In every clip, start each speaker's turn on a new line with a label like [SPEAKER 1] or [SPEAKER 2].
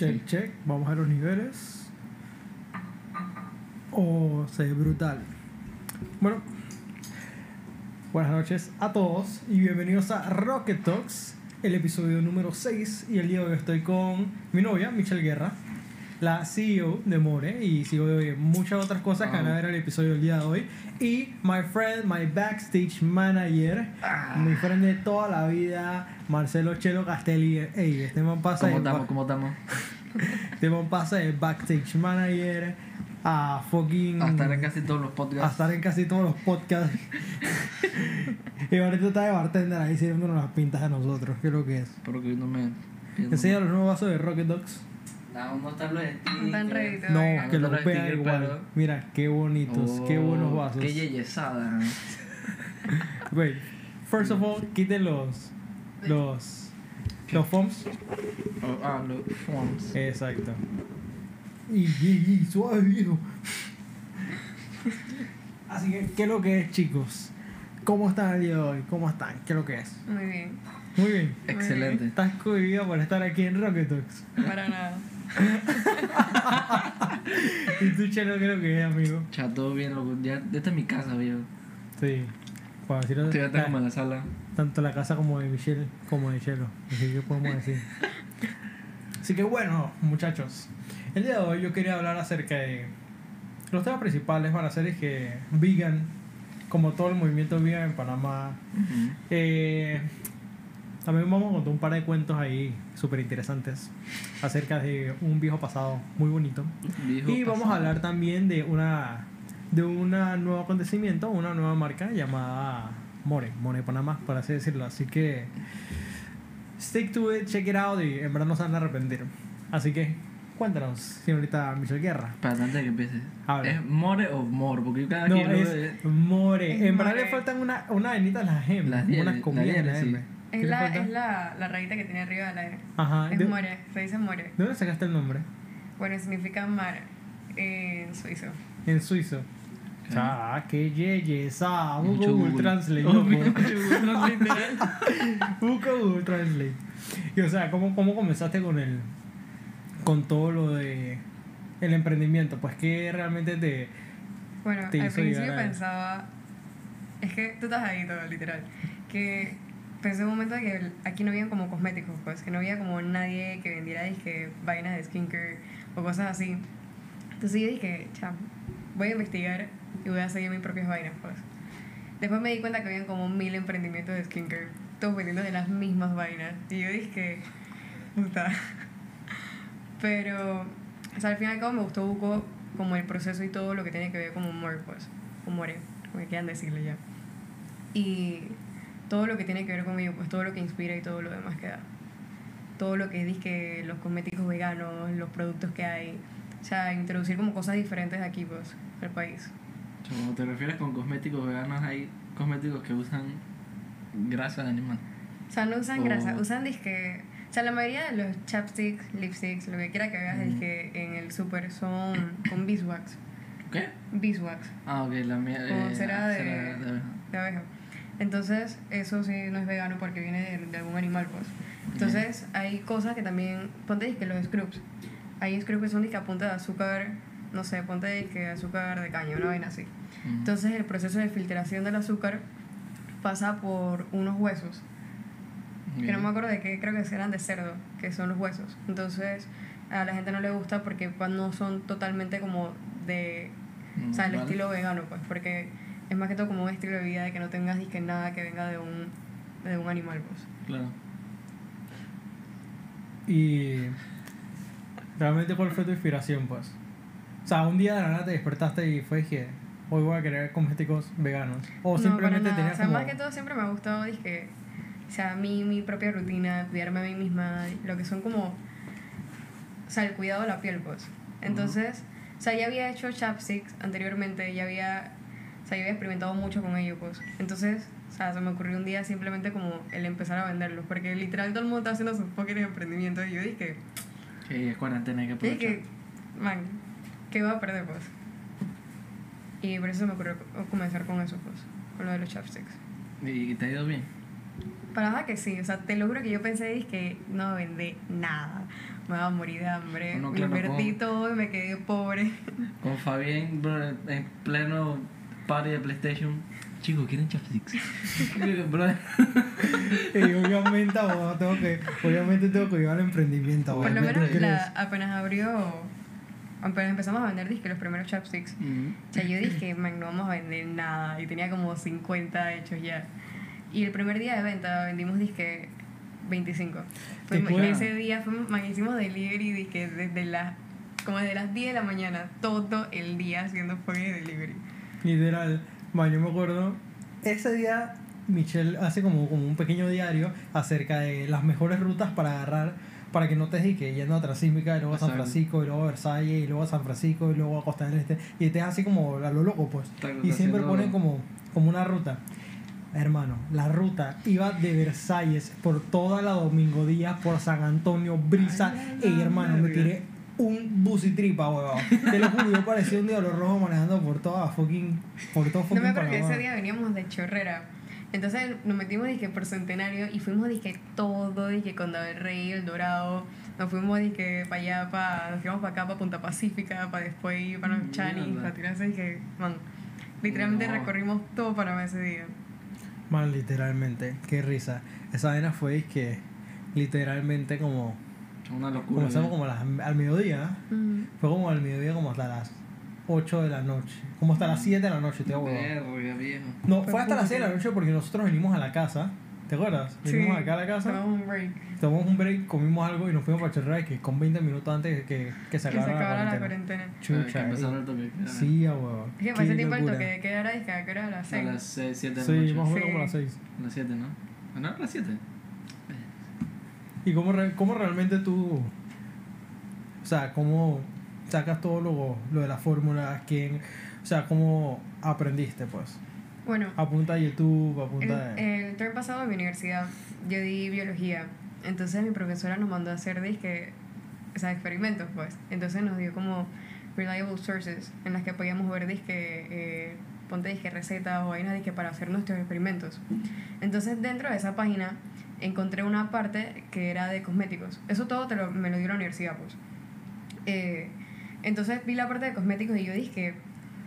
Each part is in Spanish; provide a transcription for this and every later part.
[SPEAKER 1] Check, check. Vamos a los niveles. Oh, se ve brutal. Bueno, buenas noches a todos y bienvenidos a Rocket Talks, el episodio número 6. Y el día de hoy estoy con mi novia, Michelle Guerra, la CEO de More y CEO de muchas otras cosas que van a ver el episodio del día de hoy. Y my friend, my backstage manager, mi friend de toda la vida, Marcelo Chelo Castelli. Ey, este man pasa
[SPEAKER 2] ¿Cómo
[SPEAKER 1] de
[SPEAKER 2] estamos? ¿Cómo estamos?
[SPEAKER 1] este man pasa de backstage manager a fucking.
[SPEAKER 2] A estar en casi todos los
[SPEAKER 1] a
[SPEAKER 2] podcasts.
[SPEAKER 1] estar en casi todos los podcasts. y ahorita está de bartender ahí sirviéndonos las pintas a nosotros. ¿Qué es lo que es?
[SPEAKER 2] Espero que no me.
[SPEAKER 1] Enseña los nuevos vasos de Rocket Dogs.
[SPEAKER 2] Están los
[SPEAKER 3] No
[SPEAKER 1] que los
[SPEAKER 2] stickers,
[SPEAKER 1] igual.
[SPEAKER 2] pero-
[SPEAKER 1] Mira, qué bonitos, qué buenos vasos.
[SPEAKER 2] Oh, Qué yeyesada.
[SPEAKER 1] Wait, first of all, quiten los. Los. Los foams.
[SPEAKER 2] Oh, ah, los forms.
[SPEAKER 1] Exacto. Y, y, y suave, viejo. Así que, ¿qué es lo que es, chicos? ¿Cómo están el día de hoy? ¿Cómo están? ¿Qué es lo que es?
[SPEAKER 3] Muy bien.
[SPEAKER 1] Muy bien.
[SPEAKER 2] Excelente.
[SPEAKER 1] Estás cohibido por estar aquí en Rocket Talks.
[SPEAKER 3] Para nada.
[SPEAKER 1] Y tú, Chelo, ¿qué es lo que es, amigo?
[SPEAKER 2] Todo bien, loco. Ya, esta es mi casa, viejo.
[SPEAKER 1] Sí. Para decirlo,
[SPEAKER 2] Estoy ya
[SPEAKER 1] ta-
[SPEAKER 2] como en la sala.
[SPEAKER 1] tanto la casa como de Michelle como de Chelo. Así que podemos decir. Así que bueno, muchachos. El día de hoy yo quería hablar acerca de. Los temas principales van a ser es que vegan, como todo el movimiento vegan en Panamá. Eh, también vamos a contar un par de cuentos ahí súper interesantes acerca de un viejo pasado muy bonito.
[SPEAKER 2] Viejo
[SPEAKER 1] Y vamos a
[SPEAKER 2] pasado.
[SPEAKER 1] hablar también de una de un nuevo acontecimiento, una nueva marca llamada More, More Panamá, por así decirlo. Así que stick to it, check it out y en verdad no se van a arrepentir. Así que cuéntanos, señorita Michelle Guerra.
[SPEAKER 2] Espera, antes de que empieces.
[SPEAKER 1] Habla.
[SPEAKER 2] ¿Es more o more? Porque yo cada
[SPEAKER 1] No,
[SPEAKER 2] quien lo
[SPEAKER 1] es More.
[SPEAKER 3] Es
[SPEAKER 1] en verdad le faltan una, una venita a las M,
[SPEAKER 2] Las
[SPEAKER 1] unas
[SPEAKER 2] dieles,
[SPEAKER 1] comidas
[SPEAKER 2] las
[SPEAKER 1] M.
[SPEAKER 2] sí.
[SPEAKER 1] ¿Qué
[SPEAKER 3] Es la, es la, la rayita que tiene arriba del aire.
[SPEAKER 1] Ajá.
[SPEAKER 3] Es
[SPEAKER 1] ¿De,
[SPEAKER 3] more, se dice more.
[SPEAKER 1] ¿De dónde sacaste el nombre?
[SPEAKER 3] Bueno, significa mar en suizo.
[SPEAKER 1] En suizo. Ah, qué yeyesa.
[SPEAKER 2] Mucho
[SPEAKER 1] Google
[SPEAKER 2] Google.
[SPEAKER 1] Translate.
[SPEAKER 2] Google.
[SPEAKER 1] Busca Google Translate. Y o sea, ¿cómo, ¿cómo comenzaste con el con todo lo de el emprendimiento? Pues que realmente te
[SPEAKER 3] Bueno,
[SPEAKER 1] Te
[SPEAKER 3] al
[SPEAKER 1] hizo
[SPEAKER 3] principio pensaba. Es que tú estás ahí todo, literal. Que pensé un momento de que aquí no había como cosméticos, pues. Que no había como nadie que vendiera disque vainas de skincare o cosas así. Entonces yo dije, chao, voy a investigar y voy a seguir mis propias vainas, pues. Después me di cuenta que habían como mil emprendimientos de skincare, todos vendiendo de las mismas vainas. Y yo dije, puta. Pero, o sea, al fin y al cabo me gustó Buco como el proceso y todo lo que tiene que ver como More, pues. More, como quieran decirle ya. Y todo lo que tiene que ver con ello, pues todo lo que inspira y todo lo demás que da. Todo lo que dice que los cosméticos veganos, los productos que hay. O sea, introducir como cosas diferentes aquí, pues, al país.
[SPEAKER 2] Cuando te refieres con cosméticos veganos, hay cosméticos que usan grasa de animal.
[SPEAKER 3] O sea, no usan
[SPEAKER 2] O-
[SPEAKER 3] grasa, usan disque. O sea, la mayoría de los chapsticks, lipsticks, lo que quiera que veas
[SPEAKER 2] Ujú.
[SPEAKER 3] disque en el super son con beeswax.
[SPEAKER 2] ¿Qué?
[SPEAKER 3] Beeswax,
[SPEAKER 2] Ah, ok, la mía. Eh,
[SPEAKER 3] cera de-
[SPEAKER 2] abeja.
[SPEAKER 3] de abeja. Entonces, eso sí no es vegano porque viene de, de algún animal, pues. Entonces, hay cosas que también. Ponte disque los scrubs. Hay scrubs que son disque a punta de azúcar, no sé, ponte disque azúcar de caña, una vaina así.
[SPEAKER 2] Ujú.
[SPEAKER 3] Entonces, el proceso de filtración del azúcar pasa por unos huesos. que no me acuerdo de qué, creo que eran de cerdo, que son los huesos. Entonces, a la gente no le gusta porque no son totalmente como de, o sea, el
[SPEAKER 2] Vale.
[SPEAKER 3] estilo vegano, pues, porque es más que todo como un estilo de vida de que no tengas disque nada que venga de un, de un animal, pues.
[SPEAKER 2] Claro.
[SPEAKER 1] y realmente cuál fue tu inspiración, pues. O sea, un día de la nada te despertaste y fue que hoy voy a querer cosméticos veganos o
[SPEAKER 3] no,
[SPEAKER 1] simplemente tenías
[SPEAKER 3] O sea,
[SPEAKER 1] como
[SPEAKER 3] más que todo siempre me ha gustado, disque, o sea, mi, mi propia rutina, cuidarme a mí misma, lo que son como, o sea, el cuidado de la piel, pues. Entonces, o sea, ya había hecho chapsticks anteriormente, ya había, sea, ya había experimentado mucho con ello, pues. Entonces, o sea, se me ocurrió un día simplemente como el empezar a venderlos, porque literal todo el mundo está haciendo sus fucking emprendimientos y yo dije,
[SPEAKER 2] Que es cuarentena, hay que
[SPEAKER 3] yo
[SPEAKER 2] aprovechar.
[SPEAKER 3] dije, man, ¿qué voy a perder, pues? Y por eso se me ocurrió comenzar con eso, pues, con lo de los chapsticks.
[SPEAKER 2] ¿Y te ha ido bien?
[SPEAKER 3] Para nada que sí, o sea, te lo juro que yo pensé que no vendé nada. me va a morir de hambre.
[SPEAKER 2] No,
[SPEAKER 3] me
[SPEAKER 2] claro,
[SPEAKER 3] invertí
[SPEAKER 2] ¿cómo?
[SPEAKER 3] todo y me quedé pobre.
[SPEAKER 2] Con Fabián en pleno party de PlayStation. Chicos, ¿quieren chopsticks? Bro,
[SPEAKER 1] Y obviamente, abogado, tengo que, obviamente tengo que llevar al emprendimiento.
[SPEAKER 3] Por lo menos
[SPEAKER 1] ¿Tú
[SPEAKER 3] la, apenas abrió, apenas empezamos a vender disque los primeros chopsticks.
[SPEAKER 2] mm,
[SPEAKER 3] O sea, yo dije, man, no vamos a vender nada. Y tenía como 50 hechos ya. Y el primer día de venta vendimos disque 25. Fuimos- ese día fuimos, man, hicimos delivery disque desde las, como desde las 10 de la mañana, todo el día haciendo fucking delivery.
[SPEAKER 1] Literal. Man, yo me acuerdo, ese día Michelle hace como, como un pequeño diario acerca de las mejores rutas para agarrar, para que no te dediques yendo a Transísmica, y luego a San. Francisco, y luego a Versalles, y luego a San Francisco, y luego a Costa del Este, y estés así como a lo loco, pues. Y siempre
[SPEAKER 2] haciendo-
[SPEAKER 1] ponen como, como una ruta. Hermano, la ruta iba de Versalles por toda la Domingo Díaz, por San Antonio, Brisa. Y hermano, me tiré un bucitripa, huevón. Te lo juro, yo parecía un diablo rojo manejando por toda fucking. Por todo
[SPEAKER 3] No
[SPEAKER 1] fucking
[SPEAKER 3] me acuerdo que ese día veníamos de Chorrera. Entonces nos metimos disque por Centenario y fuimos disque todo, disque Condado del Rey, El Dorado. Nos fuimos disque para allá, para, nos fuimos para acá, para Punta Pacífica, para después ir para los Chanis,
[SPEAKER 2] Mierda.
[SPEAKER 3] para tirarse disque, man. Literalmente
[SPEAKER 2] No.
[SPEAKER 3] recorrimos todo Panamá ese día.
[SPEAKER 1] Man, literalmente, qué risa. Esa vaina fue que literalmente como.
[SPEAKER 2] Una locura.
[SPEAKER 1] Comenzamos
[SPEAKER 2] ¿eh?
[SPEAKER 1] como a las- al mediodía. Fue como al mediodía, como hasta las 8 de la noche. Como hasta las 7 de la noche, te.
[SPEAKER 2] Verga, viejo.
[SPEAKER 1] No,
[SPEAKER 3] Fue
[SPEAKER 1] hasta las 6 de la noche porque nosotros venimos a la casa. ¿Te acuerdas? Venimos acá a la casa,
[SPEAKER 3] Tomamos un break.
[SPEAKER 1] tomamos un break, comimos algo y nos fuimos para Chorrera que con 20 minutos antes de que, que se
[SPEAKER 3] Que se
[SPEAKER 1] acabara
[SPEAKER 3] acabara
[SPEAKER 1] la
[SPEAKER 3] la
[SPEAKER 1] cuarentena.
[SPEAKER 2] que
[SPEAKER 1] Chucha.
[SPEAKER 2] empezaron
[SPEAKER 1] eh.
[SPEAKER 2] el toque. de queda.
[SPEAKER 1] Sí, a huevo.
[SPEAKER 3] Es que
[SPEAKER 1] Qué
[SPEAKER 3] para ese tiempo el toque de queda era, disque, ¿a qué hora? A las
[SPEAKER 2] A
[SPEAKER 3] 6.
[SPEAKER 2] las 6, 7 de
[SPEAKER 1] Sí,
[SPEAKER 2] la
[SPEAKER 1] más o
[SPEAKER 2] noche.
[SPEAKER 1] menos
[SPEAKER 3] Sí.
[SPEAKER 1] como las 6.
[SPEAKER 2] A las 7, ¿no? ¿Ah, ¿No? A las 7.
[SPEAKER 1] ¿Y cómo, re- cómo realmente tú, o sea, cómo sacas todo lo, lo de las fórmulas? ¿Quién, o sea, cómo aprendiste, pues?
[SPEAKER 3] Bueno,
[SPEAKER 1] Apunta a YouTube,
[SPEAKER 3] El,
[SPEAKER 1] apunta...
[SPEAKER 3] el term pasado en mi universidad yo di biología, entonces mi profesora nos mandó a hacer disque, o sea, experimentos pues, entonces nos dio como reliable sources en las que podíamos ver disque, eh, ponte disque recetas o vainas disque para hacer nuestros experimentos. Entonces dentro de esa página encontré una parte que era de cosméticos, eso todo te lo, me lo dio la universidad pues. Eh, entonces vi la parte de cosméticos y yo dije,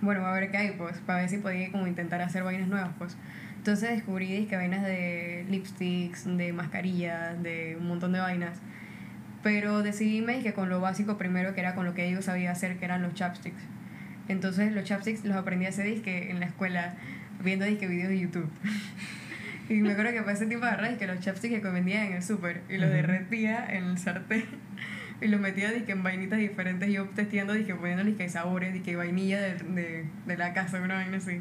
[SPEAKER 3] bueno, a ver qué hay, pues, para ver si podía como intentar hacer vainas nuevas, pues. Entonces descubrí que vainas de lipsticks, de mascarillas, de un montón de vainas. Pero decidí que con lo básico primero, que era con lo que yo sabía hacer, que eran los chapsticks. Entonces los chapsticks los aprendí a hacer disque en la escuela, viendo disque videos de YouTube. y me acuerdo que para ese tiempo agarré que los chapsticks que vendía en el súper y los
[SPEAKER 1] Ujú.
[SPEAKER 3] derretía en el sartén y los metía disque en vainitas diferentes, yo testeando poniendo disque sabores, disque vainilla de, de, de la casa, una vaina así.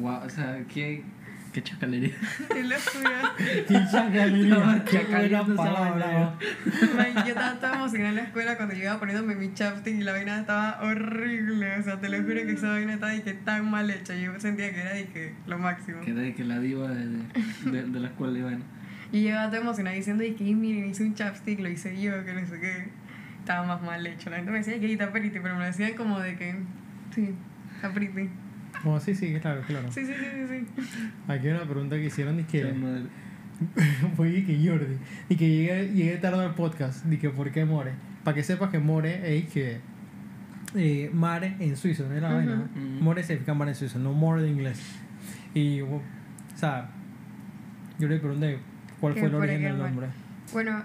[SPEAKER 2] Wow, o sea, qué, qué chacalería.
[SPEAKER 3] Y lo subía.
[SPEAKER 1] ¡Qué chacalería!
[SPEAKER 2] No,
[SPEAKER 1] ¡Qué
[SPEAKER 2] chacalería
[SPEAKER 1] buena palabra!
[SPEAKER 2] vaina.
[SPEAKER 3] Man, yo estaba toda emocionada en la escuela cuando yo iba poniéndome mi chapstick y la vaina estaba horrible. O sea, te lo juro que esa vaina estaba de que tan mal hecha. Yo sentía que era de que lo máximo.
[SPEAKER 2] Que era de que la diva de, de, de, de la escuela y bueno.
[SPEAKER 3] Y yo toda emocionada diciendo de que miren, hice un chapstick, lo hice yo, que no sé qué. Estaba más mal hecho. La gente me decía que está pretty, pero me lo decían como de que sí, está pretty.
[SPEAKER 1] Oh, sí, sí, claro, claro.
[SPEAKER 3] Sí, sí, sí, sí. sí.
[SPEAKER 1] Aquí hay una pregunta que hicieron y
[SPEAKER 2] Qué
[SPEAKER 1] que
[SPEAKER 2] madre.
[SPEAKER 1] fue y que Jordi y que llegué, llegué tarde al podcast y que por qué More para que sepas que More es que eh, mare en suizo no era
[SPEAKER 3] Ujú.
[SPEAKER 1] vaina
[SPEAKER 2] Ujú.
[SPEAKER 1] More significa mar en suizo no more de inglés y o sea yo le pregunté cuál fue el origen del nombre
[SPEAKER 3] Bueno,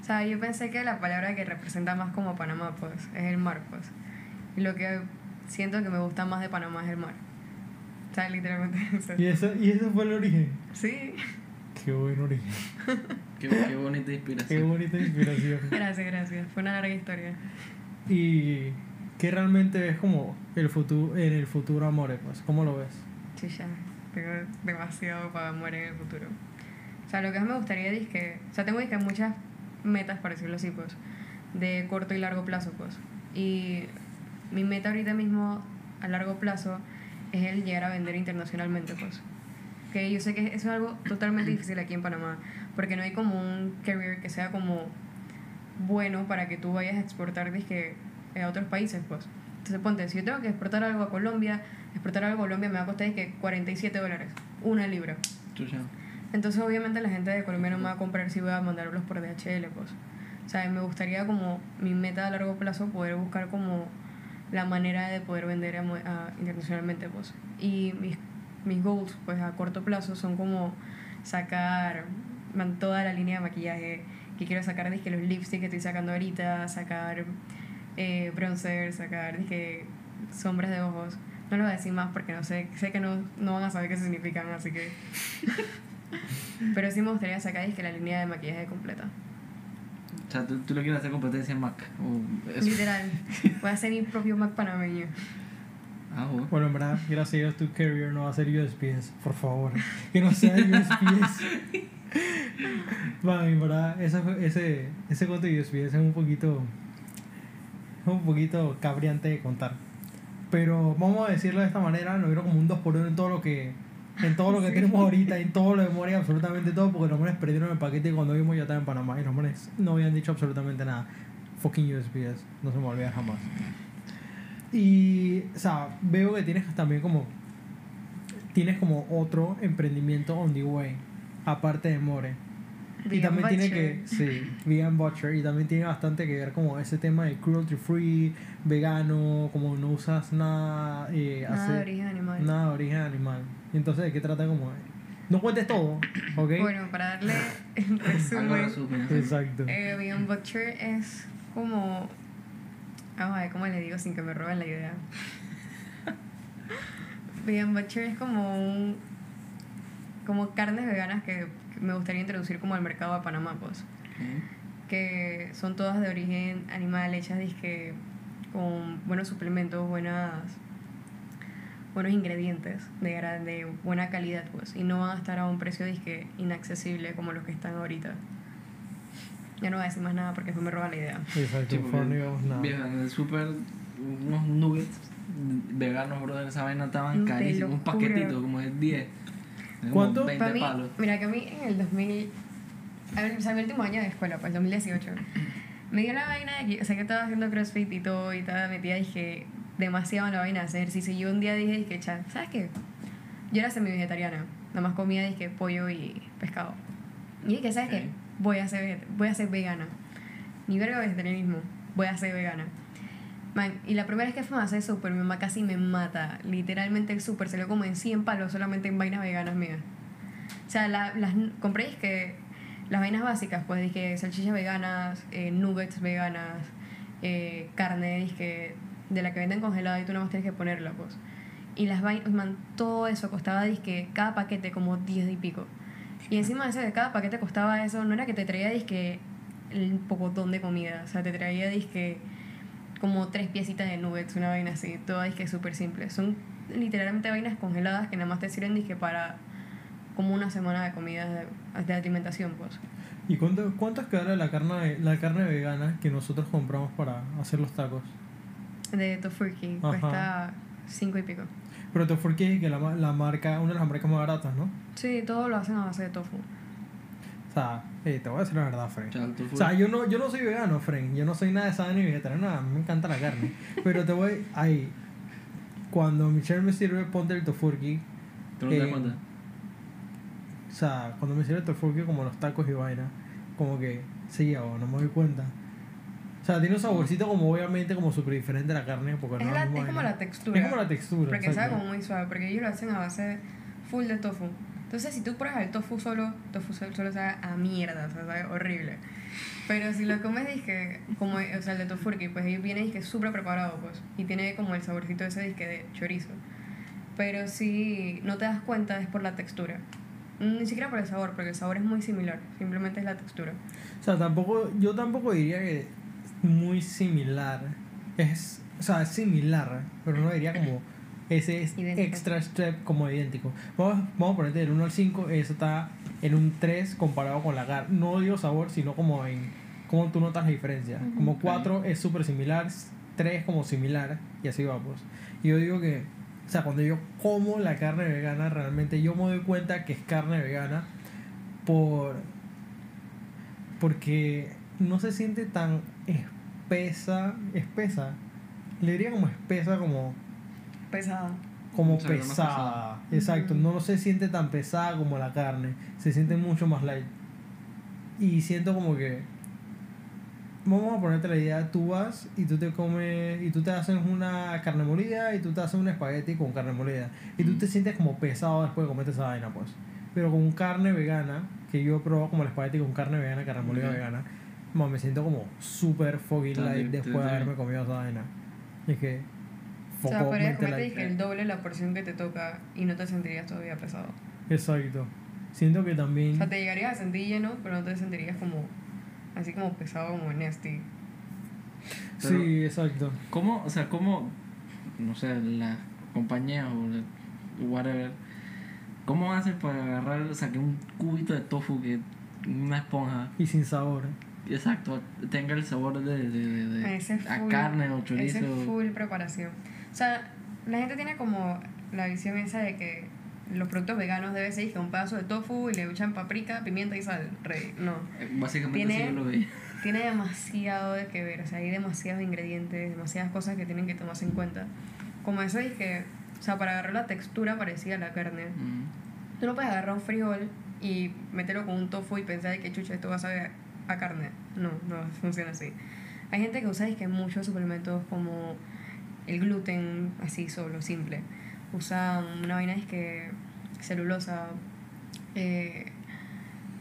[SPEAKER 3] o sea, yo pensé que la palabra que representa más como Panamá, pues, es el mar, pues. Y lo que siento que me gusta más de Panamá es el mar. O sea, literalmente eso.
[SPEAKER 1] y eso y ese fue el origen
[SPEAKER 3] Sí,
[SPEAKER 1] qué buen origen
[SPEAKER 2] Qué, qué bonita
[SPEAKER 1] qué
[SPEAKER 2] inspiración.
[SPEAKER 1] bonita inspiración
[SPEAKER 3] gracias, gracias. Fue una larga historia.
[SPEAKER 1] y que realmente es como el futuro en el futuro amore pues cómo lo ves
[SPEAKER 3] Chicha, tengo demasiado para morir en el futuro. O sea, lo que más me gustaría es que... O sea, tengo que muchas metas, para decirlo así, pues, de corto y largo plazo, pues. Y mi meta ahorita mismo, a largo plazo, es el llegar a vender internacionalmente, pues. Que yo sé que eso es algo totalmente difícil aquí en Panamá, porque no hay como un career que sea como bueno para que tú vayas a exportar disque a otros países, pues. Entonces ponte, si yo tengo que exportar algo a Colombia, exportar algo a Colombia me va a costar que 47 dólares, una libra. Entonces obviamente la gente de Colombia no me va a comprar si voy a mandarlos por DHL, pues. O sea, me gustaría como mi meta a largo plazo poder buscar como la manera de poder vender a, a- internacionalmente, pues. Y mis, mis goals, pues a corto plazo son como sacar man, toda la línea de maquillaje que quiero sacar, dije los lipsticks que estoy sacando ahorita, sacar eh, bronzer, sacar dije sombras de ojos. No lo voy a decir más porque no sé, sé que no, no van a saber qué significan, así que... Pero sí me gustaría sacar dije la línea de maquillaje completa.
[SPEAKER 2] O sea, tú, tú lo quieres hacer competencia en Mac. O.
[SPEAKER 3] Literal. Voy a hacer mi propio Mac panameño.
[SPEAKER 2] Ah, bueno.
[SPEAKER 1] Bueno, en verdad, gracias a Dios tu carrier no va a ser USPS, por favor. Que no sea USPS. Man, en verdad, ese, ese, ese cuento de USPS es un poquito. Es un poquito cabriante de contar. Pero vamos a decirlo de esta manera, nos vieron como un 2 por 1 en todo lo que. En todo lo que tenemos ahorita, en todo lo de memoria, absolutamente todo, porque los manes perdieron el paquete cuando vimos ya estaba en Panamá y los manes no habían dicho absolutamente nada. Fucking USPS, no se me va a olvidar jamás. Y, o sea, veo que tienes también como. Tienes como otro emprendimiento on the way, aparte de More. Y también tiene que. Sí, Vegan Butcher. Y también tiene bastante que ver como ese tema de cruelty free, vegano, como no usas nada. Eh,
[SPEAKER 3] Nada
[SPEAKER 1] hace-
[SPEAKER 3] de origen animal.
[SPEAKER 1] nada de origen animal. Y entonces, ¿de qué trata como.? No cuentes todo, ¿ok?
[SPEAKER 3] Bueno, para darle el resumen.
[SPEAKER 1] Exacto.
[SPEAKER 3] eh, Vegan Butcher es como. Vamos a ver cómo le digo sin que me roben la idea. Vegan Butcher es como un. como carnes veganas que me gustaría introducir como al mercado de Panamá, pues.
[SPEAKER 2] Ok.
[SPEAKER 3] que son todas de origen animal, hechas dizque, con buenos suplementos, buenas buenos ingredientes de, gra- de buena calidad pues y no van a estar a un precio disque inaccesible como los que están ahorita ya no voy a decir más nada porque después me roba la idea
[SPEAKER 1] Exacto,
[SPEAKER 2] Sí,
[SPEAKER 1] no
[SPEAKER 2] viejo, en el super unos nuggets veganos, bro, esa vaina estaban
[SPEAKER 3] De
[SPEAKER 2] carísimos. Un paquetito como de 10.
[SPEAKER 1] ¿Cuánto?
[SPEAKER 2] 20
[SPEAKER 3] Para mí,
[SPEAKER 2] palos.
[SPEAKER 3] mira que a mí en el 2000 a ver, o sea, mi último año de escuela pues 2018 me dio la vaina de que o sea que estaba haciendo crossfit y todo y estaba metida dije demasiado en la vaina de hacer ejercicio y yo un día dije dije "Cha, ¿sabes qué? yo era semi vegetariana nada más comía dije pollo y pescado y dije ¿sabes
[SPEAKER 2] Ok.
[SPEAKER 3] qué? voy a ser veget- voy a ser vegana ni verga vegetarianismo voy a ser vegana Y la primera vez que fuimos a hacer súper, mi mamá casi me mata. Literalmente el súper salió como en 100 palos solamente en vainas veganas mías. O sea, la- las compré que las vainas básicas, pues dije salchichas veganas, eh, nuggets veganas, eh, carne dizque, de la que venden congelada y tú nada más tienes que ponerla, pues. Y las vainas, man, todo eso costaba dizque, cada paquete como 10 y pico. Y encima de eso, de cada paquete costaba eso, no era que te traía dizque el pocotón de comida, o sea, te traía dizque como tres piecitas de nuggets, una vaina así, toda dizque súper simple. Son literalmente vainas congeladas que nada más te sirven dizque para como una semana de comida de, de alimentación, pues.
[SPEAKER 1] ¿Y cuánto, cuánto es que vale la carne, la carne vegana que nosotros compramos para hacer los tacos?
[SPEAKER 3] De Tofurky
[SPEAKER 1] Ajá.
[SPEAKER 3] cuesta cinco y pico.
[SPEAKER 1] Pero te fue que que la, la marca, una de las marcas más baratas, ¿no?
[SPEAKER 3] Sí, todo lo hacen a base de tofu.
[SPEAKER 1] O sea, eh, te voy a decir la verdad, Frank. O sea, yo no, yo no soy vegano, Frank. Yo no soy nada de sano ni vegetariano, nada. Me encanta la carne. Pero te voy... Ahí. Cuando Michelle me sirve, ponte el tofurki.
[SPEAKER 2] ¿Tú no te das
[SPEAKER 1] eh,
[SPEAKER 2] cuenta?
[SPEAKER 1] O sea, cuando me sirve el tofurki como los tacos y vaina, como que sí, o no me doy cuenta. O sea, tiene un saborcito como obviamente como súper diferente a la carne, porque
[SPEAKER 3] Es,
[SPEAKER 1] no
[SPEAKER 3] la-
[SPEAKER 1] es,
[SPEAKER 3] como la textura.
[SPEAKER 1] Es como la textura.
[SPEAKER 3] Porque sabe como muy suave, porque ellos lo hacen a base full de tofu. Entonces, si tú pruebas el tofu solo, tofu solo, solo sabe a mierda, o sea, sabe horrible. Pero si lo comes, dije, como, o sea, el de tofurki, pues ahí viene, dije, súper preparado, pues. Y tiene como el saborcito ese, dije, de chorizo. Pero si no te das cuenta, es por la textura. Ni siquiera por el sabor, porque el sabor es muy similar. Simplemente es la textura.
[SPEAKER 1] O sea, tampoco, yo tampoco diría que muy similar. Es, o sea, es similar, pero no diría como ese es
[SPEAKER 3] Idéntico.
[SPEAKER 1] extra step como idéntico. Vamos, vamos a ponerte del 1 al 5, eso está en un 3 comparado con la carne. No digo sabor, sino como en cómo tú notas la diferencia. Como 4 es súper similar, 3 como similar, y así vamos. Y yo digo que, o sea, cuando yo como la carne vegana, realmente yo me doy cuenta que es carne vegana por porque no se siente tan espesa, espesa. Le diría como espesa como
[SPEAKER 3] Pesada.
[SPEAKER 1] como pesada.
[SPEAKER 2] pesada.
[SPEAKER 1] Exacto,
[SPEAKER 3] Ujú.
[SPEAKER 1] no se siente tan pesada como la carne, se siente mucho más light. Y siento como que vamos a ponerte la idea, tú vas y tú te comes, y tú te haces una carne molida y tú te haces un espagueti con carne molida. Y tú te sientes como pesado después de comerte esa vaina, pues. Pero con carne vegana, que yo he probado como el espagueti con carne vegana, carne molida vegana, como me siento como super foggy light después de haberme comido esa vaina. Y es que...
[SPEAKER 3] O sea, podrías
[SPEAKER 1] mente
[SPEAKER 3] comerte dije, el doble la porción que te toca y no te sentirías todavía pesado.
[SPEAKER 1] Exacto. Siento que
[SPEAKER 3] O
[SPEAKER 1] también...
[SPEAKER 3] sea, te llegarías a sentir lleno, pero no te sentirías como así como pesado, como nasty.
[SPEAKER 2] Pero-
[SPEAKER 1] sí, exacto.
[SPEAKER 2] ¿Cómo, o sea, cómo, no sé, la compañía o la- whatever, cómo hacen para agarrar, o sea, que un cubito de tofu que una esponja,
[SPEAKER 1] Y sin sabor.
[SPEAKER 2] exacto, tenga el sabor de, de, de, de-
[SPEAKER 3] Ese
[SPEAKER 2] a
[SPEAKER 3] full-
[SPEAKER 2] carne o
[SPEAKER 3] Ese
[SPEAKER 2] chorizo?
[SPEAKER 3] es full preparación. O sea, la gente tiene como la visión esa de que los productos veganos debe ser que un pedazo de tofu y le echan paprika, pimienta y sal. Rey. No.
[SPEAKER 2] Eh, Básicamente
[SPEAKER 3] Tiene-
[SPEAKER 2] sí yo lo veía.
[SPEAKER 3] Tiene demasiado de que ver. O sea, hay demasiados ingredientes, demasiadas cosas que tienen que tomarse en cuenta. Como eso es que, o sea, para agarrar la textura parecida a la carne,
[SPEAKER 2] Mm.
[SPEAKER 3] Tú no puedes agarrar un frijol y meterlo con un tofu y pensar que chucha esto va a saber a carne. No, no funciona así. Hay gente que usa que muchos suplementos como el gluten, así solo, simple. Usa una vaina es que celulosa, eh,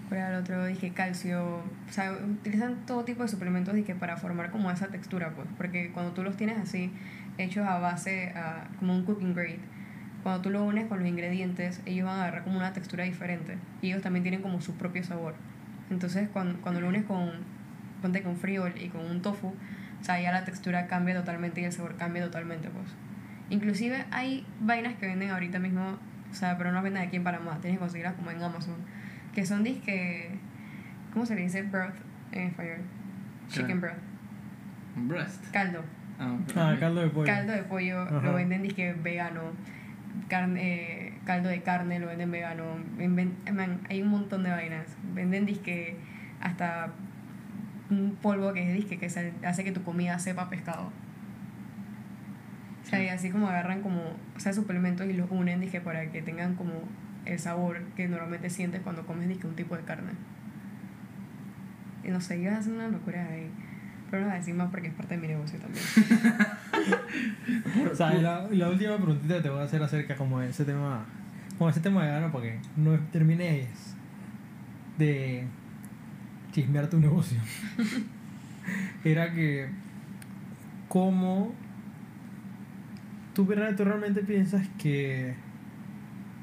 [SPEAKER 3] ¿cuál era el otro? Dije calcio. O sea, utilizan todo tipo de suplementos dije, para formar como esa textura, pues. Porque cuando tú los tienes así, hechos a base, a, como un cooking grade, cuando tú lo unes con los ingredientes, ellos van a agarrar como una textura diferente. Y ellos también tienen como su propio sabor. Entonces, cuando, cuando lo unes con, ponte con frijol y con un tofu, o sea, ya la textura cambia totalmente y el sabor cambia totalmente, pues. Inclusive hay vainas que venden ahorita mismo, o sea, pero no las venden aquí en Panamá, tienes que conseguirlas como en Amazon, que son disque, ¿cómo se le dice? Broth en español. Chicken broth.
[SPEAKER 2] Breast.
[SPEAKER 3] Caldo.
[SPEAKER 2] Ah,
[SPEAKER 1] Ah, caldo de pollo.
[SPEAKER 3] Caldo de pollo
[SPEAKER 1] Ajá.
[SPEAKER 3] lo venden disque vegano. Carne, eh, caldo de carne lo venden vegano. Ven- man, hay un montón de vainas. Venden disque hasta un polvo que es disque que se- hace que tu comida sepa a pescado. O sea, y así como agarran como, o sea, suplementos y los unen, dije, para que tengan como el sabor que normalmente sientes cuando comes, dije, un tipo de carne. Y no sé, yo hacer una locura ahí. Pero no voy a decir más porque es parte de mi negocio también.
[SPEAKER 1] O sea, la, la última preguntita que te voy a hacer acerca como de ese tema, como ese tema vegano, porque no termines de chismear tu negocio. Era que, ¿cómo tú, verdad- tú realmente piensas que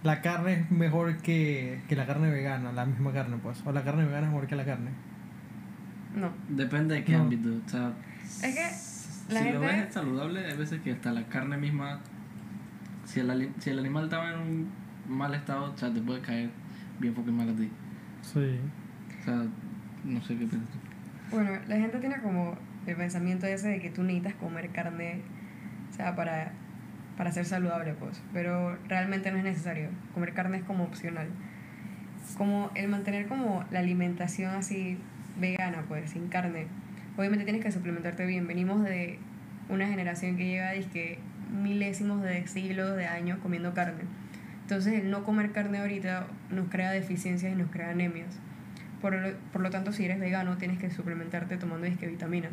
[SPEAKER 1] la carne es mejor que, que la carne vegana, la misma carne, pues? ¿O la carne vegana es mejor que la carne?
[SPEAKER 3] No.
[SPEAKER 2] Depende de qué
[SPEAKER 1] No.
[SPEAKER 2] ámbito. O sea,
[SPEAKER 3] Es que la
[SPEAKER 2] si lo ves saludable, hay veces que hasta la carne misma, si el, si el animal estaba en un mal estado, o sea, te puede caer bien fucking mal a ti.
[SPEAKER 1] Sí.
[SPEAKER 2] O sea, no sé qué piensas.
[SPEAKER 3] Bueno, la gente tiene como el pensamiento ese de que tú necesitas comer carne, o sea, para, para ser saludable, pues. Pero realmente no es necesario. Comer carne es como opcional. Como el mantener como la alimentación así vegana, pues, sin carne. Obviamente tienes que suplementarte bien. Venimos de una generación que lleva, que milésimos de siglos de años comiendo carne. Entonces, el no comer carne ahorita nos crea deficiencias y nos crea anemias. Por lo, por lo tanto, si eres vegano, tienes que suplementarte tomando disque vitaminas.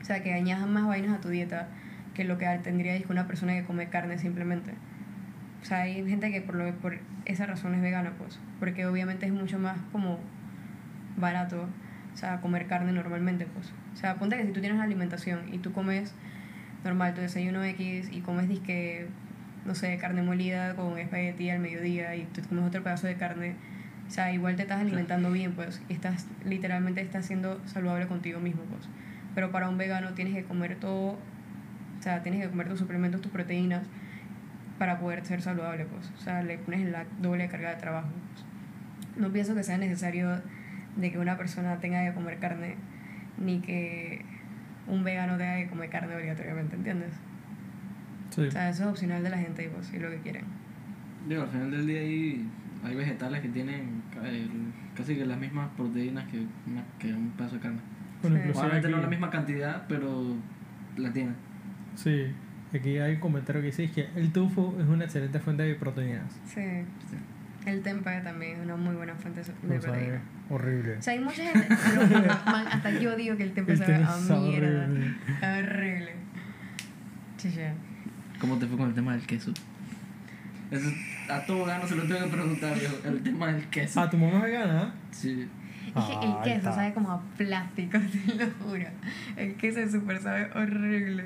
[SPEAKER 3] O sea, que añadas más vainas a tu dieta que lo que tendría disque una persona que come carne simplemente. O sea, hay gente que por, lo, por esa razón es vegana, pues. Porque obviamente es mucho más como barato, o sea, comer carne normalmente, pues. O sea, ponte que si tú tienes alimentación y tú comes normal tu desayuno X y comes disque, no sé, carne molida con espagueti al mediodía y tú comes otro pedazo de carne, o sea, igual te estás alimentando bien, pues, y estás, literalmente estás siendo saludable contigo mismo, pues. Pero para un vegano tienes que comer todo, o sea, tienes que comer tus suplementos, tus proteínas, para poder ser saludable, pues. O sea, le pones la doble carga de trabajo. pues. No pienso que sea necesario de que una persona tenga que comer carne, ni que un vegano tenga que comer carne obligatoriamente, ¿entiendes?
[SPEAKER 1] Sí.
[SPEAKER 3] O sea, eso es opcional de la gente y pues, y lo que quieren.
[SPEAKER 2] Digo, al final del día hay, hay vegetales que tienen eh, casi que las mismas proteínas que, una- que un pedazo de carne.
[SPEAKER 1] Bueno,
[SPEAKER 3] Sí.
[SPEAKER 1] inclusive
[SPEAKER 2] Probablemente no
[SPEAKER 1] aquí-
[SPEAKER 2] la misma cantidad, pero la tienen.
[SPEAKER 1] Sí, aquí hay un comentario que dice que el tofu es una excelente fuente de proteínas.
[SPEAKER 3] Sí. El tempeh también es una muy buena fuente de
[SPEAKER 1] Vamos a
[SPEAKER 3] proteína.
[SPEAKER 1] ver, horrible.
[SPEAKER 3] O sea, hay mucha gente. man, hasta yo digo que el templo
[SPEAKER 1] El
[SPEAKER 3] sabe a
[SPEAKER 1] sabe
[SPEAKER 3] mierda.
[SPEAKER 1] horrible.
[SPEAKER 3] Horrible.
[SPEAKER 2] ¿Cómo te fue con el tema del queso? Eso, a todo gano se lo tengo que preguntar yo, el tema del queso.
[SPEAKER 1] Ah, tu mamá es vegana.
[SPEAKER 2] Sí.
[SPEAKER 3] Es que el
[SPEAKER 1] Ah,
[SPEAKER 3] queso
[SPEAKER 1] está.
[SPEAKER 3] sabe como a plástico, te lo juro. El queso es súper sabe horrible.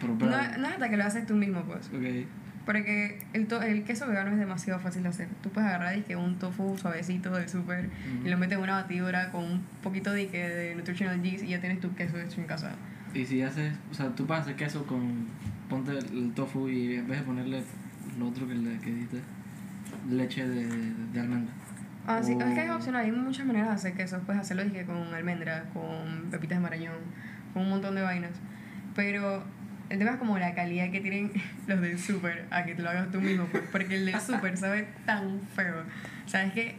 [SPEAKER 2] Pero,
[SPEAKER 3] No,
[SPEAKER 2] pero,
[SPEAKER 3] no es hasta que lo haces tú mismo, pues.
[SPEAKER 2] ok.
[SPEAKER 3] Porque el, to- el queso vegano es demasiado fácil de hacer. Tú puedes agarrar dizque, un tofu suavecito del súper y lo metes en una batidora con un poquito de, que de nutritional yeast y ya tienes tu queso hecho en casa.
[SPEAKER 2] Y si haces, o sea, tú puedes hacer queso con, ponte el, el tofu y en vez de ponerle lo otro que, le, que dijiste, leche de, de almendra.
[SPEAKER 3] Ah, sí, es que es
[SPEAKER 2] O-
[SPEAKER 3] opcional. Hay muchas maneras de hacer queso. Puedes hacerlo dije, con almendras, con pepitas de marañón, con un montón de vainas. Pero el tema es como la calidad que tienen los del súper a que te lo hagas tú mismo. pues, Porque el del súper sabe tan feo. O sea, es que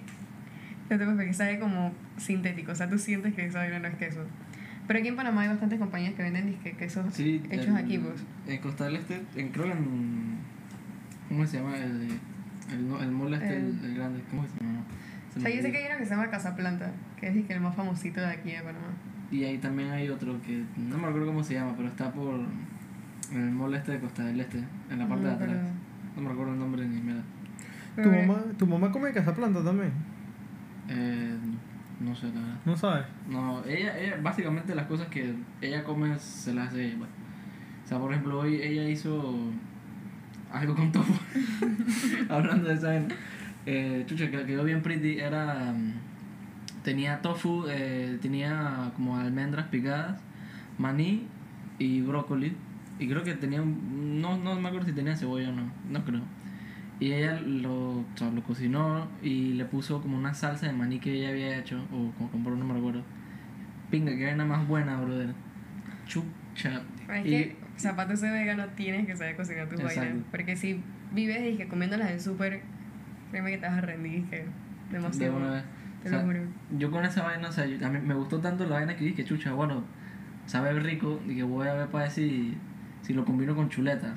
[SPEAKER 3] no te puedo explicar, sabe como sintético. O sea, tú sientes que esa vaina no es queso. Pero aquí en Panamá hay bastantes compañías que venden disque quesos
[SPEAKER 2] Sí,
[SPEAKER 3] hechos
[SPEAKER 2] el-
[SPEAKER 3] aquí, pues.
[SPEAKER 2] En Costa del Este, en, creo que en. ¿Cómo se llama? El, el, no- el mall este, el,
[SPEAKER 3] El-
[SPEAKER 2] grande. ¿Cómo se llama? Se
[SPEAKER 3] O
[SPEAKER 2] me
[SPEAKER 3] sea, yo sé que hay uno que se llama Casa Planta, que es el más famosito de aquí de Panamá.
[SPEAKER 2] Y ahí también hay otro que no me acuerdo cómo se llama, pero está por. En el mall este de Costa del Este, en la parte
[SPEAKER 3] No
[SPEAKER 2] de
[SPEAKER 3] me
[SPEAKER 2] atrás.
[SPEAKER 3] acuerdo.
[SPEAKER 2] No me recuerdo el nombre ni mierda.
[SPEAKER 1] ¿Tu
[SPEAKER 3] Pero-
[SPEAKER 1] mamá, ¿Tu mamá come cazaplanta también?
[SPEAKER 2] Eh, no sé, la verdad.
[SPEAKER 1] ¿No sabes?
[SPEAKER 2] No, ella, ella, básicamente las cosas que ella come se las hace ella. pues. O sea, por ejemplo, hoy ella hizo algo con tofu. Hablando de esa. Eh, chucha, que quedó bien pretty. Era. mm, Tenía tofu, eh, tenía como almendras picadas, maní y brócoli. Y creo que tenía. No, no me acuerdo si tenía cebolla o no. No creo. Y ella lo, o sea, lo cocinó y le puso como una salsa de maní que ella había hecho, o como compró, no me recuerdo. Pinga, que era más buena, brother. Chucha.
[SPEAKER 3] Es
[SPEAKER 2] Y-
[SPEAKER 3] que zapato ese vegano tienes que saber cocinar tus
[SPEAKER 2] Exacto.
[SPEAKER 3] vainas. Porque si vives y que comiendo las del súper, créeme que te vas a rendir que
[SPEAKER 2] de
[SPEAKER 3] demasiado.
[SPEAKER 2] una vez.
[SPEAKER 3] Te
[SPEAKER 2] O sea,
[SPEAKER 3] lo juro.
[SPEAKER 2] Yo con esa vaina, o sea, yo- a mí me gustó tanto la vaina que dije, chucha, bueno, sabe rico, y que voy a ver para ver si, si lo combino con chuleta.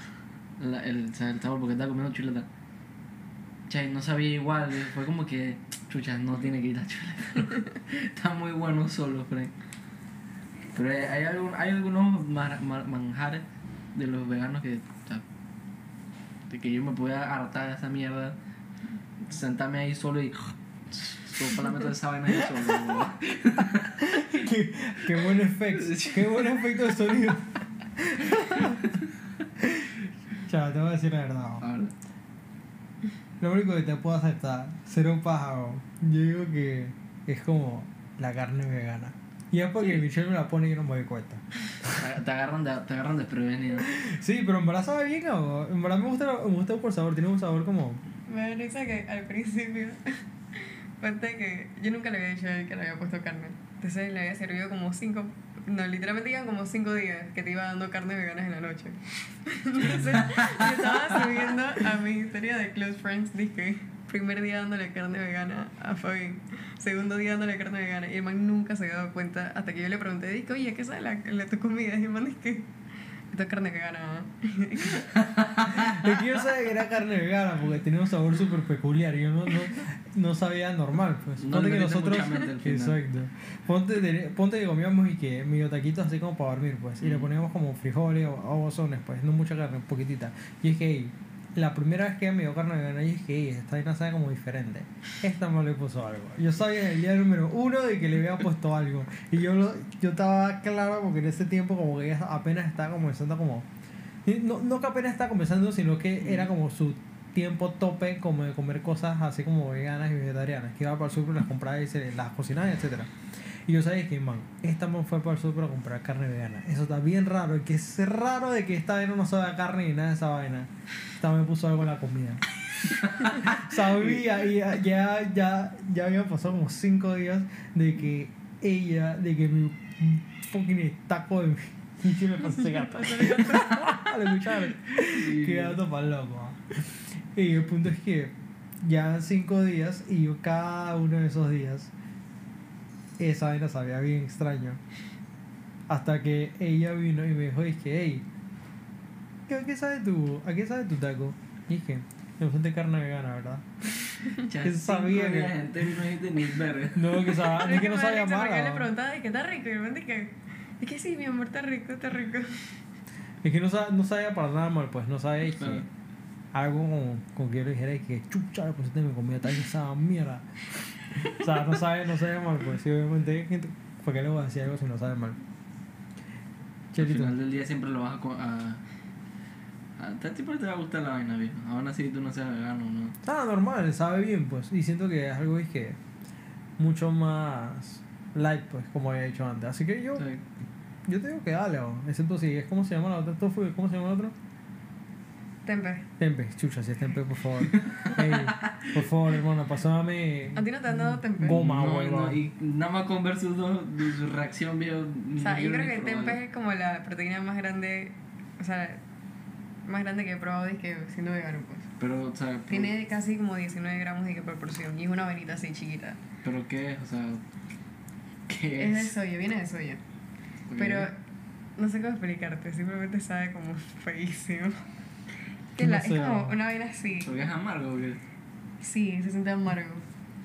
[SPEAKER 2] La- el, o sea, el sabor, porque estaba comiendo chuleta. Chay, no sabía igual, fue como que, chucha, no tiene que ir la chuleta. Está muy bueno solo, Frank. Pero hay, hay, algún- hay algunos mar- mar- manjares de los veganos que, o sea, de que yo me pueda hartar de esa mierda, sentarme ahí solo y soplarme toda esa vaina ahí solo.
[SPEAKER 1] qué, qué buen efecto. Qué buen efecto de sonido. Chao, te voy a decir la verdad. Lo único que te puedo aceptar, ser un pájaro, yo digo que es como la carne vegana. Y es porque Michelle me la pone y yo no me doy cuenta.
[SPEAKER 2] te agarran, de, te agarran desprevenido.
[SPEAKER 1] Sí, pero en verdad sabe bien, o en verdad me gusta, me gusta por sabor, tiene un sabor como...
[SPEAKER 3] Me da risa que al principio, cuenta que yo nunca le había dicho a él que le había puesto carne. Entonces le había servido como cinco, no, literalmente iban como cinco días que te iba dando carne veganas en la noche. Entonces yo estaba subiendo a mi historia de Close Friends, dije, primer día dándole carne vegana a Fabi, segundo día dándole carne vegana, y el man nunca se había dado cuenta hasta que yo le pregunté, dije, oye, ¿qué sabe la, la tu comida? Y el man dije, esto es carne vegana.
[SPEAKER 1] Es que yo sabía que era carne vegana porque tenía un sabor súper peculiar yo no, no, no sabía normal. Pues. Ponte que nosotros. Exacto. Ponte, de- ponte que comíamos y que medio taquitos así como para dormir, pues. Y le
[SPEAKER 2] Mm.
[SPEAKER 1] poníamos como frijoles o, o bozones, pues. No mucha carne, poquitita. Y es que "Ey, la primera vez que ella me dio carne vegana, yo dije, "Ey, esta vaina sabe como diferente. Esta no le puso algo. Yo sabía en el día número uno de que le había puesto algo. Y yo, lo, yo estaba claro porque en ese tiempo como que ella apenas estaba comenzando como... No, no que apenas estaba comenzando, sino que era como su tiempo tope como de comer cosas así como veganas y vegetarianas. Que iba para el super, las compraba y se las cocinaba, etc. Y yo sabía que, man, esta man fue para el super a comprar carne vegana. Eso está bien raro. Y que es raro de que esta vaina no sabe a carne ni nada de esa vaina. Esta me puso algo en la comida. Sabía, y ya, ya, ya, ya habían pasado como 5 días de que ella, de que mi fucking taco de y me pasó ese gato. Lo escucharon. Qué gato para loco. ¿ah? Y el punto es que ya cinco días y yo cada uno de esos días esa vaina sabía bien extraño. Hasta que ella vino y me dijo, dije, hey, ¿qué, ¿a qué sabe tu, a qué sabe tu taco? Y dije, me de carne vegana, ¿verdad?
[SPEAKER 2] Ya
[SPEAKER 1] Que sabía que-
[SPEAKER 2] y no ni verga.
[SPEAKER 1] No, que, sabía,
[SPEAKER 3] Pero
[SPEAKER 1] que no sabía
[SPEAKER 3] porque
[SPEAKER 1] mal.
[SPEAKER 3] él le preguntaba, ¿y qué está rico? Y me dije, es que sí, mi amor, está rico, está rico.
[SPEAKER 1] Es que no, sa- no sabía para nada mal, pues no sabía que algo con, con que yo le dijera que chucha le pusiste mi comida, tal esa mierda. O sea, no sabe, no sabe mal, pues sí, obviamente hay gente, ¿por qué le voy a decir algo si no sabe mal?
[SPEAKER 2] Al
[SPEAKER 1] Chelito.
[SPEAKER 2] final del día siempre lo vas a. a, a ti siempre te va a gustar la vaina, viejo. Aún así tú no seas vegano, ¿no?
[SPEAKER 1] Ah, normal, sabe bien, pues. Y siento que es algo es que mucho más light, pues, como había dicho antes. Así que yo,
[SPEAKER 2] sea,
[SPEAKER 1] yo te digo que dale, o, excepto si es como se llama la otra tofu, ¿cómo se llama la otra?
[SPEAKER 3] Tempe.
[SPEAKER 1] Tempe, chucha, si es tempe, por favor. Ey, por favor, hermano, pasame
[SPEAKER 3] ¿A ti no te han dado tempe?
[SPEAKER 1] Goma,
[SPEAKER 2] no, no, y nada más con ver sus dos, su reacción, viejo.
[SPEAKER 3] O sea, yo creo que el tempe es como la proteína más grande, o sea, más grande que he probado y que siendo vegano, pues.
[SPEAKER 2] Pero, o sea,
[SPEAKER 3] Tiene casi como 19 gramos de proporción y es una venita así chiquita.
[SPEAKER 2] ¿Pero qué es? O sea, ¿qué
[SPEAKER 3] Es de
[SPEAKER 2] es?
[SPEAKER 3] soya, viene de soya.
[SPEAKER 2] Ok.
[SPEAKER 3] Pero no sé cómo explicarte, simplemente sabe como feísimo. Que la- es como una vaina así.
[SPEAKER 2] Porque es amargo, ¿o qué?
[SPEAKER 3] Sí, se siente amargo.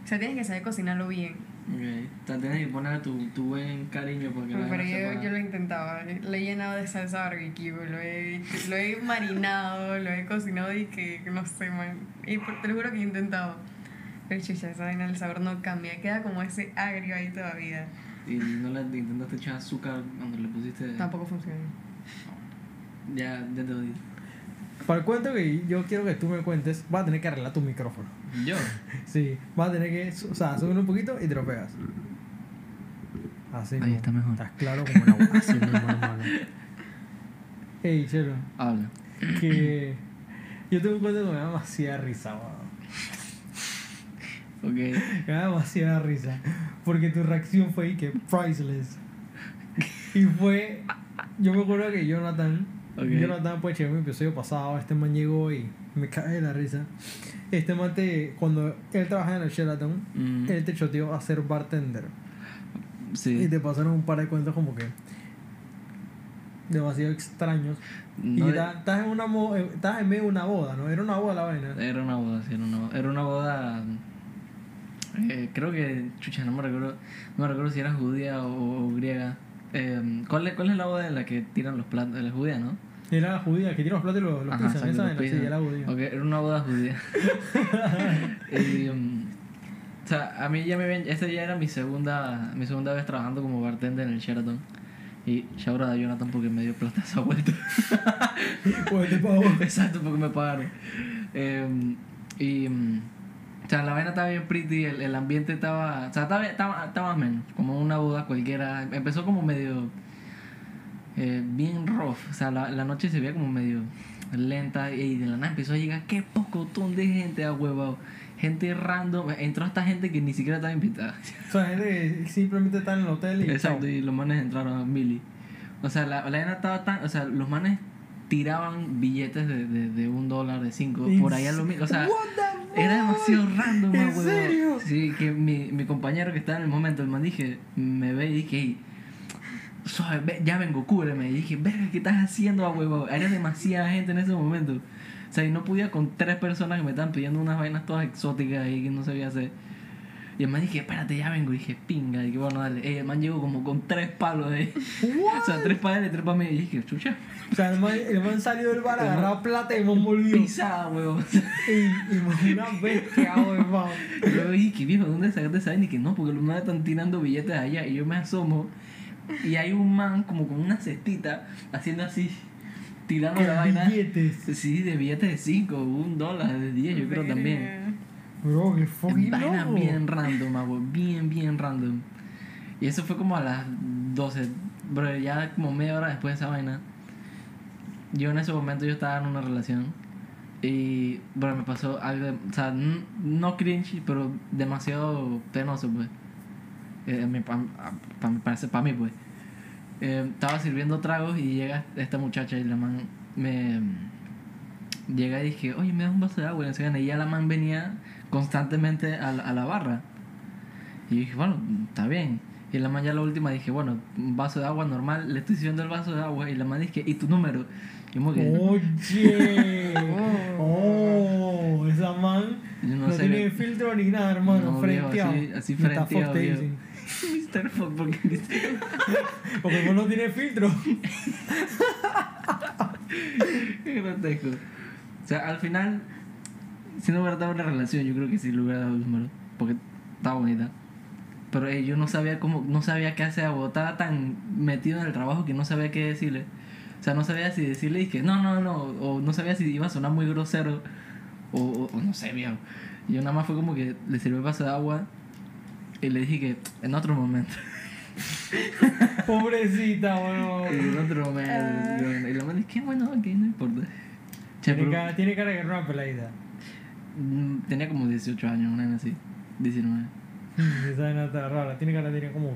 [SPEAKER 3] O sea, tienes que saber cocinarlo bien.
[SPEAKER 2] Ok. O sea, tienes que poner tu, tu buen cariño porque
[SPEAKER 3] Pero
[SPEAKER 2] vaina
[SPEAKER 3] yo, yo lo intentaba. Lo he llenado de salsa barbecue, lo he, lo he marinado, lo he cocinado y que no sé, man. Y te lo juro que he intentado. Pero chucha, esa vaina, el sabor no cambia. Queda como ese agrio ahí todavía.
[SPEAKER 2] Y no le intentaste echar azúcar cuando le pusiste.
[SPEAKER 3] Tampoco funciona.
[SPEAKER 2] Ya, ya te oí.
[SPEAKER 1] Para el cuento que yo quiero que tú me cuentes, vas a tener que arreglar tu micrófono.
[SPEAKER 2] Yo.
[SPEAKER 1] Sí, vas a tener que, o sea, subir un poquito y te lo pegas. Así
[SPEAKER 2] Ahí está mejor.
[SPEAKER 1] Estás claro como el agua. Así mismo, hermano. Ey, chelo,
[SPEAKER 2] Habla.
[SPEAKER 1] que yo tengo un cuento que me da demasiada risa, weón.
[SPEAKER 2] Ok.
[SPEAKER 1] Me da demasiada risa. Porque tu reacción fue y que priceless. Y fue. Yo me acuerdo que Jonathan.
[SPEAKER 2] Ok.
[SPEAKER 1] Jonathan, pues, en mi episodio pasado, este man llegó y me cae de la risa. Este man, te, cuando él trabajaba en el Sheraton,
[SPEAKER 2] Mm,
[SPEAKER 1] él te choteó a ser bartender. Y
[SPEAKER 2] sí.
[SPEAKER 1] te pasaron un par de cuentos como que. demasiado extraños.
[SPEAKER 2] No
[SPEAKER 1] y ta- estás en, una mo- eh, estás en medio de una boda, ¿no? Era una boda la vaina.
[SPEAKER 2] Era una boda, sí, era una boda. Era una boda. eh, creo que. Chucha, no me recuerdo. No me recuerdo si era judía o, o griega. Eh, ¿cuál, es, ¿Cuál es la boda en la que tiran los platos? La judía, ¿no?
[SPEAKER 1] Era judía, que tiene los platos y los, los
[SPEAKER 2] Ajá,
[SPEAKER 1] pisan. Esa
[SPEAKER 2] los
[SPEAKER 1] sí,
[SPEAKER 2] pisan.
[SPEAKER 1] era judía.
[SPEAKER 2] Ok, era una boda judía. y, um, o sea, a mí ya me ven, esta ya era mi segunda, mi segunda vez trabajando como bartender en el Sheraton. Y shout out a Jonathan porque me dio plata esa vuelta.
[SPEAKER 1] Pues te pago.
[SPEAKER 2] Exacto, porque me pagaron. Eh, y, um, o sea, la vaina estaba bien pretty, el, el ambiente estaba, o sea, estaba, estaba, estaba menos, como una boda cualquiera. Empezó como medio, eh, bien rough, o sea, la, la noche se veía como medio lenta y de la nada empezó a llegar, qué pocotón de gente a huevado. Gente random, entró esta gente que ni siquiera estaba invitada.
[SPEAKER 1] O sea, gente que simplemente está en el hotel y.
[SPEAKER 2] Exacto,
[SPEAKER 1] chao.
[SPEAKER 2] y los manes entraron a Millie. O sea, la, la estaba tan. O sea, los manes tiraban billetes de, de, de un dólar, de cinco, por allá lo mismo. O sea, era demasiado random,
[SPEAKER 1] ¿En
[SPEAKER 2] ah, huevón.
[SPEAKER 1] serio?
[SPEAKER 2] Sí, que mi, mi compañero que estaba en el momento, el man dije, me ve y dije, "Ey, suave, ya vengo, cúbreme. Y dije, verga, ¿qué estás haciendo, a huevo? Era demasiada gente en ese momento. O sea, y no podía con tres personas que me estaban pidiendo unas vainas todas exóticas ahí que no sabía hacer. Y el man dije, espérate, ya vengo. Y dije, pinga. Y que bueno, dale. Ey, el man llegó como con tres palos ahí.
[SPEAKER 1] What?
[SPEAKER 2] O sea, tres él y tres para mí. Y dije, chucha,
[SPEAKER 1] O sea, el man, el man salió del bar, agarrado plata y me volvió.
[SPEAKER 2] pisada, huevón.
[SPEAKER 1] Y, y una bestia, weón.
[SPEAKER 2] Y luego dije, viejo, ¿dónde sacaste esa vaina? Y que no, porque los manes están tirando billetes allá. Y yo me asomo. Y hay un man como con una cestita haciendo así, tirando la vaina.
[SPEAKER 1] Billetes.
[SPEAKER 2] Sí, de billetes de 5, un dólar, de 10, yo creo también.
[SPEAKER 1] Bro, qué fucking
[SPEAKER 2] Vaina
[SPEAKER 1] loco.
[SPEAKER 2] bien random, agua, bien, bien random. Y eso fue como a las 12, bro, ya como media hora después de esa vaina. Yo en ese momento yo estaba en una relación. Y, bro, me pasó algo, de- o sea, no cringe, pero demasiado penoso, pues. Eh, mi parece, para mí, pues. Eh, estaba sirviendo tragos y llega esta muchacha y la man me llega y dije, oye, me das un vaso de agua y ya la man venía constantemente a la, a la barra. Y yo dije, bueno, está bien. Y la man ya la última dije, bueno, un vaso de agua normal, le estoy sirviendo el vaso de agua y la man dije, ¿y tu número? Y como que,
[SPEAKER 1] Oye. Oh, esa man
[SPEAKER 2] Yo no
[SPEAKER 1] no,
[SPEAKER 2] sé,
[SPEAKER 1] tiene filtro ni nada, hermano.
[SPEAKER 2] No, viejo,
[SPEAKER 1] frenteado.
[SPEAKER 2] así- así
[SPEAKER 1] Me.
[SPEAKER 2] Mr. Fox, porque dice,
[SPEAKER 1] Porque vos no tiene filtro.
[SPEAKER 2] qué grotesco. O sea, al final, si no hubiera dado una relación, yo creo que sí le hubiera dado el número, porque estaba bonita. Pero eh, yo no sabía cómo, no sabía qué hacer, estaba tan metido en el trabajo que no sabía qué decirle. O sea, no sabía si decirle y que no, no, no, o no sabía si iba a sonar muy grosero, o, o- o no sé, viejo. Yo nada más fue como que le sirvió el vaso de agua y le dije que en otro momento.
[SPEAKER 1] Pobrecita, bueno.
[SPEAKER 2] en otro momento. Y la man dice, qué bueno, ok, no importa. Che,
[SPEAKER 1] Tiene
[SPEAKER 2] pero-
[SPEAKER 1] cara, tiene cara de una peladita.
[SPEAKER 2] Tenía como 18 años, una vez así. 19.
[SPEAKER 1] Mm, Esa vaina está rara. Tiene cara, tiene como.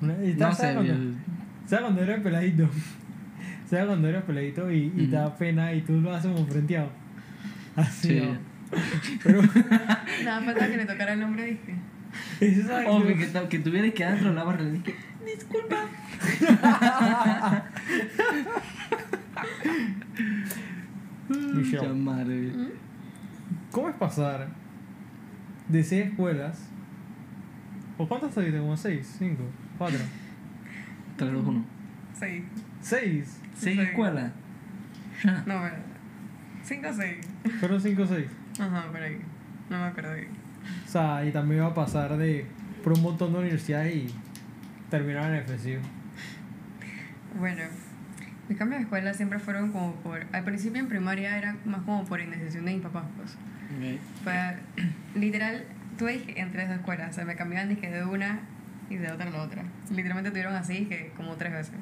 [SPEAKER 1] Una, y está-
[SPEAKER 2] No
[SPEAKER 1] ¿sabes
[SPEAKER 2] sé,
[SPEAKER 1] cuando- ¿Sabes cuando eres peladito? ¿Sabes cuando eres peladito y, y te da pena y tú lo haces como frenteado? Así,
[SPEAKER 2] Sí.
[SPEAKER 1] ¿no? Pero.
[SPEAKER 3] Nada falta que le tocara el nombre, dije.
[SPEAKER 1] Exacto.
[SPEAKER 2] Obvio, que, que tuvieras que adentro de la barra. Le dije, disculpa.
[SPEAKER 1] Michelle.
[SPEAKER 2] Mucha madre.
[SPEAKER 1] ¿Cómo es pasar de seis escuelas? ¿O cuántas saliste? ¿Como seis? ¿Cinco? ¿Cuatro?
[SPEAKER 2] 3, 2, 1.
[SPEAKER 3] Sí.
[SPEAKER 1] ¿Seis?
[SPEAKER 2] ¿Seis
[SPEAKER 3] Sí.
[SPEAKER 2] escuelas? Ya.
[SPEAKER 3] No, bueno. Cinco o seis.
[SPEAKER 1] Fueron cinco o seis.
[SPEAKER 3] Ajá, por ahí. No me acuerdo bien.
[SPEAKER 1] O sea, y también iba a pasar de por un montón de universidades y terminar en FSU.
[SPEAKER 3] Bueno, mis cambios de escuela siempre fueron como por... Al principio en primaria era más como por indecisión de mis papás, pues. Fue, literal, tuve que entre dos escuelas, o sea, me cambiaban dije, de una y de otra a la otra. Literalmente tuvieron así que como tres veces.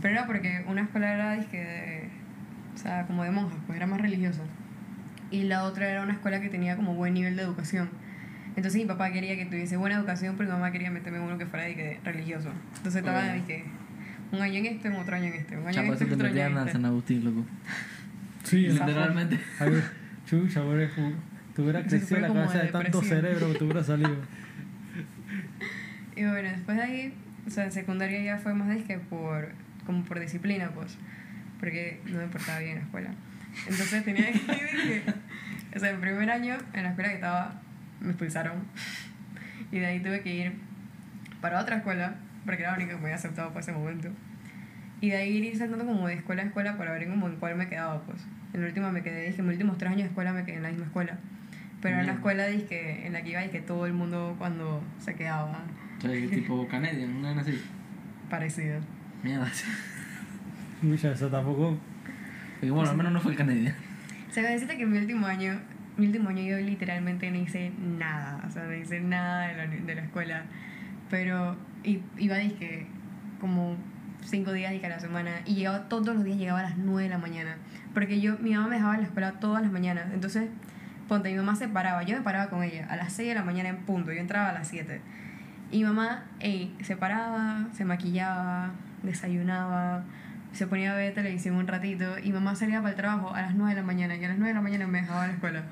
[SPEAKER 3] Pero era porque una escuela era dizque, de, o sea, como de monjas, pues era más religiosa. Y la otra era una escuela que tenía como buen nivel de educación. Entonces mi papá quería que tuviese buena educación, pero mi mamá quería meterme en uno que fuera dizque, religioso. Entonces estaba
[SPEAKER 2] Oh.
[SPEAKER 3] dizque, un año en este, otro año en este, un año
[SPEAKER 2] Chapa,
[SPEAKER 3] en este,
[SPEAKER 2] te
[SPEAKER 3] otro año en este.
[SPEAKER 2] San Agustín, loco.
[SPEAKER 1] Sí,
[SPEAKER 2] Literalmente.
[SPEAKER 1] A ver, chucha, güey, fu- te hubiera
[SPEAKER 3] Eso
[SPEAKER 1] crecido la cabeza de
[SPEAKER 3] de
[SPEAKER 1] tanto cerebro que te hubiera salido.
[SPEAKER 3] Y bueno, después de ahí, o sea, en secundaria ya fue más que por, como por disciplina, pues, porque no me portaba bien en la escuela. Entonces tenía que ir, que- o sea, en primer año, en la escuela que estaba, me expulsaron. Y de ahí tuve que ir para otra escuela, porque era la única que me había aceptado por ese momento. Y de ahí ir saltando como de escuela a escuela para ver como en cuál me quedaba, pues. En la última me quedé, dije, en mis últimos tres años de escuela me quedé en la misma escuela. Pero era una
[SPEAKER 2] Bien.
[SPEAKER 3] escuela dizque, en la que iba y que todo el mundo cuando se quedaba
[SPEAKER 2] O tipo Canadian, una vez así.
[SPEAKER 3] parecido.
[SPEAKER 2] Mierda. sí.
[SPEAKER 1] Chucha, eso tampoco.
[SPEAKER 2] Y bueno, al menos no fue el Canadian.
[SPEAKER 3] O sea, decirte que en mi último año, mi último año yo literalmente no hice nada, o sea, no hice nada de la, de la escuela, pero i- iba que como cinco días y cada semana y llegaba todos los días, llegaba a las 9 de la mañana, porque yo, mi mamá me dejaba en la escuela todas las mañanas, entonces, ponte, mi mamá se paraba, yo me paraba con ella a las 6 de la mañana en punto, yo entraba a las 7, y mamá, se paraba, se maquillaba, desayunaba, se ponía a ver televisión un ratito y mamá salía para el trabajo a las 9 de la mañana y a las 9 de la mañana me dejaba a la escuela.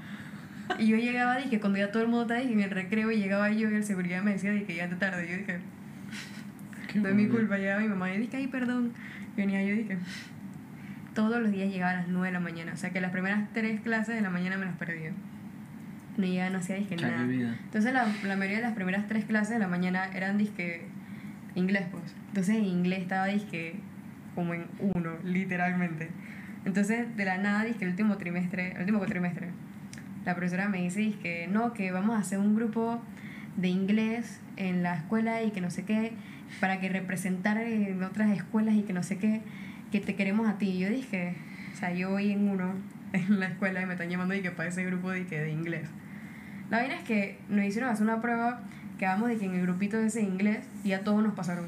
[SPEAKER 3] Y yo llegaba, dije, cuando ya todo el mundo estaba dije, en el recreo y llegaba yo y el seguridad me decía, dije, ya te tarde. Yo dije, no es mi culpa, llegaba mi mamá y dije, ay, perdón. Y venía yo dije, todos los días llegaba a las 9 de la mañana. O sea que las primeras tres clases de la mañana me las perdía. No llegaba, no hacía dije
[SPEAKER 2] Cha,
[SPEAKER 3] nada. Entonces la, la mayoría de las primeras tres clases de la mañana eran disque inglés, pues. Entonces en inglés estaba disque como en uno, literalmente. Entonces de la nada, disque el último trimestre, el último cuatrimestre, la profesora me dice que no, que vamos a hacer un grupo de inglés en la escuela y que no sé qué, para que representar en otras escuelas y que no sé qué, que te queremos a ti. Y yo dije, o sea, yo voy en uno en la escuela y me están llamando y que para ese grupo de, de inglés. La vaina es que nos hicieron hacer una prueba, quedamos de que en el grupito ese de inglés y a todos nos pasaron.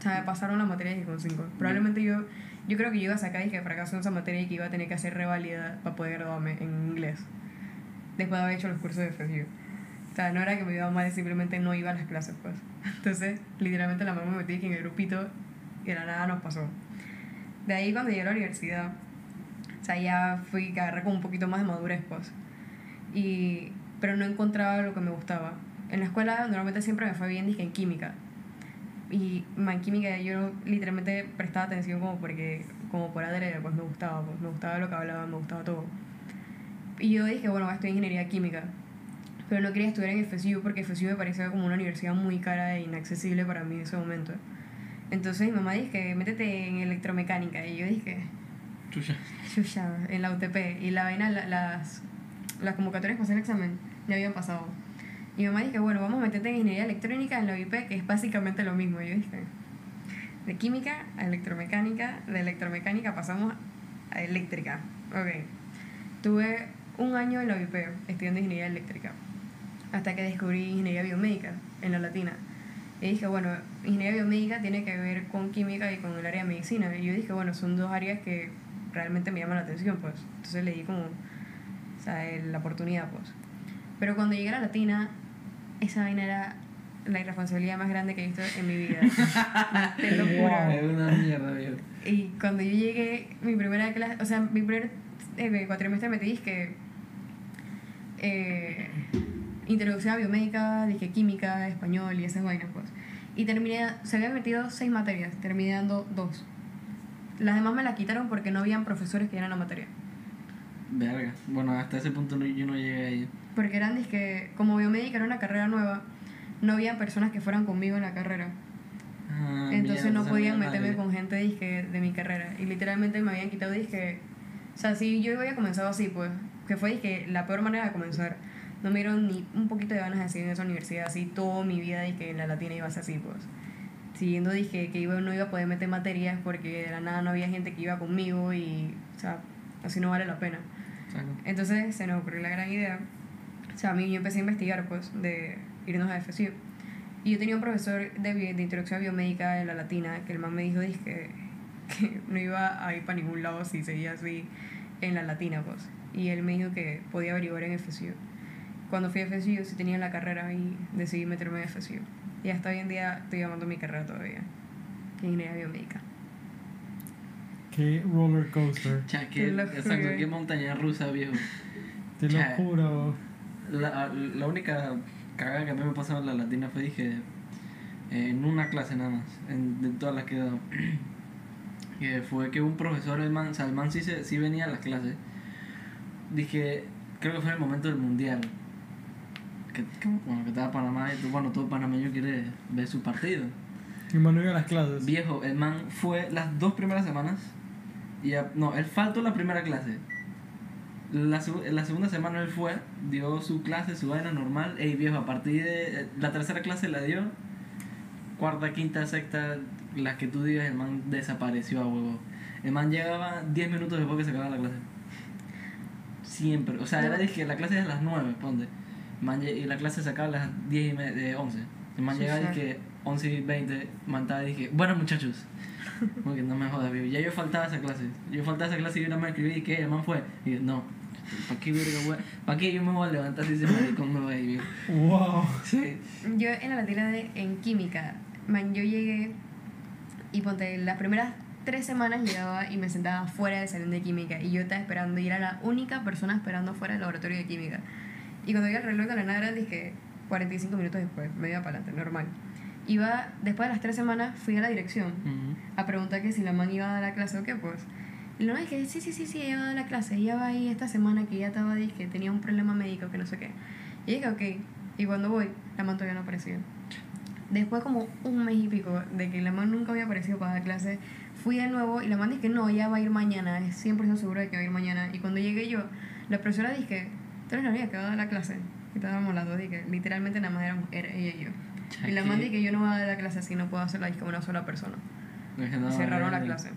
[SPEAKER 3] O sea, me pasaron la materia y con 5. Probablemente yo, yo creo que yo iba a sacar y que fracaso en esa materia y que iba a tener que hacer revalida para poder graduarme en inglés. Después de haber hecho los cursos de FSU. O sea, no era que me iba mal, simplemente no iba a las clases, pues. Entonces, literalmente la mamá me metí en el grupito y de la nada nos pasó. De ahí cuando llegué a la universidad, o sea, ya fui que agarré con un poquito más de madurez, pues. Y, pero no encontraba lo que me gustaba. En la escuela normalmente siempre me fue bien, dije, en química. Y man, química yo literalmente prestaba atención como porque, como por adrede, pues me gustaba, pues me gustaba lo que hablaba, me gustaba todo. Y yo dije, bueno, voy a estudiar ingeniería química. Pero no quería estudiar en FSU porque FSU me parecía como una universidad muy cara e inaccesible para mí en ese momento. Entonces mi mamá dije, métete en electromecánica. Y yo dije,
[SPEAKER 2] Chucha.
[SPEAKER 3] chucha, en la UTP. Y la vaina, la- las, las convocatorias para hacer el examen ya habían pasado. Mi mamá dije, bueno, vamos a meterte en ingeniería electrónica en la UIP, que es básicamente lo mismo. Yo dije, de química a electromecánica, de electromecánica pasamos a eléctrica. Ok. Tuve un año en la UIP estudiando ingeniería eléctrica, hasta que descubrí ingeniería biomédica en la latina. Y dije, bueno, ingeniería biomédica tiene que ver con química y con el área de medicina. Y yo dije, bueno, son dos áreas que realmente me llaman la atención, pues. Entonces le di como, o sea, la oportunidad, pues. Pero cuando llegué a la latina, esa vaina era la irresponsabilidad más grande que he visto en mi vida. Te lo juro.
[SPEAKER 2] Es una mierda, viejo.
[SPEAKER 3] Y cuando yo llegué, mi primera clase, o sea, mi primer eh, cuatrimestre metí que eh, introducción a biomédica, dije química, español y esas vainas, pues. Y terminé, se habían metido seis materias, terminé dando dos. Las demás me las quitaron porque no habían profesores que dieran la materia.
[SPEAKER 2] Verga. Bueno, hasta ese punto no- yo no llegué ahí.
[SPEAKER 3] Porque eran, dizque, como biomédica era una carrera nueva, no había personas que fueran conmigo en la carrera.
[SPEAKER 2] Ah,
[SPEAKER 3] Entonces no podían meterme
[SPEAKER 2] viejo.
[SPEAKER 3] con gente dizque, de mi carrera. Y literalmente me habían quitado disque. O sea, si yo había comenzado así, pues, que fue disque, la peor manera de comenzar. No me dieron ni un poquito de ganas de seguir en esa universidad. Así toda mi vida dije en la latina iba a ser así, pues. Siguiendo dije que iba, no iba a poder meter materias porque de la nada no había gente que iba conmigo y, o sea, así no vale la pena.
[SPEAKER 2] Saco.
[SPEAKER 3] Entonces se nos ocurrió la gran idea. O sea, a mí yo empecé a investigar, pues, de irnos a FSU. Y yo tenía un profesor de, de introducción a biomédica en la latina que el man me dijo dizque, que no iba a ir para ningún lado si seguía así en la latina, pues. Y él me dijo que podía averiguar en FSU. Cuando fui a FSU sí tenía la carrera y decidí meterme en FSU. Y hasta hoy en día estoy llamando mi carrera todavía, que es ingeniería biomédica.
[SPEAKER 1] Qué roller coaster.
[SPEAKER 2] Cha,
[SPEAKER 3] Te
[SPEAKER 2] qué,
[SPEAKER 3] lo
[SPEAKER 2] exacto,
[SPEAKER 3] juro.
[SPEAKER 2] qué montaña rusa, viejo.
[SPEAKER 1] Te lo juro.
[SPEAKER 2] La, la única cagada que a mí me pasó en la latina fue, dije, en una clase nada más, en, de todas las que he dado. que fue que un profesor, el man, o sea, el man sí, se, sí venía a las clases. Dije, creo que fue el momento del mundial. Que, que, bueno, que estaba Panamá y bueno, todo panameño quiere ver su partido.
[SPEAKER 1] Mi mano iba a las clases.
[SPEAKER 2] Viejo, el man fue las dos primeras semanas. Y a- no, él faltó la primera clase. La, la segunda semana él fue, dio su clase, su vaina normal. Ey, viejo, a partir de la tercera clase la dio. Cuarta, quinta, sexta, las que tú digas, el man desapareció a huevo. El man llegaba 10 minutos después que se acababa la clase. Siempre. O sea, era de que la clase es a las 9, ponte. Man y la clase se acaba a las 10 y me- de 11. El man
[SPEAKER 3] Sí,
[SPEAKER 2] llegaba y
[SPEAKER 3] sí.
[SPEAKER 2] que 11 y 20, man estaba y dije, bueno muchachos. Porque no me jodas, viejo. Ya yo faltaba esa clase. Yo faltaba esa clase y una me escribí y que el man fue. Y yo, no. ¿Para qué, verga, güey? ¿Para qué yo me voy a levantar si ese maricón me va a ir?
[SPEAKER 1] Wow.
[SPEAKER 2] Sí.
[SPEAKER 3] Yo en la latina de, en química, man, yo llegué y ponte las primeras tres semanas llegaba y me sentaba fuera del salón de química y yo estaba esperando y era la única persona esperando fuera del laboratorio de química. Y cuando vi el reloj de la nada dije 45 minutos después, me iba para adelante, normal. Iba, después de las tres semanas fui a la dirección
[SPEAKER 2] Ujú.
[SPEAKER 3] a preguntar que si la man iba a dar la clase o qué, pues. Y lo dije, sí, sí, sí, sí, ella va a dar la clase. Ella va ahí esta semana que ya estaba, dije, que tenía un problema médico, que no sé qué. Y dije, ok. Y cuando voy, la man todavía no apareció. Después como un mes y pico de que la man nunca había aparecido para dar clase, fui de nuevo y la man dije, no, ella va a ir mañana, es 100% segura de que va a ir mañana. Y cuando llegué yo, la profesora dije, tú eres la única que va a dar la clase. Y estábamos las dos, dije, literalmente nada más éramos ella y yo. Y la man
[SPEAKER 2] Chaque.
[SPEAKER 3] dije, yo no voy a dar la clase así, no puedo hacerla dije, una sola persona
[SPEAKER 2] no,
[SPEAKER 3] cerraron la clase.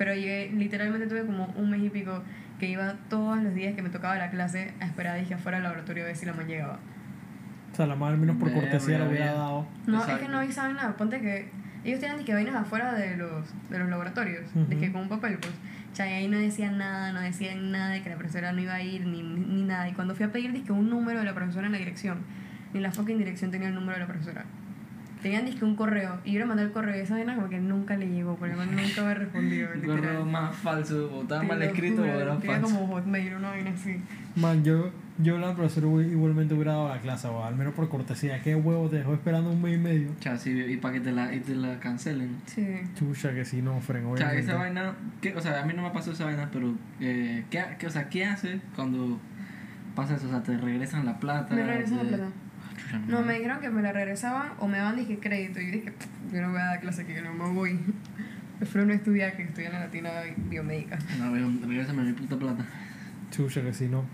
[SPEAKER 3] Pero llegué, literalmente tuve como un mes y pico que iba todos los días que me tocaba la clase a esperar, dije, afuera del laboratorio a ver si la man llegaba.
[SPEAKER 1] O sea, la madre menos por cortesía le hubiera dado.
[SPEAKER 3] No, es
[SPEAKER 2] Exacto.
[SPEAKER 3] que no avisaban nada. Ponte que ellos tienen que vainas afuera de los, de los laboratorios, de
[SPEAKER 1] Ujú.
[SPEAKER 3] que con un papel, pues. O sea, y ahí no decían nada, no decían nada de que la profesora no iba a ir, ni, ni nada. Y cuando fui a pedir, dije, un número de la profesora en la dirección, ni la fucking dirección tenía el número de la profesora. Tenían disque un correo y yo le mandé el correo y esa vaina como que nunca le llegó, porque nunca me respondió,
[SPEAKER 2] El correo
[SPEAKER 3] literal.
[SPEAKER 2] más falso, o estaba mal escrito o era falso.
[SPEAKER 3] como hotmail, una vaina así.
[SPEAKER 1] Man, yo, yo la profesora igualmente hubiera dado la clase, o al menos por cortesía. ¿Qué huevo te dejó esperando un mes y medio?
[SPEAKER 2] Sea, sí, y para que te la, y te la cancelen.
[SPEAKER 3] Sí.
[SPEAKER 1] Chucha, que si no, Fren,
[SPEAKER 2] O sea,
[SPEAKER 1] obviamente.
[SPEAKER 2] esa vaina, ¿qué? o sea, a mí no me pasó esa vaina, pero eh, ¿qué, qué, o sea, ¿qué haces cuando pasa eso? O sea, te regresan la plata.
[SPEAKER 3] Me regresan la plata. No, me dijeron que me la regresaban o me daban dije crédito. Y yo dije, "Pff, yo no voy a dar clase aquí, que no me voy. Prefiero no estudiar que estudiar en la latina biomédica.
[SPEAKER 2] No, veo, regrésame mi puta plata.
[SPEAKER 1] Chucha, que si no.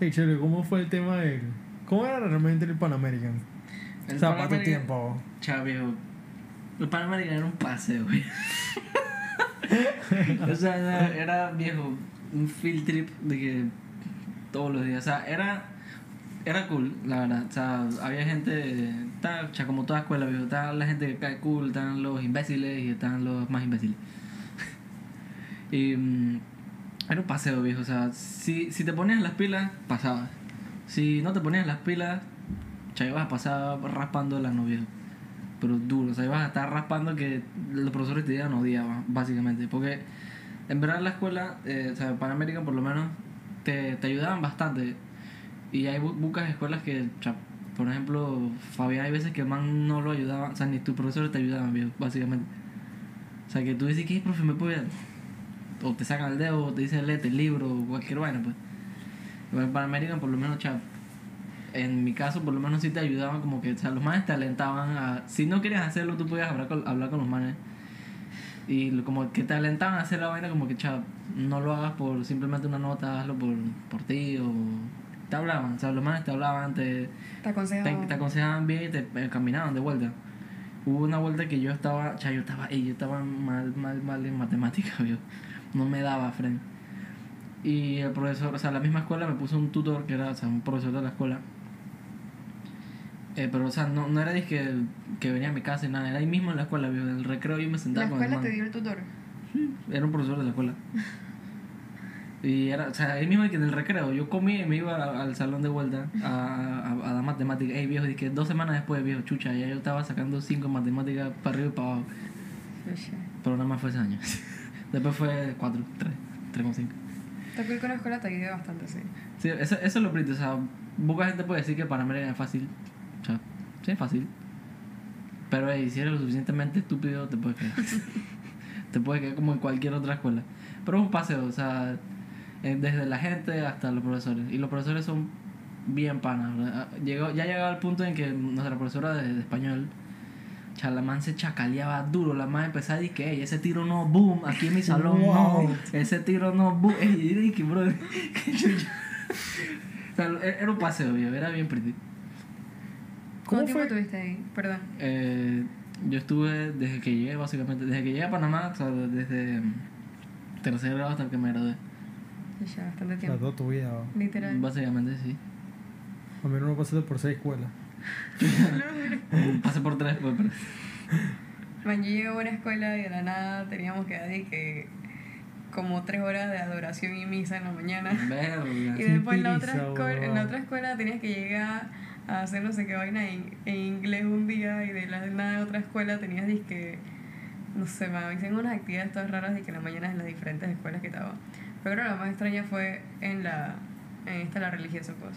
[SPEAKER 1] Hey, Chelo, ¿cómo fue el tema del. ¿Cómo era realmente el Pan American?
[SPEAKER 2] El
[SPEAKER 1] o sea,
[SPEAKER 2] Pan
[SPEAKER 1] para tu
[SPEAKER 2] American-
[SPEAKER 1] tiempo.
[SPEAKER 2] Chao, viejo. El Pan American era un paseo, güey. o sea, era, era, viejo, un field trip de que todos los días. O sea, era, era cool, la verdad. O sea, había gente, está, o sea, como toda escuela, viejo. Está la gente que cae cool, están los imbéciles y están los más imbéciles. y mm, era un paseo, viejo. O sea, si, si te ponías las pilas, pasabas. Si no te ponías las pilas, ya ibas a pasar raspando la novia. Pero duro, o sea, ibas a estar raspando que los profesores te odiar, ba- básicamente. Porque en verdad la escuela, eh, o sea, Panamérica por lo menos, te, te ayudaban bastante. Y hay pocas escuelas que, por ejemplo, Fabián, hay veces que man no lo ayudaban, o sea, ni tus profesores te ayudaban, básicamente. O sea, que tú dices, ¿qué, profe, me puede? O te sacan el dedo, o te dicen, léete el libro, o cualquier vaina, pues. Pero en Panamérica, por lo menos, cha, en mi caso, por lo menos sí te ayudaban, como que, o sea, los manes te alentaban a. Si no querías hacerlo, tú podías hablar con, hablar con los manes. Y como que te alentaban a hacer la vaina, como que, cha, no lo hagas por simplemente una nota, hazlo por, por ti, o. Te hablaban, o sea, los manes te hablaban, te,
[SPEAKER 3] Te
[SPEAKER 2] te,
[SPEAKER 3] aconsejaban.
[SPEAKER 2] te aconsejaban bien y te eh, caminaban de vuelta. Hubo una vuelta que yo estaba, cha, yo estaba, ey, yo estaba mal, mal, mal en matemáticas. No me daba frente. Y el profesor, o sea, la misma escuela me puso un tutor que era, o sea, un profesor de la escuela. Eh, pero, o sea, no, no era de que, que venía a mi casa y nada, era ahí mismo en la escuela, viejo. En el recreo yo me
[SPEAKER 3] La
[SPEAKER 2] sentaba con el
[SPEAKER 3] escuela
[SPEAKER 2] man.
[SPEAKER 3] te dio el tutor.
[SPEAKER 2] Era un profesor de la escuela. Y era, o sea, ahí mismo que en el recreo, yo comí y me iba a- al salón de vuelta a, a, a dar matemáticas. Ey, viejo, dije, dos semanas después, viejo, chucha, ya yo estaba sacando cinco matemáticas para arriba y para abajo. Pero nada más fue ese año. después fue cuatro, tres, tres con cinco.
[SPEAKER 3] Te cool que la escuela te ayude bastante, sí.
[SPEAKER 2] Sí, eso, eso es lo bonito, o sea, poca gente puede decir que Panamérica es fácil. O sea, sí es fácil. Pero ey, si eres lo suficientemente estúpido, te puedes quedar. te puedes quedar como en cualquier otra escuela. Pero es un paseo, o sea, eh, desde la gente hasta los profesores. Y los profesores son bien panas. ¿verdad? Llegó, ya llegaba al punto en que nuestra profesora de, de español, cha, la man se chacaleaba duro. La man empezaba a decir que "Ey, ese tiro no, boom, aquí en mi salón,
[SPEAKER 1] Wow.
[SPEAKER 2] no. Ese tiro no, boom. Ey, y dije, bro, qué chucha. O sea, era un paseo, viejo, era bien pretty.
[SPEAKER 1] ¿Cómo
[SPEAKER 3] ¿Cuánto tiempo
[SPEAKER 1] fue?
[SPEAKER 3] estuviste ahí? Perdón.
[SPEAKER 2] Eh, yo estuve desde que llegué, básicamente, desde que llegué a Panamá, o sea, desde tercer grado hasta que me gradué.
[SPEAKER 3] Ya, bastante
[SPEAKER 1] O sea,
[SPEAKER 3] tiempo.
[SPEAKER 1] toda tu vida. ¿va?
[SPEAKER 3] Literal.
[SPEAKER 2] Básicamente, sí.
[SPEAKER 1] A mí no me pasaste por seis escuelas.
[SPEAKER 2] Pasé por tres, pues, pero...
[SPEAKER 3] Man, yo llegué a una escuela y de la nada teníamos que dar de que como tres horas de adoración y misa en la mañana.
[SPEAKER 2] Verga.
[SPEAKER 3] Y después en la otra escuela, en la otra escuela tenías que llegar a hacer no sé qué vaina en, en inglés un día y de la nada de otra escuela tenías que no sé, me hicieron unas actividades todas raras de que en la mañana en las diferentes escuelas que estaba. Pero creo la más extraña fue en la en esta la religiosa pues.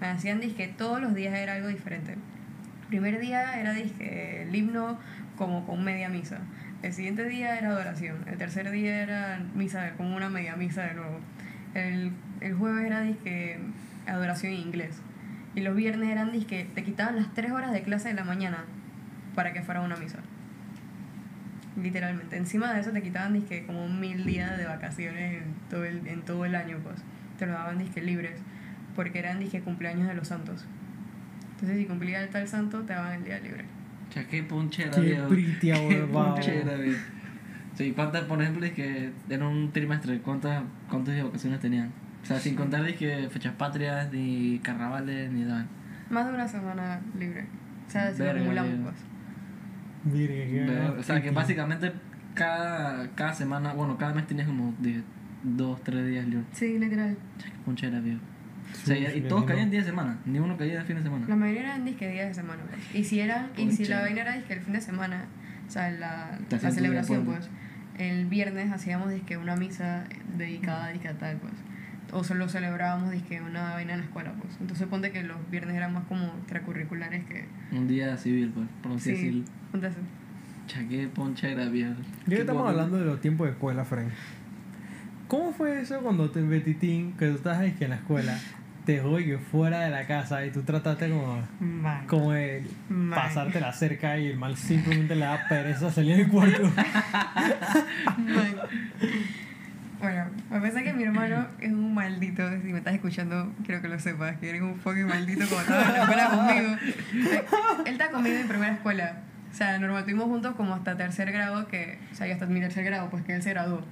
[SPEAKER 3] Me hacían disque todos los días era algo diferente. El primer día era disque el himno como con media misa. El siguiente día era adoración. El tercer día era misa, como una media misa de nuevo. El, el jueves era disque adoración en inglés. Y los viernes eran disque, te quitaban las tres horas de clase de la mañana para que fuera una misa. Literalmente. Encima de eso te quitaban disque como mil días de vacaciones en todo el, en todo el año, pues. Te los daban disque libres. Porque eran disque cumpleaños de los santos. Entonces si cumplía el tal santo, te daban el día libre.
[SPEAKER 2] O sea, qué ponchera,
[SPEAKER 1] Qué
[SPEAKER 2] viejo.
[SPEAKER 1] pretty,
[SPEAKER 2] Qué ponchera, viejo. Sí, ¿cuántas, por ejemplo, es que en un trimestre, cuántas, cuántas de vacaciones tenían? O sea, sin contar que fechas patrias, ni carnavales, ni nada.
[SPEAKER 3] Más de una semana libre. O sea, si lo acumulamos, pues.
[SPEAKER 2] Ver- O sea, que básicamente cada, cada semana, bueno, cada mes tenías como de dos, tres días libres.
[SPEAKER 3] Sí, literal.
[SPEAKER 2] Qué ponchera, viejo. O sea, y- todos caían día de semana, ni uno caía de fin de semana.
[SPEAKER 3] La mayoría eran disque días de semana, pues. Y si eran, y si la vaina era disque el fin de semana, o sea, la, la celebración, pues. El viernes hacíamos disque una misa dedicada disque a tal, pues. O solo celebrábamos disque una vaina en la escuela, pues. Entonces ponte que los viernes eran más como extracurriculares que.
[SPEAKER 2] Un día civil, pues, por así decirlo.
[SPEAKER 3] Ponte así.
[SPEAKER 2] Chaqué, poncha era viejo.
[SPEAKER 1] Ya que estamos hablando de los tiempos de escuela, Frank. ¿Cómo fue eso cuando te Betitín, que tú que en la escuela, te que fuera de la casa y tú trataste como,
[SPEAKER 3] Man.
[SPEAKER 1] como de
[SPEAKER 3] Man.
[SPEAKER 1] pasarte la cerca y el mal simplemente le da pereza salir del cuarto?
[SPEAKER 3] Man. Bueno, a pesar que mi hermano es un maldito, si me estás escuchando, quiero que lo sepas, que eres un fucking maldito como estaba en la escuela conmigo. Él está conmigo en mi primera escuela. O sea, normal, estuvimos juntos como hasta tercer grado, que, o sea, yo hasta mi tercer grado, pues que él se graduó.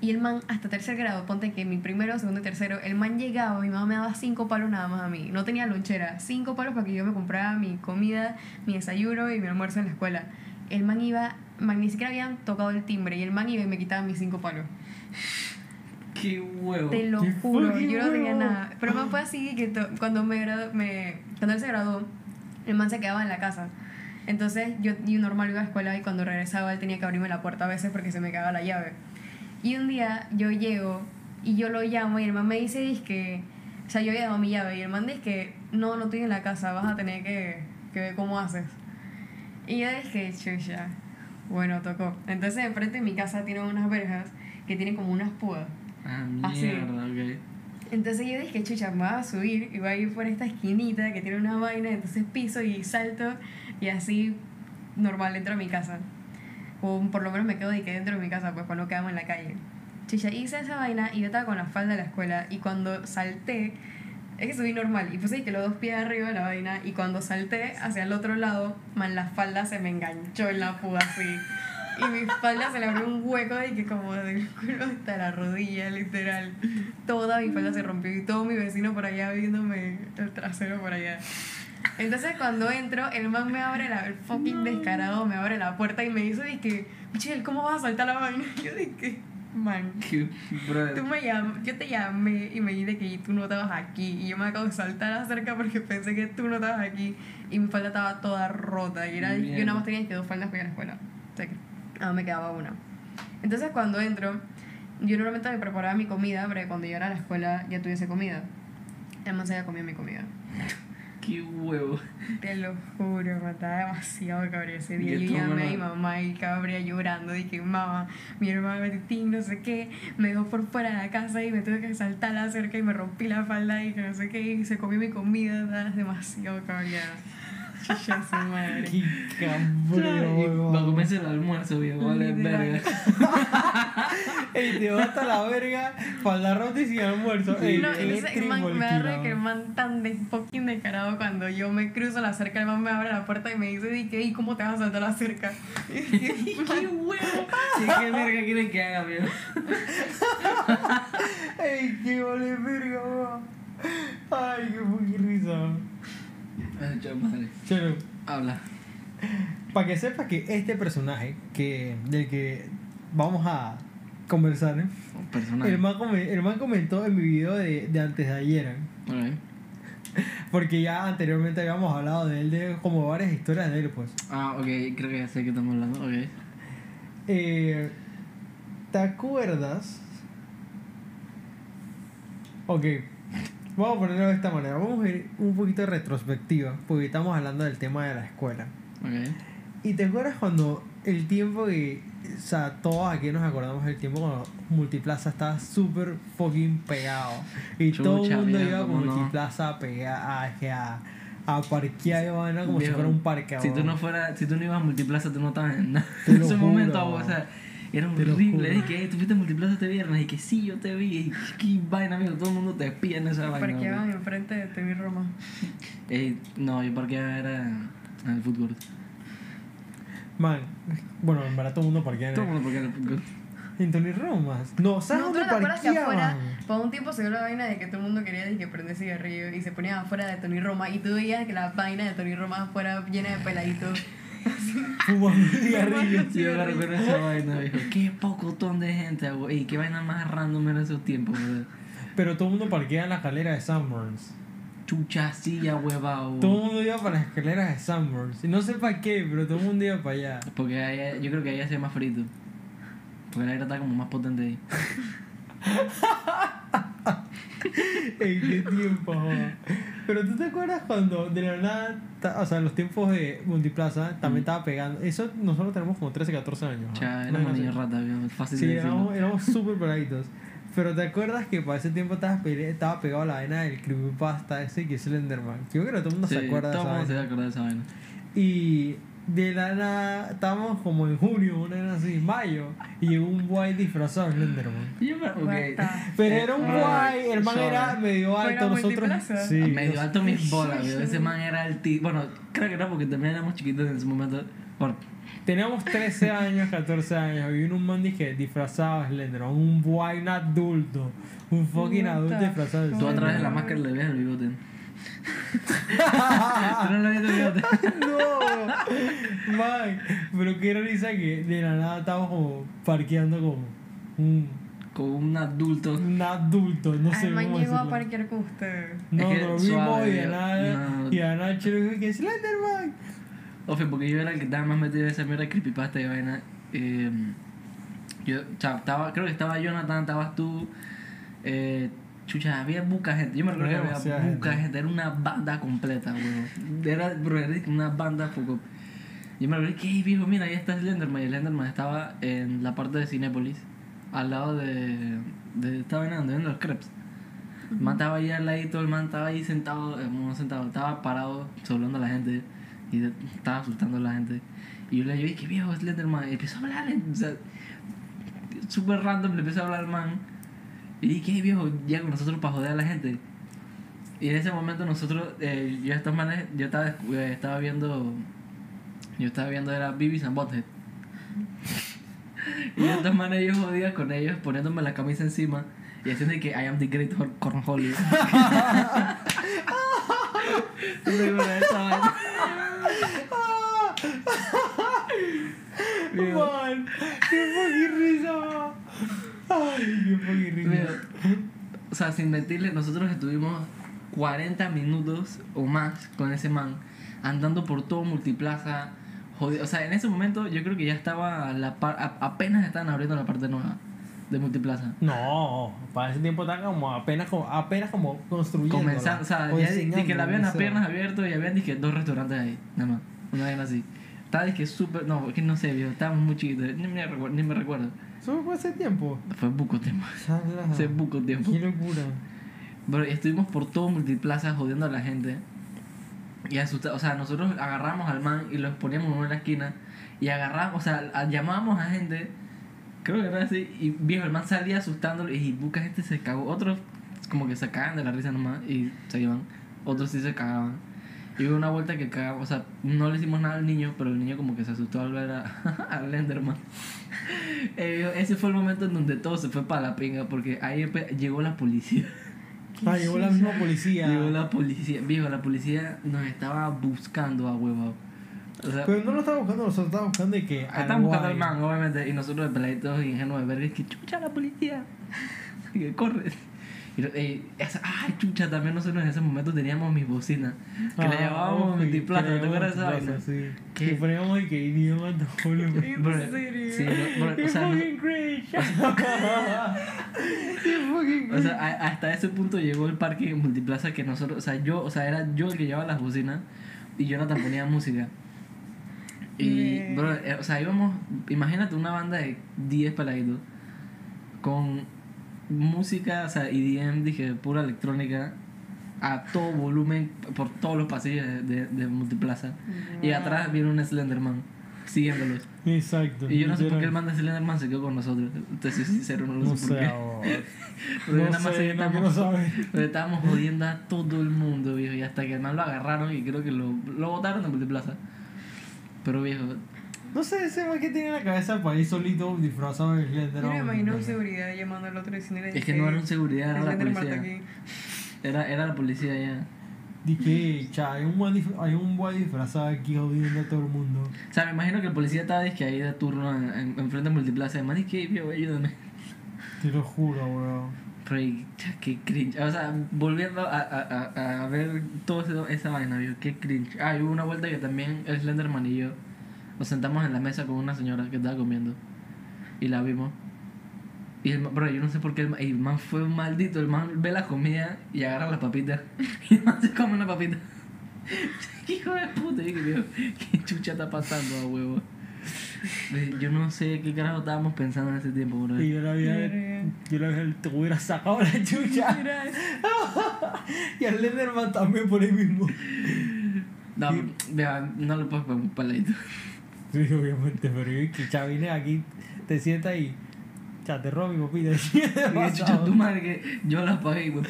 [SPEAKER 3] Y el man, hasta tercer grado, ponte que mi primero, segundo y tercero, el man llegaba, mi mamá me daba cinco palos nada más a mí. No tenía lonchera, cinco palos para que yo me comprara mi comida, mi desayuno y mi almuerzo en la escuela. El man iba, man, ni siquiera habían tocado el timbre y el man iba y me quitaba mis cinco palos.
[SPEAKER 2] Qué huevo.
[SPEAKER 3] Te lo
[SPEAKER 1] Qué
[SPEAKER 3] juro, yo no tenía nada. Pero el man fue así que cuando me, gradu- me cuando él se graduó, el man se quedaba en la casa. Entonces yo, yo normal iba a la escuela y cuando regresaba él tenía que abrirme la puerta a veces porque se me cagaba la llave. Y un día yo llego y yo lo llamo y el man me dice que, o sea, yo había dado mi llave y el man dice que no, no estoy en la casa, vas a tener que, que ver cómo haces. Y yo dije, chucha, bueno, tocó. Entonces enfrente de mi casa tienen unas verjas que tienen como unas púas.
[SPEAKER 2] Ah, mierda, ok.
[SPEAKER 3] Entonces yo dije, chucha, me voy a subir y voy a ir por esta esquinita que tiene una vaina, entonces piso y salto y así normal entro a mi casa. O por lo menos me quedo de que dentro de mi casa, pues para no quedarme en la calle. Chucha, hice esa vaina y yo estaba con la falda de la escuela y cuando salté, es que subí normal y puse que los dos pies arriba de la vaina y cuando salté hacia el otro lado, man, la falda se me enganchó en la púa así. Y mi falda se le abrió un hueco de que como del culo hasta la rodilla, literal. Toda mi falda se rompió y todo mi vecino por allá viéndome el trasero por allá. Entonces cuando entro, el man me abre la, el fucking descarado me abre la puerta y me dice, dije, Michelle, ¿cómo vas a saltar la vaina? Y yo dije, man,
[SPEAKER 2] Qué,
[SPEAKER 3] tú me llam yo te llamé y me dijiste que tú no estabas aquí y yo me acabo de saltar acerca porque pensé que tú no estabas aquí y mi falda estaba toda rota y era, yo nada más tenía que dos faldas para ir a la escuela. O sea que más me quedaba una. Entonces cuando entro, yo normalmente me preparaba mi comida para que cuando llegara a la escuela ya tuviese comida. El man se había comido mi comida.
[SPEAKER 2] Qué huevo.
[SPEAKER 3] Te lo juro, me estaba demasiado cabrea ese día.
[SPEAKER 2] ¿Y
[SPEAKER 3] Yo llamé a mi
[SPEAKER 2] mamá?
[SPEAKER 3] y cabrea llorando. Dije, mamá, mi hermano Betín, no sé qué, me dejó por fuera de la casa y me tuve que saltar la cerca y me rompí la falda y que no sé qué, y se comió mi comida. Estaba demasiado cabreada. Chucha su madre.
[SPEAKER 1] ¡Qué cabrón!
[SPEAKER 2] Va a comerse el almuerzo, viejo. Vale, verga.
[SPEAKER 1] Ey, te va hasta la verga, falda rota y sin almuerzo. Ey,
[SPEAKER 3] No, entonces man, me agarra que el man tan de fucking descarado cuando yo me cruzo la cerca, el man me abre la puerta y me dice, ¿y qué? ¿Y cómo te vas a saltar la cerca?
[SPEAKER 2] Qué huevo. ¿Y qué verga quieren que haga, viejo?
[SPEAKER 1] ¡Ey, qué vale verga! ¡Ay, qué fucking risa!
[SPEAKER 2] Madre. Habla.
[SPEAKER 1] para que sepas que este personaje que, del que vamos a conversar, ¿eh?
[SPEAKER 2] Un personaje.
[SPEAKER 1] el, man come- el man comentó en mi video de, de antes de ayer, ¿eh? Porque ya anteriormente habíamos hablado de él, de como varias historias de él, pues.
[SPEAKER 2] Ah, ok. Creo que ya sé qué estamos hablando. Ok.
[SPEAKER 1] Eh, ¿Te acuerdas? Ok, vamos a ponerlo de esta manera. Vamos a ir un poquito de retrospectiva, porque estamos hablando del tema de la escuela.
[SPEAKER 2] Ok.
[SPEAKER 1] ¿Y te acuerdas cuando el tiempo que, o sea, todos aquí nos acordamos del tiempo cuando Multiplaza estaba súper fucking pegado? Y todo el
[SPEAKER 2] Chucha,
[SPEAKER 1] mundo
[SPEAKER 2] viejo,
[SPEAKER 1] iba a
[SPEAKER 2] ¿cómo no?
[SPEAKER 1] Multiplaza a pegar, a, a, parquear, vaina, como
[SPEAKER 2] Viejo,
[SPEAKER 1] si fuera un parque.
[SPEAKER 2] Si tú no fuera, si tú no ibas a multiplaza, tú no estabas en nada. En ese
[SPEAKER 1] juro.
[SPEAKER 2] momento, o sea, era horrible. Y que "Ey, tú fuiste multiplaza este viernes y que sí, yo te vi. Y qué vaina, amigo. Todo el mundo te espía en esa vaina.
[SPEAKER 3] Parqueaban
[SPEAKER 2] bro.
[SPEAKER 3] enfrente de TV Roma.
[SPEAKER 2] Ey, no, yo parqueaba era en el fútbol.
[SPEAKER 1] Man, bueno, en verdad todo el mundo parquea en,
[SPEAKER 2] Todo el mundo parqueaba en el fútbol.
[SPEAKER 1] en Tony Romas. No, ¿sabes
[SPEAKER 3] No, ¿tú
[SPEAKER 1] dónde parqueaban?
[SPEAKER 3] por un tiempo se dio la vaina de que todo el mundo quería de que prender cigarrillo y se ponían afuera de Tony Roma y tú veías que la vaina de Tony Roma afuera llena de peladitos.
[SPEAKER 1] Fumando cigarrillos.
[SPEAKER 2] Yo me recuerdo esa vaina, viejo. Qué pocotón de gente, güey. Y qué vaina más random en esos tiempos, bro.
[SPEAKER 1] pero todo el mundo parquea en la escalera de Sanborns.
[SPEAKER 2] Chucha, silla, huevado.
[SPEAKER 1] Todo el mundo iba para las escaleras de Sanborns. Y no sé para qué, pero todo el mundo iba para allá.
[SPEAKER 2] Porque ahí- yo creo que ahí hacía más frito. Porque el aire está como más potente ahí.
[SPEAKER 1] ¿En qué tiempo? joda? Pero tú te acuerdas cuando de la nada, o sea, en los tiempos de Multiplaza también
[SPEAKER 2] Mm.
[SPEAKER 1] estaba pegando. Eso nosotros tenemos como 13, 14 años. No,
[SPEAKER 2] éramos niños viejo. Fácil
[SPEAKER 1] Sí,
[SPEAKER 2] de decirlo.
[SPEAKER 1] éramos, éramos súper peladitos. Pero te acuerdas que para ese tiempo estaba, pegado a la vaina del creepypasta ese que es Slenderman. Yo creo que todo el mundo
[SPEAKER 2] Sí,
[SPEAKER 1] se acuerda de
[SPEAKER 2] todo
[SPEAKER 1] esa
[SPEAKER 2] el mundo se
[SPEAKER 1] vaina.
[SPEAKER 2] va a acordar de esa vaina.
[SPEAKER 1] Y de la nada, estábamos como en junio, una vez así, mayo, y llegó un guay disfrazado de Slenderman.
[SPEAKER 2] Y yo me- ok.
[SPEAKER 3] What the-
[SPEAKER 1] Pero era un
[SPEAKER 2] Eh,
[SPEAKER 1] guay, el man era medio
[SPEAKER 3] ¿Fuera
[SPEAKER 1] alto, nosotros. Sí,
[SPEAKER 2] medio alto mis bolas. Ese man era el tío. Bueno, creo que no, porque también éramos chiquitos en ese momento. Por-
[SPEAKER 1] Teníamos 13 años, 14 años, y vino un man dije, disfrazado de Slenderman, un guay un adulto, un fucking adulto disfrazado de
[SPEAKER 2] Tú a través de la máscara le ves el bigote. No el bigote.
[SPEAKER 1] No, man, pero qué risa que de la nada estábamos como parqueando como un,
[SPEAKER 2] Con un adulto.
[SPEAKER 1] un adulto, no sé
[SPEAKER 3] Al man
[SPEAKER 1] cómo
[SPEAKER 3] llegó a parquear con usted.
[SPEAKER 1] No,
[SPEAKER 2] Es que
[SPEAKER 1] lo vimos
[SPEAKER 2] suave,
[SPEAKER 1] y de nada,
[SPEAKER 2] no.
[SPEAKER 1] y de nada dijo que Slenderman.
[SPEAKER 2] Ofe, porque yo era el que estaba más metido en esa mierda de creepypasta y vaina. Eh, yo, chao, estaba, creo que estaba Jonathan, estabas tú. Eh, chucha, había buca gente. Yo me recuerdo que había buca
[SPEAKER 1] gente.
[SPEAKER 2] gente. Era una banda completa, weón. Era, bro, era una banda poco. Yo me recuerdo que, "Ey, viejo, mira, ahí está Slenderman. Y Slenderman estaba en la parte de Cinépolis, al lado de. de estaba venando, viendo los crepes. El man estaba ahí al ladito, el man estaba ahí sentado, eh, no sentado, estaba parado, hablando a la gente y de- estaba asustando a la gente. Y yo le digo, qué viejo Slenderman. Y empezó a hablar, o sea, súper random, le empezó a hablar al man. Y dije, qué viejo, ya con nosotros para joder a la gente. Y en ese momento nosotros, eh, yo estos manes, yo estaba, eh, estaba viendo, yo estaba viendo era Beavis and Butthead. y estos manes yo jodía con ellos poniéndome la camisa encima y haciendo que I am the great. Viejo.
[SPEAKER 1] Man, qué fucking risa. Ay, qué.
[SPEAKER 2] Mira, o sea, sin mentirle, nosotros estuvimos 40 minutos o más con ese man, andando por todo Multiplaza. jodi- O sea, en ese momento yo creo que ya estaba, la par- a- apenas estaban abriendo la parte nueva de Multiplaza.
[SPEAKER 1] No, para ese tiempo estaba como apenas como, apenas como construyendo.
[SPEAKER 2] Comenzando, o sea, ya di que la habían las piernas abiertas y habían dije, dos restaurantes ahí, nada más, una vez así. Estaba dije súper, no, que no sé, viejo, estábamos muy chiquitos, ni me, ni me recuerdo.
[SPEAKER 1] Eso fue hace tiempo.
[SPEAKER 2] Fue poco tiempo,
[SPEAKER 1] Sala.
[SPEAKER 2] hace poco tiempo.
[SPEAKER 1] Qué locura.
[SPEAKER 2] Bro, y estuvimos por todo Multiplaza jodiendo a la gente. Y asustados. O sea, nosotros agarramos al man y los poníamos en una esquina. Y agarramos, o sea, llamábamos a gente. Creo que era así. Y viejo, el man salía asustándolo. Y buca gente se cagó. Otros como que se cagaban de la risa nomás. Y se iban. Otros sí se cagaban. Y hubo una vuelta que cagamos. O sea, no le hicimos nada al niño. Pero el niño como que se asustó al ver a, a Lenderman. Eh, ese fue el momento en donde todo se fue para la pinga. Porque ahí llegó la policía.
[SPEAKER 1] Ah, llegó la misma policía.
[SPEAKER 2] Llegó la policía, viejo, la policía nos estaba buscando a huevo. O sea,
[SPEAKER 1] Pero no lo estaba buscando nosotros, estaba buscando de que.
[SPEAKER 2] estaban buscando al man, obviamente, y nosotros de peladitos ingenuos de verga, es que chucha la policía, y que corre. Y, y esa, ay, chucha, también nosotros en ese momento teníamos mis bocinas, que le
[SPEAKER 1] Ah,
[SPEAKER 2] llamábamos
[SPEAKER 1] ok,
[SPEAKER 2] multiplaza,
[SPEAKER 1] que le
[SPEAKER 2] ¿te acuerdas de esa
[SPEAKER 1] llamábamos
[SPEAKER 2] vaina?
[SPEAKER 1] Que poníamos de que idioma volumen.
[SPEAKER 3] ¿En serio?
[SPEAKER 2] sí, no, o sea,
[SPEAKER 1] fucking cringe. Qué fucking
[SPEAKER 2] O sea, a- hasta ese punto llegó el parque en multiplaza que nosotros, o sea, yo, o sea, era yo el que llevaba las bocinas y Jonathan ponía música. Y, bro, eh, o sea, íbamos, imagínate una banda de 10 peladitos con música, o sea, EDM, dije, pura electrónica, a todo volumen, por todos los pasillos de, de, de multiplaza. Y atrás viene un Slenderman siguiéndolos.
[SPEAKER 1] Exacto.
[SPEAKER 2] Y yo no sé por qué el man de Slenderman se quedó con nosotros. Soy sincero, no lo
[SPEAKER 1] No
[SPEAKER 2] sé por
[SPEAKER 1] sé,
[SPEAKER 2] qué. Pero yo
[SPEAKER 1] no
[SPEAKER 2] nada más sé que
[SPEAKER 1] sé, no
[SPEAKER 2] estábamos-
[SPEAKER 1] quiero saber.
[SPEAKER 2] pero estábamos jodiendo a todo el mundo, viejo. Y hasta que el man lo agarraron y creo que lo, lo botaron de multiplaza. Pero viejo,
[SPEAKER 1] No sé, ese man que tiene en la cabeza para ir solito disfrazado de
[SPEAKER 3] Yo
[SPEAKER 1] Slenderman.
[SPEAKER 3] me imagino un seguridad llamando al otro diciendo
[SPEAKER 2] es que no era un seguridad, era la policía. Era, era la policía ya.
[SPEAKER 1] Dije, cha, hay un, dif- hay un guay disfrazado aquí jodiendo a todo el mundo.
[SPEAKER 2] O sea, me imagino que el policía estaba disque ahí de turno en, en, en frente de multiplaza. Man dije, viejo, ayúdame.
[SPEAKER 1] Te lo juro, weón.
[SPEAKER 2] Pero y, cha, qué cringe. O sea, volviendo a, a, a, a ver toda esa vaina, vio, qué cringe. Ah, y hubo una vuelta que también el Slenderman y yo nos sentamos en la mesa con una señora que estaba comiendo. Y la vimos. Y el, ma- bro, yo no sé por qué el, ma- el man fue un maldito. El man ve la comida y agarra las papitas. Y el man se come una papita. Hijo de puta, y digo, ¿qué chucha está pasando, a huevo? Eh, Yo no sé qué carajo estábamos pensando en ese tiempo, bro.
[SPEAKER 1] Y yo la había,
[SPEAKER 3] Verga.
[SPEAKER 1] yo la había, te hubiera sacado la chucha. y al Lenderman también por ahí mismo.
[SPEAKER 2] No, vea, no le puedes poner un paladito.
[SPEAKER 1] Sí, obviamente, pero yo que ya vine aquí, te sientas y ya te robo mi papita.
[SPEAKER 2] Y chucha tu madre que yo la pagué, güey.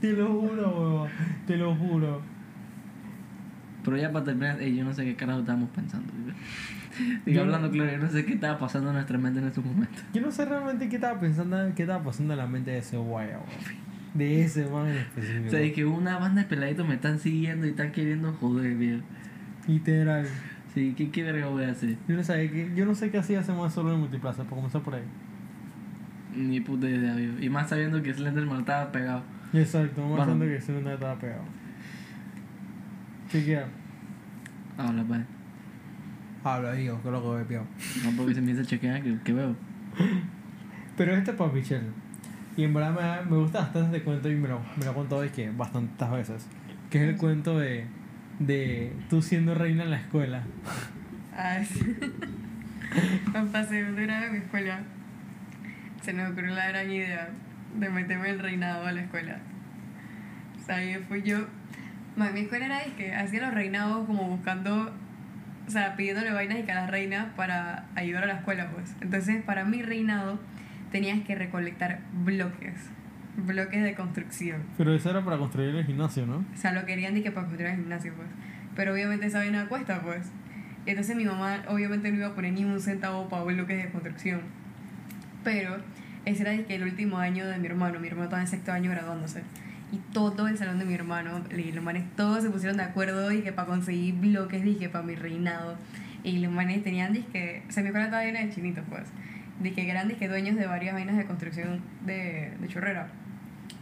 [SPEAKER 1] Te lo juro, huevón, te lo juro.
[SPEAKER 2] Pero ya para terminar, ey, yo no sé qué carajo estábamos pensando. digo. Hablando claro, yo no sé qué estaba pasando en nuestra mente en estos momentos.
[SPEAKER 1] Yo no sé realmente qué estaba pensando, qué estaba pasando en la mente de ese guaya, huevón. De ese man en específico.
[SPEAKER 2] O sea, es que una banda de peladitos me están siguiendo y están queriendo joder, viejo.
[SPEAKER 1] Literal.
[SPEAKER 2] Sí, ¿qué, qué verga voy a hacer?
[SPEAKER 1] Yo no, sabía que, yo no sé qué hacía ese man solo en multiplaza, por comenzar por ahí.
[SPEAKER 2] Ni puta idea, viejo. Y más sabiendo que Slenderman estaba pegado.
[SPEAKER 1] Exacto, más
[SPEAKER 2] Bueno.
[SPEAKER 1] pensando que no estaba pegado. Chequea.
[SPEAKER 2] Habla, pues.
[SPEAKER 1] Habla, digo, que es lo que veo, pío.
[SPEAKER 2] No, porque se empieza a chequear que, que veo.
[SPEAKER 1] Pero este es para Michelle. Y en verdad me, me gusta bastante este cuento y me lo, me lo he contado es que bastantes veces. Que es el cuento de, de tú siendo reina en la escuela.
[SPEAKER 3] Ah, sí. Para segundo grado de mi escuela, se nos ocurrió la gran idea de meterme el reinado a la escuela. O sea, ahí fui yo. Ma, mi escuela era de que hacía los reinados como buscando, o sea, pidiéndole vainas y que a las reinas para ayudar a la escuela, pues. Entonces, para mi reinado, tenías que recolectar bloques, bloques de construcción.
[SPEAKER 1] Pero eso era para construir el gimnasio, ¿no?
[SPEAKER 3] O sea, lo querían de que para construir el gimnasio, pues. Pero obviamente esa vaina cuesta, pues. Entonces mi mamá obviamente no iba a poner ni un centavo para bloques de construcción. Pero ese era de que el último año de mi hermano, mi hermano estaba en sexto año graduándose. Y todo el salón de mi hermano, y los manes todos se pusieron de acuerdo y que para conseguir bloques, dije, para mi reinado. Y los manes tenían, dije, o sea, mi escuela estaba llena de chinitos, pues. Dije que eran, dije, dueños de varias vainas de construcción de, de chorrera.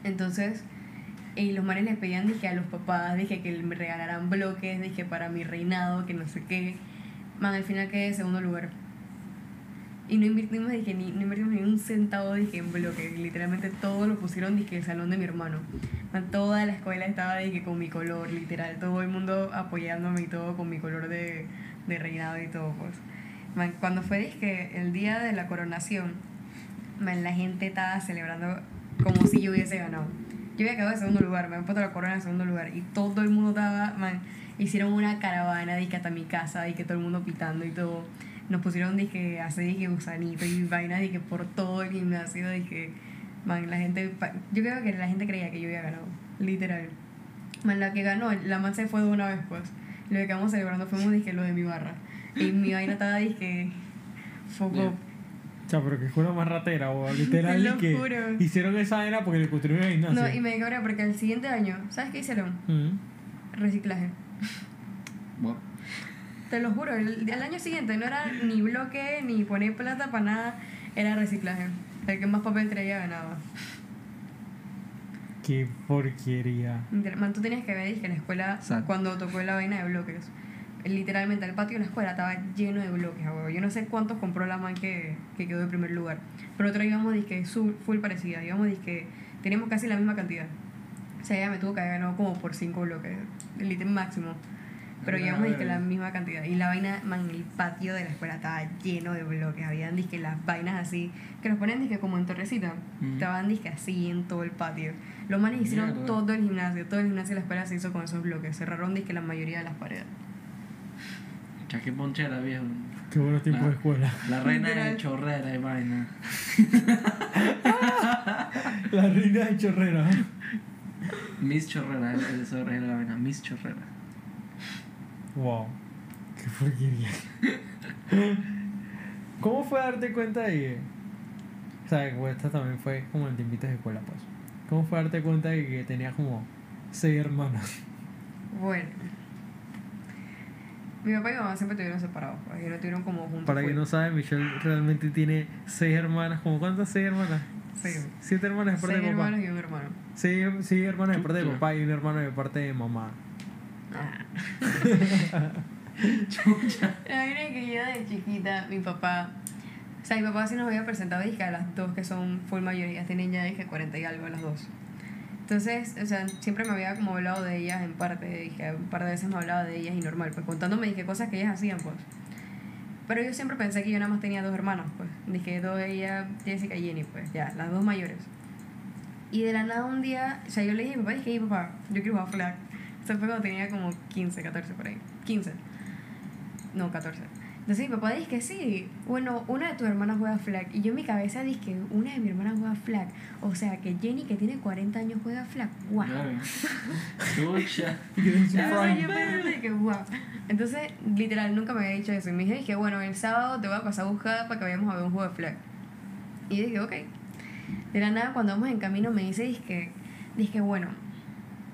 [SPEAKER 3] Entonces, y los manes les pedían, dije, a los papás, dije, que me regalaran bloques, dije, para mi reinado, que no sé qué. Man, al final quedé en segundo lugar. Y no invertimos, dije, ni, no invertimos ni un centavo, dije, en bloques. Literalmente todo lo pusieron, dije, el salón de mi hermano. Man, toda la escuela estaba, dije, con mi color, literal. Todo el mundo apoyándome y todo con mi color de, de reinado y todo, pues. Man, cuando fue, dije, el día de la coronación, man, la gente estaba celebrando como si yo hubiese ganado. Yo había quedado en segundo lugar, me han puesto la corona en segundo lugar y todo el mundo estaba, man, hicieron una caravana, dije, hasta mi casa, y que todo el mundo pitando y todo. Nos pusieron, dije, así, dije, gusanito y vaina, dije, por todo el gimnasio, dije, man, la gente, yo creo que la gente creía que yo había ganado, literal. Man, la que ganó, la man se fue de una vez, pues. Lo que quedamos celebrando fuimos, dije, lo de mi barra. Y mi vaina estaba, dije, foco.
[SPEAKER 2] Bien.
[SPEAKER 1] Chao, pero que escuela más ratera, o literal,
[SPEAKER 3] Te lo
[SPEAKER 1] y que
[SPEAKER 3] juro.
[SPEAKER 1] hicieron esa era porque le construyeron el gimnasio.
[SPEAKER 3] No, y me cabré porque el siguiente año, ¿sabes qué hicieron?
[SPEAKER 1] Mm.
[SPEAKER 3] Reciclaje.
[SPEAKER 2] Bueno,
[SPEAKER 3] Te lo juro, el, el año siguiente no era ni bloque, ni poner plata para nada, era reciclaje. El que más papel traía ganaba.
[SPEAKER 1] Qué porquería.
[SPEAKER 3] Man, tú tenías que ver, dije, en la escuela,
[SPEAKER 2] Exacto.
[SPEAKER 3] cuando tocó la vaina de bloques. Literalmente, el patio de la escuela estaba lleno de bloques, a huevo. Yo no sé cuántos compró la man que, que quedó en primer lugar. Pero nosotros íbamos, su- full parecida. Íbamos, dije, teníamos casi la misma cantidad. O sea, ella me tuvo que haber ganado como por cinco bloques, el ítem máximo. Pero llevamos, dije, la misma cantidad. Y la vaina, man, el patio de la escuela estaba lleno de bloques. Habían, dije, las vainas así, que los ponen, dije, como en torrecita. Estaban, dije, así en todo el patio. Los manes hicieron
[SPEAKER 2] Mierda.
[SPEAKER 3] todo el gimnasio. Todo el gimnasio de la escuela se hizo con esos bloques. Cerraron, dije, la mayoría de las paredes.
[SPEAKER 2] Qué ponchera, viejo.
[SPEAKER 1] Qué buenos tiempos de escuela.
[SPEAKER 2] La reina de chorrera y vaina.
[SPEAKER 1] La reina de chorrera.
[SPEAKER 2] Miss Chorrera, eso de reina de la vaina. Miss Chorrera.
[SPEAKER 1] Wow. Qué porquería. ¿Cómo fue darte cuenta de que... O sea, pues, esta también fue como en tiempitos de escuela, pues. ¿Cómo fue darte cuenta de que tenía como seis hermanos?
[SPEAKER 3] Bueno. Mi papá y mi mamá siempre estuvieron separados. Pues, ellos no estuvieron como juntos.
[SPEAKER 1] Para quien no sabe, Michelle realmente tiene seis hermanas. ¿Cómo cuántas seis hermanas?
[SPEAKER 3] Sí.
[SPEAKER 1] Siete hermanas de parte
[SPEAKER 3] Seis
[SPEAKER 1] de papá.
[SPEAKER 3] hermanos y un hermano.
[SPEAKER 1] Sí, sí, hermanas de parte de
[SPEAKER 2] Chucha.
[SPEAKER 1] papá y un hermano de parte de mamá.
[SPEAKER 3] Ah. La verdad es que yo de chiquita, mi papá. O sea, mi papá sí nos había presentado dije, a las dos que son full mayoría, tienen ya dije 40 y algo las dos. Entonces, o sea, siempre me había como hablado de ellas en parte, dije, un par de veces me hablaba de ellas y normal, pues contándome dije cosas que ellas hacían, pues. Pero yo siempre pensé que yo nada más tenía dos hermanos, pues. Dije, dos de ellas, Jessica y Jenny, pues, ya, las dos mayores. Y de la nada un día, o sea, yo le dije a mi papá, dije, "Ey, papá, yo quiero jugar flag. Eso fue cuando tenía como 15, 14 por ahí. 15. No, 14. Entonces mi papá dice que sí. Bueno, una de tus hermanas juega flag. Y yo en mi cabeza dije que una de mis hermanas juega flag. O sea, que Jenny, que tiene 40 años, juega flag. ¡Wow! Entonces literal, nunca me había dicho eso. Y me dije, dije, bueno, el sábado te voy a pasar a buscar para que vayamos a ver un juego de flag. Y yo dije, ok. De la nada, cuando vamos en camino, me dice, dije, dije, bueno,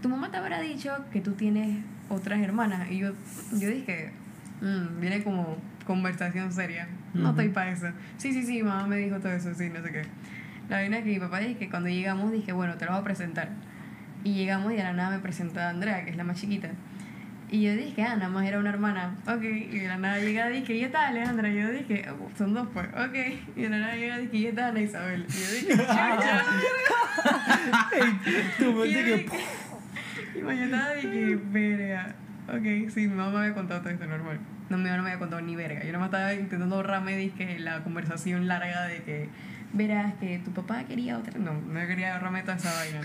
[SPEAKER 3] tu mamá te habrá dicho que tú tienes otras hermanas. Y yo, yo dije, "Mm, viene como conversación seria. No
[SPEAKER 1] Ujú.
[SPEAKER 3] estoy para eso. Sí, sí, sí, mamá me dijo todo eso, sí, no sé qué. La vaina es que mi papá dice que cuando llegamos, dije, bueno, te lo voy a presentar. Y llegamos y de la nada me presentó a Andrea, que es la más chiquita. Y yo dije, ah, nada más era una hermana. Ok. Y de la nada llega, dije, ¿y está Alejandra? Y yo dije, "Oh, son dos pues. Ok. Y de la nada llega, dije, ¿y está Ana Isabel? Y yo dije, chucha.
[SPEAKER 1] Ey, tu
[SPEAKER 3] Y
[SPEAKER 1] mente
[SPEAKER 3] yo
[SPEAKER 1] que.
[SPEAKER 3] dije- Y mañana dije, verga. Ok, sí, mi mamá me contado todo esto normal. No, no me había contado ni verga. Yo nomás estaba intentando ahorrarme dije, la conversación larga de que, verás, que tu papá quería otra. No, no quería ahorrarme toda esa vaina.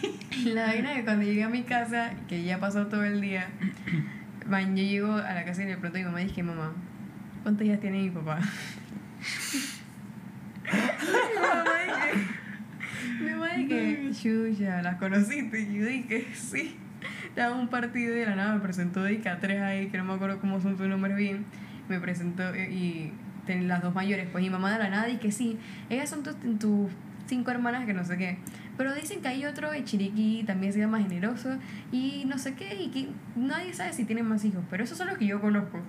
[SPEAKER 3] La vaina que cuando llegué a mi casa, que ya pasó todo el día, man, yo llego a la casa y de pronto mi mamá dije, mamá, ¿cuántos días tiene mi papá? mi mamá dije, mi mamá dije, chucha, ¿las conociste? Y yo dije, sí. Estaba un partido y de la nada me presentó a tres ahí, que no me acuerdo cómo son sus nombres bien. Me presentó eh, y ten- las dos mayores, pues mi mamá de la nada dije, sí, ellas son tus, tus cinco hermanas que no sé qué. Pero dicen que hay otro, el Chiriquí, también se llama generoso, y no sé qué, y que nadie sabe si tienen más hijos, pero esos son los que yo conozco.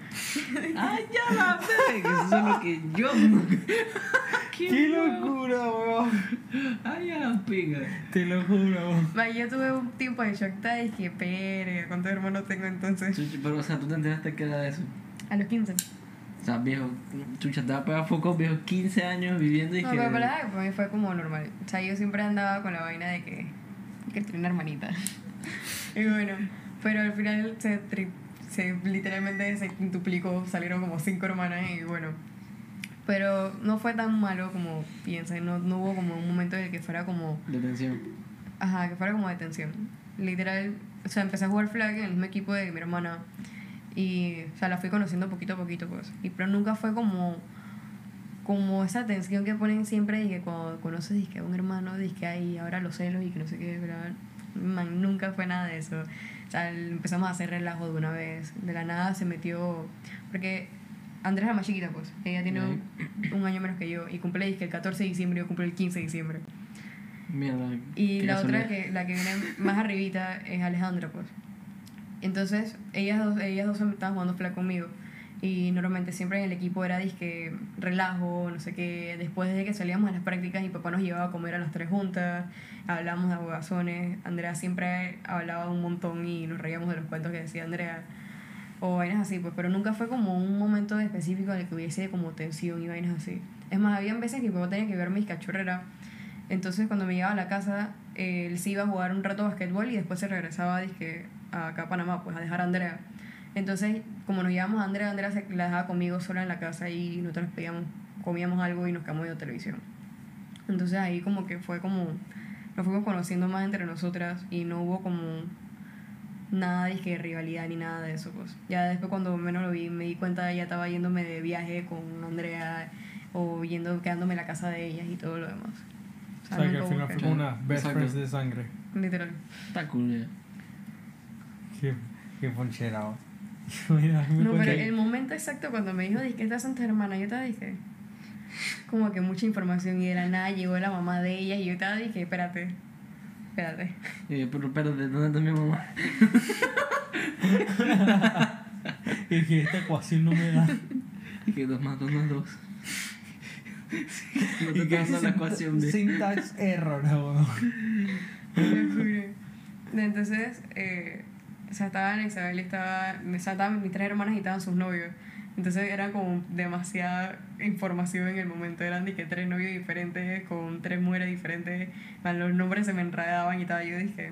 [SPEAKER 2] Ay, ya la sé, que eso es lo que yo no.
[SPEAKER 1] ¡Qué locura, weón!
[SPEAKER 2] Ay, ya la pinga.
[SPEAKER 1] Te lo juro, weón.
[SPEAKER 3] Yo tuve un tiempo de shock, y que perga, ¿cuántos hermanos tengo entonces?
[SPEAKER 2] Pero, o sea, tú te enteraste que era eso.
[SPEAKER 3] A los 15.
[SPEAKER 2] O sea, viejo, chucha, te va a pegar foco, viejo, 15 años viviendo y
[SPEAKER 3] No,
[SPEAKER 2] que.
[SPEAKER 3] pero para mí fue como normal. O sea, yo siempre andaba con la vaina de que, que tenía una hermanita. y bueno, pero al final se, tri- se literalmente se quintuplicó, salieron como cinco hermanas y bueno. Pero no fue tan malo como piensan, no, no hubo como un momento en el que fuera como,
[SPEAKER 2] Detención.
[SPEAKER 3] ajá, que fuera como de tensión. Literal, o sea, empecé a jugar flag en el mismo equipo de mi hermana y, o sea, la fui conociendo poquito a poquito, pues. Y, pero nunca fue como como esa tensión que ponen siempre y que cuando conoces que a un hermano dice que hay ahora los celos y que no sé qué, ¿verdad? Man, nunca fue nada de eso. O sea, empezamos a hacer relajo de una vez. De la nada se metió. Porque Andrea es la más chiquita, pues. Ella tiene un, un año menos que yo. Y cumple dizque, el 14 de diciembre yo cumplo el 15 de diciembre.
[SPEAKER 2] Mierda.
[SPEAKER 3] Y la otra, que, la que viene más arribita, es Alejandra, pues. Entonces, ellas dos, ellas dos estaban jugando flag conmigo. Y normalmente siempre en el equipo era disque relajo, no sé qué. Después de que salíamos a las prácticas, mi papá nos llevaba a comer a las tres juntas. Hablábamos de abogazones. Andrea siempre hablaba un montón y nos reíamos de los cuentos que decía Andrea. O vainas así, pues. Pero nunca fue como un momento específico en el que hubiese como tensión y vainas así. Es más, habían veces que mi papá tenía que ver mis cachorreras. Entonces, cuando me llegaba a la casa, él se iba a jugar un rato basquetbol y después se regresaba dizque, acá a Panamá, pues a dejar a Andrea. Entonces, como nos llevamos a Andrea, Andrea se la dejaba conmigo sola en la casa y nosotros pedíamos, comíamos algo y nos quedamos viendo televisión. Entonces ahí como que fue como, nos fuimos conociendo más entre nosotras y no hubo como nada de que rivalidad ni nada de eso, pues. Ya después cuando menos lo vi, me di cuenta de ella estaba yéndome de viaje con Andrea o yendo, quedándome en la casa de ellas y todo lo demás.
[SPEAKER 1] O sea, que al final fue una best friends de sangre.
[SPEAKER 3] Literal.
[SPEAKER 2] Está cool, ya.
[SPEAKER 1] Qué, qué ponchera, weón. Mira, me
[SPEAKER 3] No, pero el momento exacto cuando me dijo, que estas son tus hermanas, yo te dije, como que mucha información y de la nada llegó la mamá de ella y yo te dije, espérate, espérate.
[SPEAKER 2] Eh, pero, ¿de dónde está mi mamá?
[SPEAKER 1] Es que esta ecuación no me da.
[SPEAKER 2] Y que dos más dos no es dos. No te está dando la ecuación bien.
[SPEAKER 1] Syntax error,
[SPEAKER 3] juro. Entonces, eh, o sea, estaban Isabel y estaba, o sea, estaban mis tres hermanas y estaban sus novios. Entonces era como demasiada información en el momento. Eran de que tres novios diferentes, con tres mujeres diferentes. Man, Los nombres se me enredaban y tal. Yo dije,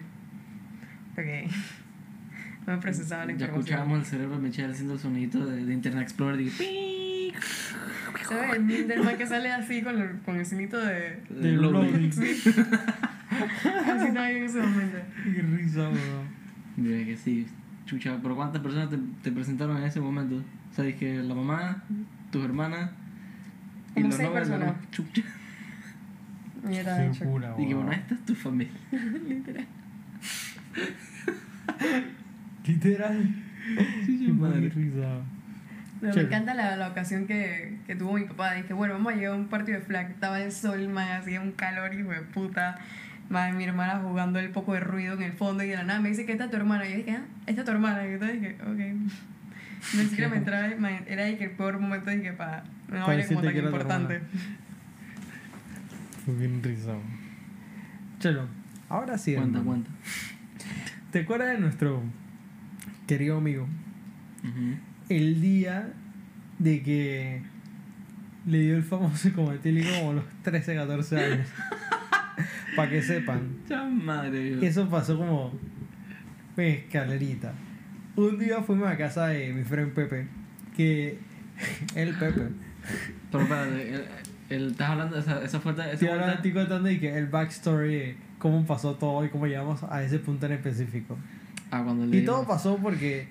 [SPEAKER 3] ok. No me procesaba la
[SPEAKER 2] Ya
[SPEAKER 3] información.
[SPEAKER 2] escuchábamos el cerebro de Michelle haciendo el sonidito de, de Internet Explorer. ¡Pi!
[SPEAKER 3] ¿Sabes? El meme del man que sale así con, el- con el sonito de...
[SPEAKER 1] De.
[SPEAKER 3] Sí. así estaba yo en ese momento.
[SPEAKER 1] Qué risa, weón.
[SPEAKER 2] Mira que sí, chucha. Pero ¿cuántas personas te, te presentaron en ese momento? O sea, dije la mamá, tus hermanas. Y los
[SPEAKER 3] seis
[SPEAKER 2] novios de la. Chucha.
[SPEAKER 3] Yo shock.
[SPEAKER 1] pura,
[SPEAKER 2] Dije, bueno, esta es tu familia.
[SPEAKER 1] Literal.
[SPEAKER 2] Sí,
[SPEAKER 1] Qué
[SPEAKER 2] madre.
[SPEAKER 1] risa.
[SPEAKER 3] Me encanta la, la ocasión que, que tuvo mi papá. Dije, bueno, vamos a llegar a un partido de flag. Estaba el sol, man, hacía un calor, hijo de puta. Mi hermana jugando el poco de ruido en el fondo y de la nada me dice que esta es tu hermana. Y yo dije, ah, esta es tu hermana. Y yo dije, ok. Ni siquiera me entraba, man, era que el peor momento dije, para una vaina como tan importante.
[SPEAKER 1] Fue bien risa. weón. Chelo, ahora sí.
[SPEAKER 2] Cuenta,
[SPEAKER 1] hermano.
[SPEAKER 2] cuenta.
[SPEAKER 1] ¿Te acuerdas de nuestro querido amigo?
[SPEAKER 2] Ujú.
[SPEAKER 1] El día de que le dio el famoso cometílico como los 13, 14 años. Para que sepan.
[SPEAKER 2] Madre.
[SPEAKER 1] Eso pasó como pues, escalerita. Un día fuimos a casa de mi friend Pepe. Que el Pepe.
[SPEAKER 2] Pero espérate, el, el- estás hablando de esa, esa fuerte. Esa
[SPEAKER 1] Estoy hablando, estoy contando de que el backstory de cómo pasó todo y cómo llegamos a ese punto en específico.
[SPEAKER 2] Ah, cuando le
[SPEAKER 1] Y todo pasó porque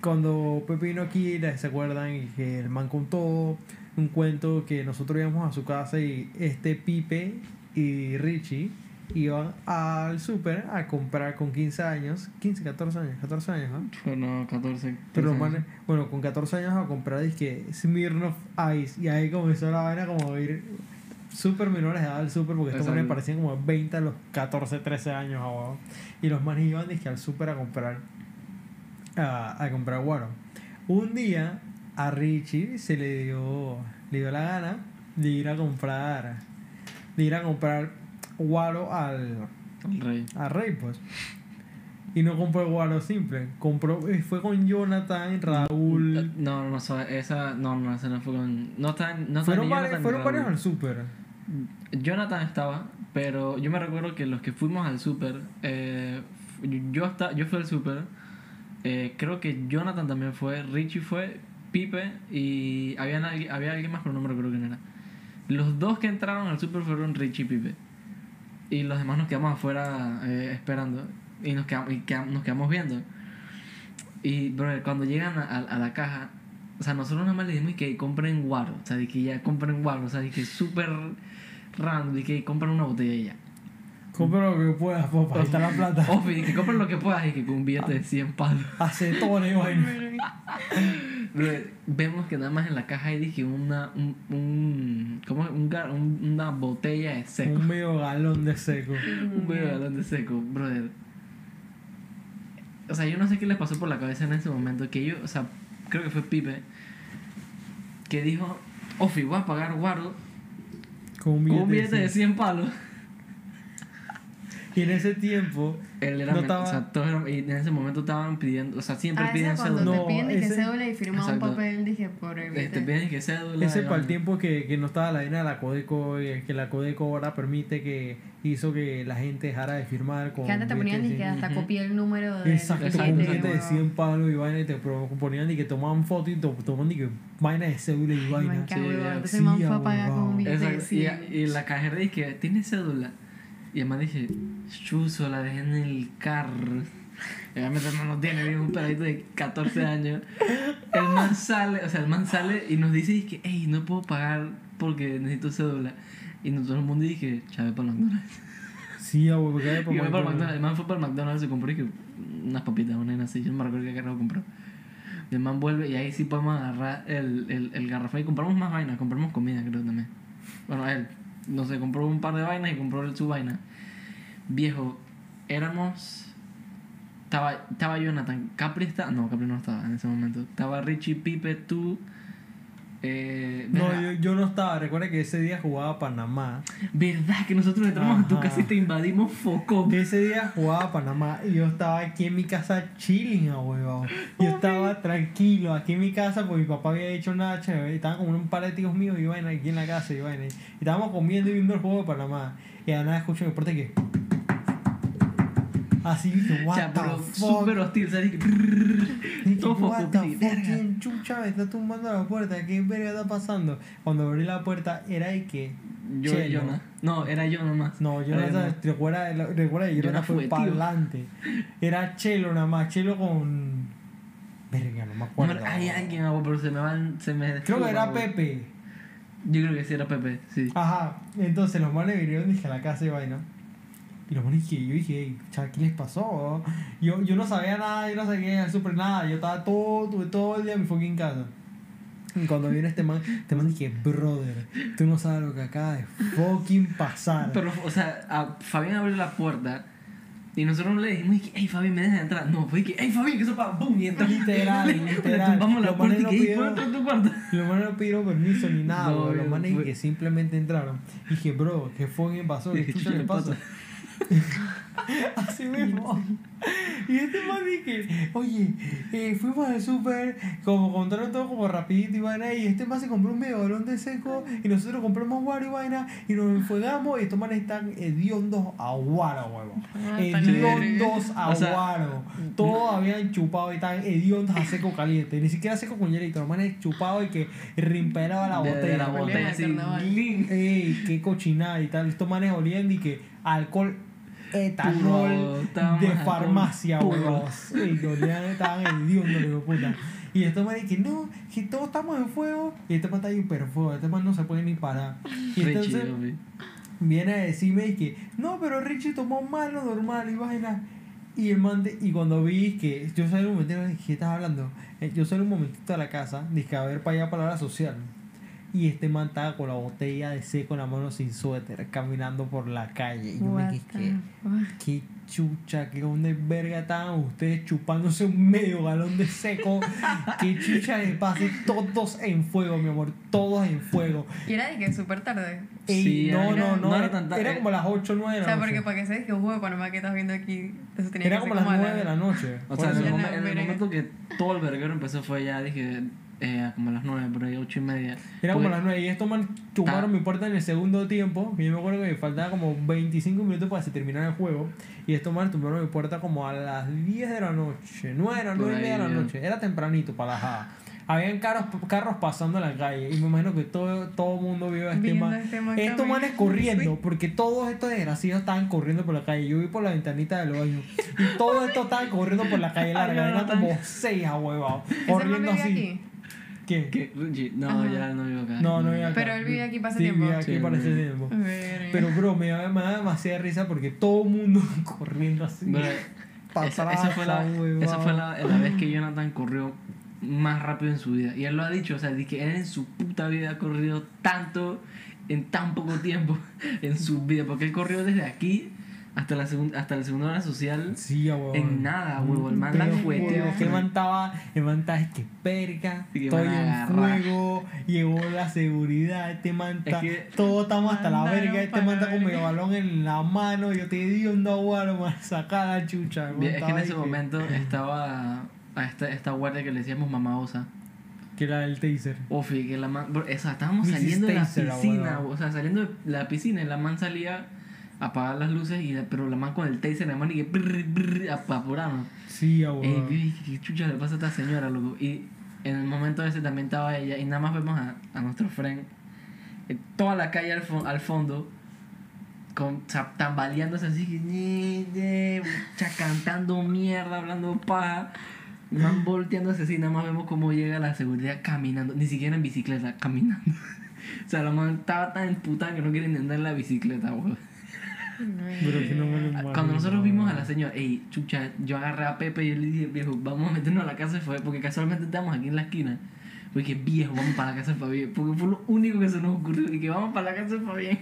[SPEAKER 1] cuando Pepe vino aquí, ¿se acuerdan? Y que el man contó un cuento que nosotros íbamos a su casa y este Pipe y Richie iban al súper a comprar con 15 años, 15, 14 años, 14 años, ¿no?
[SPEAKER 2] Bueno, 14.
[SPEAKER 1] Pero los
[SPEAKER 2] 13
[SPEAKER 1] manes, bueno, con 14 años a comprar disque Smirnoff Ice y ahí comenzó la vaina como a ir súper menores de edad al súper porque estos manes parecían como 20 a los 14, 13 años abajo. Y los manes iban disque al súper a comprar a, a comprar guaro. Un día a Richie se le dio le dio la gana de ir a comprar de ir a comprar guaro al
[SPEAKER 2] rey.
[SPEAKER 1] a Rey, pues. Y no compró el guaro simple. Compró, eh, fue con Jonathan, Raúl.
[SPEAKER 2] No, no, no, so- esa. No, no, esa no fue con. No está. No
[SPEAKER 1] fueron varios,
[SPEAKER 2] Jonathan
[SPEAKER 1] fueron varios al súper.
[SPEAKER 2] Jonathan estaba, pero yo me recuerdo que los que fuimos al súper, eh, yo, hasta, yo fui al súper, eh, creo que Jonathan también fue, Richie fue, Pipe y había, nadie- había alguien más, pero no me recuerdo quién era. Los dos que entraron al súper fueron Richie y Pipe. Y los demás nos quedamos afuera eh, esperando y nos quedamos, viendo. Y, bro, cuando llegan a, la caja, o sea, nosotros nada más le dijimos que compren guaro, o sea, de que ya compren guaro, o sea, de que súper random, de que compren una botella ya.
[SPEAKER 1] Compra lo que puedas, papá. Ahí está la plata.
[SPEAKER 2] Ofi, que compren lo que puedas y que con un billete de 100 palos.
[SPEAKER 1] Acetones, vaina.
[SPEAKER 2] Bro, vemos que nada más en la caja hay, dije, una, un, un, ¿cómo es? Un, un- una botella de seco.
[SPEAKER 1] Un medio galón de seco.
[SPEAKER 2] Un medio galón de seco, brother. O sea, yo no sé qué les pasó por la cabeza en ese momento. Que yo, o sea, creo que fue Pipe. Que dijo, Ofi, voy a pagar guaro
[SPEAKER 1] Con un
[SPEAKER 2] con
[SPEAKER 1] billete,
[SPEAKER 2] un billete de
[SPEAKER 1] de
[SPEAKER 2] 100 palos.
[SPEAKER 1] Y en ese tiempo.
[SPEAKER 2] Él era
[SPEAKER 1] No estaba-
[SPEAKER 2] o sea, todos eran- y en ese momento estaban pidiendo, o sea, siempre
[SPEAKER 3] Ah,
[SPEAKER 2] piden cédula.
[SPEAKER 1] No,
[SPEAKER 3] te piden de que
[SPEAKER 1] ese-
[SPEAKER 3] cédula y firma un
[SPEAKER 2] Exacto.
[SPEAKER 3] papel, dije, por el
[SPEAKER 2] Eh, Te piden que cédula.
[SPEAKER 1] Ese para el tiempo que, que no estaba la vaina de la Codeco, y que la Codeco ahora permite que hizo que la gente dejara de firmar con
[SPEAKER 3] Que antes te ponían y que hasta
[SPEAKER 2] Ujú.
[SPEAKER 3] copié el número de
[SPEAKER 1] Exacto, con un
[SPEAKER 2] exacto.
[SPEAKER 1] billete de 100 palos y vaina y te ponían y que tomaban fotos y to- tomaban y que vaina de cédula y vaina.
[SPEAKER 3] Entonces man fue a pagar con un billete
[SPEAKER 2] y,
[SPEAKER 3] 100.
[SPEAKER 2] y la cajera dice, ¿tiene cédula? Y además dije, chuzo, la dejé en el carro. Y obviamente no tiene, viene un peladito de 14 años. El man sale, o sea, el man sale y nos dice, que, hey, no puedo pagar porque necesito cédula. Y nosotros el mundo dije, chave para el McDonald's.
[SPEAKER 1] Sí,
[SPEAKER 2] Y fue para el
[SPEAKER 1] McDonald's.
[SPEAKER 2] El man fue para el McDonald's y compró dije, unas papitas, una así. Yo no me recuerdo qué carajo compró. El man vuelve y ahí sí podemos agarrar el, el, el garrafón y compramos más vainas. Compramos comida, creo también. Bueno, él, no sé, compró un par de vainas y compró su vaina. Viejo, éramos. Estaba, estaba Jonathan. Capri estaba. No, Capri no estaba en ese momento. Estaba Richie, Pipe, tú Eh,
[SPEAKER 1] No, yo, yo no estaba. Recuerda que ese día jugaba Panamá.
[SPEAKER 2] ¿Verdad que nosotros entramos a tu
[SPEAKER 1] Ajá.
[SPEAKER 2] casa y te invadimos Focom?
[SPEAKER 1] Ese día jugaba Panamá y yo estaba aquí en mi casa chilling, a huevón. Yo estaba tranquilo aquí en mi casa porque mi papá había hecho nada chévere. y Estaban como un par de tíos míos y vaina aquí en la casa y vaina. Y estábamos comiendo y viendo el juego de Panamá. Y de nada escucho puerta que. Así
[SPEAKER 2] O
[SPEAKER 1] what
[SPEAKER 2] sea,
[SPEAKER 1] the
[SPEAKER 2] pero súper hostil, ¿sabes?
[SPEAKER 1] Y que,
[SPEAKER 2] Todo
[SPEAKER 1] what the fuck. ¿quién chucha está tumbando la puerta? ¿Qué verga está pasando? Cuando abrí la puerta era y que.
[SPEAKER 2] Yo y Jonah. No, era yo nomás.
[SPEAKER 1] No,
[SPEAKER 2] Era
[SPEAKER 1] Jonathan, recuerda, recuerda que
[SPEAKER 2] Jonah
[SPEAKER 1] fue
[SPEAKER 2] fue,
[SPEAKER 1] para adelante. Era Chelo nada más, Chelo con. Verga, no me
[SPEAKER 2] No,
[SPEAKER 1] acuerdo.
[SPEAKER 2] hay alguien, pero se me van. Se me
[SPEAKER 1] Creo que era. Pepe.
[SPEAKER 2] Yo creo que sí era Pepe, sí.
[SPEAKER 1] Ajá, entonces los manes vinieron dije, a la casa y vaina. Y los manes dije, yo dije, "Ey, chaval, ¿qué les pasó? Yo, yo no sabía nada, yo no sabía súper nada. Yo estaba todo, tuve todo el día en mi fucking casa. Y cuando viene este man, este man dije, brother, tú no sabes lo que acaba de fucking pasar.
[SPEAKER 2] Pero, o sea, a Fabián abrió la puerta y nosotros le dijimos, y que, hey Fabián, me dejas entrar. No, fue que, hey Fabián, que eso para boom, y entró.
[SPEAKER 1] Literal, literal.
[SPEAKER 2] tumbamos la puerta y que,
[SPEAKER 1] no
[SPEAKER 2] hey, ¿puedo
[SPEAKER 1] pidieron-
[SPEAKER 2] entrar a tu cuarto?
[SPEAKER 1] Los manes no pidieron permiso ni nada,
[SPEAKER 2] No,
[SPEAKER 1] bro. Los manes que simplemente entraron. Dije, bro, ¿qué fue que pasó? ¿Qué chucha
[SPEAKER 2] "Chucha,
[SPEAKER 1] le
[SPEAKER 2] le
[SPEAKER 1] pasa?
[SPEAKER 2] pasa".
[SPEAKER 1] Así mismo. Y este man dije, oye, eh, fuimos al súper, como contaron todo como rapidito y vaina, y este man se compró un medio balón de seco, y nosotros compramos guaro y vaina, y nos enfogamos, y estos manes están hediondos a guaro, huevo.
[SPEAKER 3] Ah,
[SPEAKER 1] Hediondos a guaro. Todos habían chupado y estaban hediondos a seco caliente, ni siquiera seco con hielito, los manes chupados y que rimpelaba la botella.
[SPEAKER 2] de la
[SPEAKER 1] huevón.
[SPEAKER 2] botella, así.
[SPEAKER 1] Ey, qué cochinada y tal. Estos manes olían y que alcohol
[SPEAKER 2] Estábamos
[SPEAKER 1] de farmacia, huevos. Ey, olían, estaban hediondos, hijo de puta. Y estos manes que no, que todos estamos en fuego. Y este man está hiper fuego, este man no se puede ni parar. Y
[SPEAKER 2] Richie,
[SPEAKER 1] entonces viene a decirme que no, pero Richie tomó más lo normal y vaina. Y el man, de- y cuando vi que yo salí un momentito, dije, ¿qué estás hablando? Eh, Yo salí un momentito a la casa, dije, a ver para allá para la hora social. Y este man estaba con la botella de seco en la mano sin suéter, caminando por la calle. Y yo me
[SPEAKER 3] What
[SPEAKER 1] dije,
[SPEAKER 3] the
[SPEAKER 1] ¿qué, chucha, qué onda de verga estaban ustedes chupándose un medio galón de seco. qué chucha les pase todos en fuego, mi amor, todos en fuego.
[SPEAKER 3] Y era de que súper tarde.
[SPEAKER 1] Ey,
[SPEAKER 2] Sí,
[SPEAKER 1] no,
[SPEAKER 2] era-
[SPEAKER 1] no, no,
[SPEAKER 2] no era
[SPEAKER 1] era,
[SPEAKER 2] tan tarde.
[SPEAKER 1] era como las 8 o 9 de
[SPEAKER 3] O
[SPEAKER 1] la
[SPEAKER 3] sea,
[SPEAKER 1] noche.
[SPEAKER 3] porque para que sabes que un juego de Panamá que estás viendo aquí, eso tenía
[SPEAKER 1] Era
[SPEAKER 3] que
[SPEAKER 1] como
[SPEAKER 3] ser
[SPEAKER 1] las
[SPEAKER 3] como a
[SPEAKER 1] 9 de la noche.
[SPEAKER 2] O sea, en el, momento que todo el verguero empezó fue ya, dije, eh, como a las 9, por ahí 8 y media.
[SPEAKER 1] Era como
[SPEAKER 2] Porque-
[SPEAKER 1] las 9 y estos man
[SPEAKER 2] Ta-
[SPEAKER 1] mi puerta en el segundo tiempo. Y yo me acuerdo que faltaba como 25 minutos para que se terminara el juego. Y estos man tumbaron mi puerta como a las 10 de la noche. 9
[SPEAKER 2] Por
[SPEAKER 1] 9 y media de la noche. Era tempranito para la jada. Habían carros, carros pasando en la calle. Y me imagino que todo todo el mundo vio a este
[SPEAKER 3] Viendo
[SPEAKER 1] man.
[SPEAKER 3] a este man
[SPEAKER 1] estos manes corriendo. Porque todos estos desgraciados estaban corriendo por la calle. Yo vi por la ventanita del baño. Y todos estos estaban corriendo por la calle larga. Eran como 6 ahuevados.
[SPEAKER 3] ¿Ese man
[SPEAKER 1] Corriendo así.
[SPEAKER 3] aquí?
[SPEAKER 1] ¿Qué?
[SPEAKER 2] ¿Qué? No,
[SPEAKER 3] Ajá.
[SPEAKER 2] ya no vivo acá.
[SPEAKER 1] No, no vive acá.
[SPEAKER 3] Pero él vive aquí para ese
[SPEAKER 1] sí,
[SPEAKER 3] tiempo.
[SPEAKER 1] vive aquí
[SPEAKER 2] Sí,
[SPEAKER 1] para ese tiempo. Pero, bro, me da, me da demasiada risa porque todo el mundo corriendo así. Pa'
[SPEAKER 2] esa, esa fue, la,
[SPEAKER 1] huevado.
[SPEAKER 2] esa fue la, la vez que Jonathan corrió más rápido en su vida. Y él lo ha dicho, o sea, que él en su puta vida ha corrido tanto en tan poco tiempo en su vida. Porque él corrió desde aquí hasta la, segun- hasta la segunda hora social.
[SPEAKER 1] Sí.
[SPEAKER 2] En nada, huevo, el man la tío.
[SPEAKER 1] que el man estaba, el man estaba, es que perca,
[SPEAKER 2] Sí,
[SPEAKER 1] estoy en fuego, llegó la seguridad, este man está,
[SPEAKER 2] que-
[SPEAKER 1] todos estamos hasta la verga, este man está con medio balón en la mano, yo te di un aguaro, man, saca la chucha.
[SPEAKER 2] Es que en ese momento estaba a esta, esta guardia que le decíamos mamá osa.
[SPEAKER 1] Que era el taser.
[SPEAKER 2] Ofi, que la man. bro, esa, estábamos
[SPEAKER 1] Mrs.
[SPEAKER 2] saliendo de la piscina,
[SPEAKER 1] abuelo.
[SPEAKER 2] o sea, saliendo de la piscina y la man salía a apagar las luces, y, pero la man con el taser en la mano y que brr, brr, ap- apuramos.
[SPEAKER 1] Sí, a
[SPEAKER 2] Ey, ¿qué chucha le pasa a esta señora, loco? Y en el momento ese también estaba ella, y nada más vemos a, a nuestro friend, en toda la calle al, fo- al fondo, con, o sea, tambaleándose así, ñe, ñe, cha, cantando mierda, hablando paja. Man volteándose así, nada más vemos cómo llega la seguridad caminando, ni siquiera en bicicleta, caminando. o sea, la man estaba tan emputada que no quiere ni andar en la bicicleta, weón.
[SPEAKER 1] Pero que no me lo imagino,
[SPEAKER 2] Cuando nosotros vimos a la señora, ey, chucha, yo agarré a Pepe y yo le dije, viejo, vamos a meternos a la casa de Fabián, porque casualmente estamos aquí en la esquina. Porque viejo, vamos para la casa de Fabián, porque fue lo único que se nos ocurrió, y que vamos para la casa de Fabián.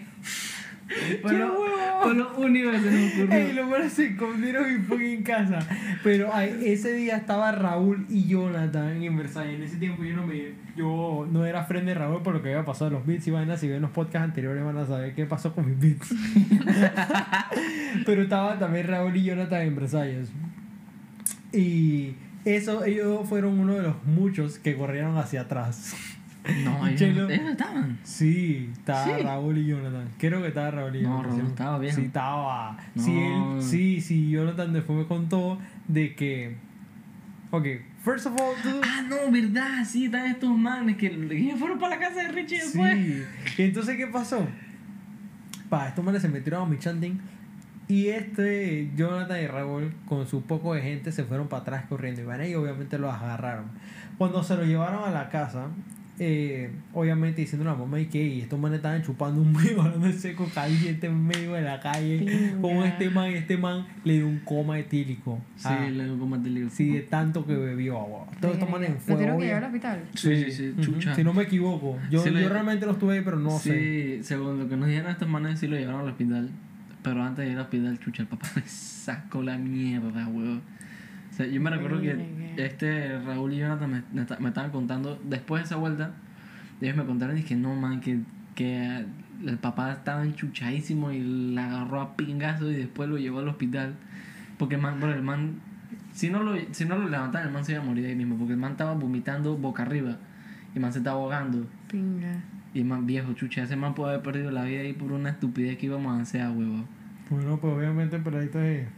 [SPEAKER 2] Fue
[SPEAKER 1] ¡Qué
[SPEAKER 2] lo,
[SPEAKER 1] huevón!
[SPEAKER 2] Fue lo único que se ocurrió.
[SPEAKER 1] Ey, lo bueno se escondieron y fue en casa. Pero ay, ese día estaba Raúl y Jonathan en Versailles. En ese tiempo yo no me yo no era friend de Raúl por lo que había pasado en los beats y vainas. Si ven los podcasts anteriores van a saber qué pasó con mis beats. Pero estaba también Raúl y Jonathan en Versailles. Y eso, ellos fueron uno de los muchos que corrieron hacia atrás.
[SPEAKER 2] No, ellos,
[SPEAKER 1] Chelo.
[SPEAKER 2] ellos no estaban.
[SPEAKER 1] Sí, estaba
[SPEAKER 2] Sí.
[SPEAKER 1] Raúl y Jonathan. Creo que estaba Raúl y
[SPEAKER 2] No,
[SPEAKER 1] Jonathan.
[SPEAKER 2] Raúl
[SPEAKER 1] sí.
[SPEAKER 2] estaba bien.
[SPEAKER 1] Sí, estaba.
[SPEAKER 2] No.
[SPEAKER 1] Sí, él, sí, sí, Jonathan después me contó de que. Ok, first of all, tú.
[SPEAKER 2] Ah, no, verdad, sí, están estos manes que, que fueron para la casa de Richie después.
[SPEAKER 1] Sí. Y entonces, ¿qué pasó? Pa, estos manes se metieron a mi chanting. Y este, Jonathan y Raúl, con su poco de gente, se fueron para atrás corriendo. Y van y obviamente los agarraron. Cuando se lo llevaron a la casa, eh, obviamente diciendo a la mamá y que "Ey, estos manes estaban chupando un medio de seco caliente en medio de la calle.
[SPEAKER 3] Pinga.
[SPEAKER 1] Con este man, y este man le dio un coma etílico.
[SPEAKER 2] Sí,
[SPEAKER 1] Ah,
[SPEAKER 2] le digo como te digo.
[SPEAKER 1] sí, de tanto que bebió agua. Todos estos manes en
[SPEAKER 3] ¿Lo tuvieron que llevar al hospital?
[SPEAKER 2] Sí, sí, sí, chucha.
[SPEAKER 1] Si no me equivoco. Yo,
[SPEAKER 2] Sí, le-
[SPEAKER 1] yo realmente lo estuve ahí, pero no
[SPEAKER 2] sí,
[SPEAKER 1] sé.
[SPEAKER 2] según lo que nos dijeron estos manes, sí lo llevaron al hospital. Pero antes de ir al hospital, chucha, el papá me sacó la mierda, huevo. Sea, yo me recuerdo que este Raúl y Jonathan me, me esta- me estaban contando, después de esa vuelta, ellos me contaron y dije, no, man, que, que el papá estaba enchuchadísimo y la agarró a pingazo y después lo llevó al hospital. Porque el man, bro, el man, si no lo, si no lo levantaban, el man se iba a morir ahí mismo. Porque el man estaba vomitando boca arriba y el man se estaba ahogando.
[SPEAKER 3] Pinga.
[SPEAKER 2] Y el man viejo, chucha, ese man puede haber perdido la vida ahí por una estupidez que íbamos a hacer a huevo.
[SPEAKER 1] Bueno, pues obviamente el peladito de. el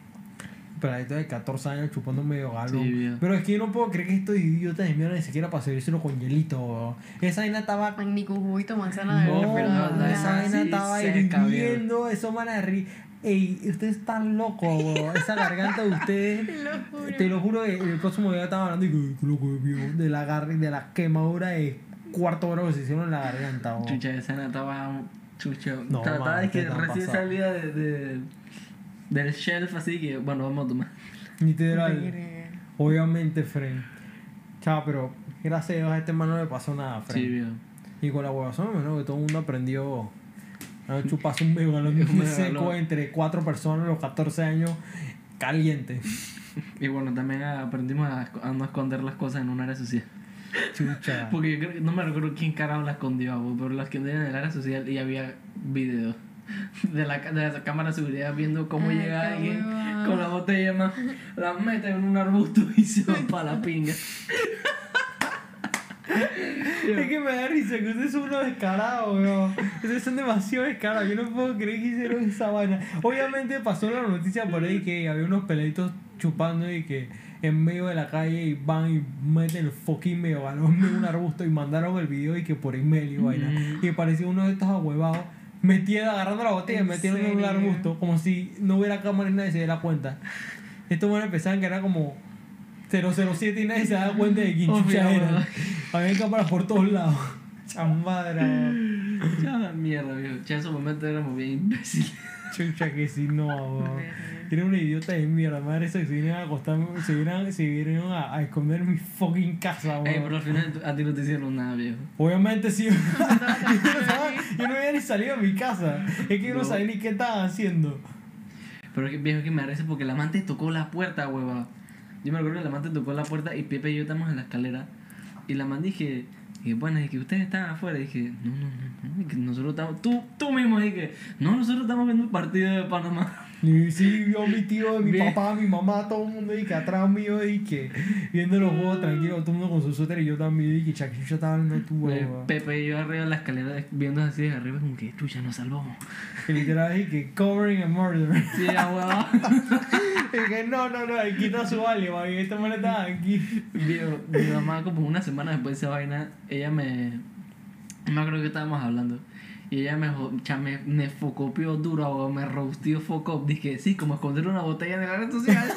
[SPEAKER 1] Peladito de 14 años chupando medio galón.
[SPEAKER 2] Sí.
[SPEAKER 1] Pero es que yo no puedo creer que estos idiotas de mierda ni siquiera para servírselo con hielito, weón. Esa vaina estaba.
[SPEAKER 3] Ni con juguito manzana de
[SPEAKER 1] No, esa vaina
[SPEAKER 2] sí,
[SPEAKER 1] estaba hirviendo. Eso van a ri- Ey, ustedes están locos, weón. Esa garganta de ustedes.
[SPEAKER 3] Te lo juro.
[SPEAKER 1] Te lo juro, que el próximo día estaba hablando y loco, de la, gar- de la quemadura de cuarto grado que se hicieron en la garganta, weón.
[SPEAKER 2] Chucha, esa nena estaba. Chucha,
[SPEAKER 1] No, man,
[SPEAKER 2] de que
[SPEAKER 1] ¿qué te han
[SPEAKER 2] recién
[SPEAKER 1] pasado?
[SPEAKER 2] salía de, de- del shelf, así que, bueno, vamos a tomar.
[SPEAKER 1] Literal. Obviamente, Fren. Chao, pero gracias a Dios a este man no le pasó nada, Fren.
[SPEAKER 2] Sí, viejo.
[SPEAKER 1] Y con la huevazón, menos que todo el mundo aprendió a chuparse un medio galón
[SPEAKER 2] Un
[SPEAKER 1] de
[SPEAKER 2] medio
[SPEAKER 1] seco entre cuatro personas a los 14 años caliente.
[SPEAKER 2] Y bueno, también aprendimos a, a no esconder las cosas en un área social.
[SPEAKER 1] Chucha.
[SPEAKER 2] Porque yo creo que- no me recuerdo quién carajo la escondió, pero la escondían en el área social y había videos de la, de la cámara de seguridad viendo cómo
[SPEAKER 3] Ay,
[SPEAKER 2] llega
[SPEAKER 3] qué
[SPEAKER 2] alguien con la botella más, la mete en un arbusto y se va para la pinga.
[SPEAKER 1] Es que me da risa que ustedes son unos descarados, weón. Ustedes son demasiado descarados. Yo no puedo creer que hicieron esa vaina. Obviamente pasó la noticia por ahí que había unos peladitos chupando y que en medio de la calle y van y meten el fucking medio galón en un arbusto y mandaron el video y que por email y vaina.
[SPEAKER 2] Mm.
[SPEAKER 1] Y parecía uno de estos ahuevados metiendo, agarrando la botella y
[SPEAKER 3] ¿En
[SPEAKER 1] metiendo en un arbusto como si no hubiera cámara y nadie se diera cuenta. Estos buenos pensaban que era como 007 y nadie se daba cuenta de quién
[SPEAKER 2] Oh,
[SPEAKER 1] chucha era.
[SPEAKER 2] weón.
[SPEAKER 1] Había cámaras por todos lados. Chamadra,
[SPEAKER 2] la mierda, viejo. Ya en esos momentos éramos bien imbéciles.
[SPEAKER 1] Chucha que si no. Era una idiota de mierda, madre. Eso que se vinieron a acostar, se vinieron, se vinieron a, a esconder en mi fucking casa, weón.
[SPEAKER 2] Ey, pero al final a ti no te hicieron nada, viejo.
[SPEAKER 1] Obviamente sí. yo, no estaba- yo no había ni salido de mi casa. Es que yo no,
[SPEAKER 2] No.
[SPEAKER 1] sabía ni qué estaban haciendo.
[SPEAKER 2] Pero es que viejo que me parece porque la amante tocó la puerta, hueva. Yo me acuerdo que la amante tocó la puerta y Pepe y yo estamos en la escalera. Y la amante dije, dije, bueno, es que ustedes están afuera. Y dije, no, no, no, no, y que nosotros estamos, tú, tú mismo dije, no, nosotros estamos viendo el partido de Panamá.
[SPEAKER 1] Y sí, vio mi tío, mi
[SPEAKER 2] Bien.
[SPEAKER 1] papá, mi mamá, todo el mundo y que atrás mío y que viendo los juegos tranquilo, todo el mundo con su suéter y yo también y que Chaquichucha estaba hablando tú, weón.
[SPEAKER 2] Pepe y yo arriba en la escalera viendo así de arriba, como que, chucha, nos salvó.
[SPEAKER 1] Que literal y que covering a murder.
[SPEAKER 2] Sí, a
[SPEAKER 1] y que no, no, no, aquí está su alien, man, y esta man estaba aquí.
[SPEAKER 2] Vio, mi mamá como una semana después de esa vaina, ella me... No me acuerdo que estábamos hablando. Y ella me, me, me focopió duro, o me roastió foco. Dije, sí, como esconder una botella en la red social.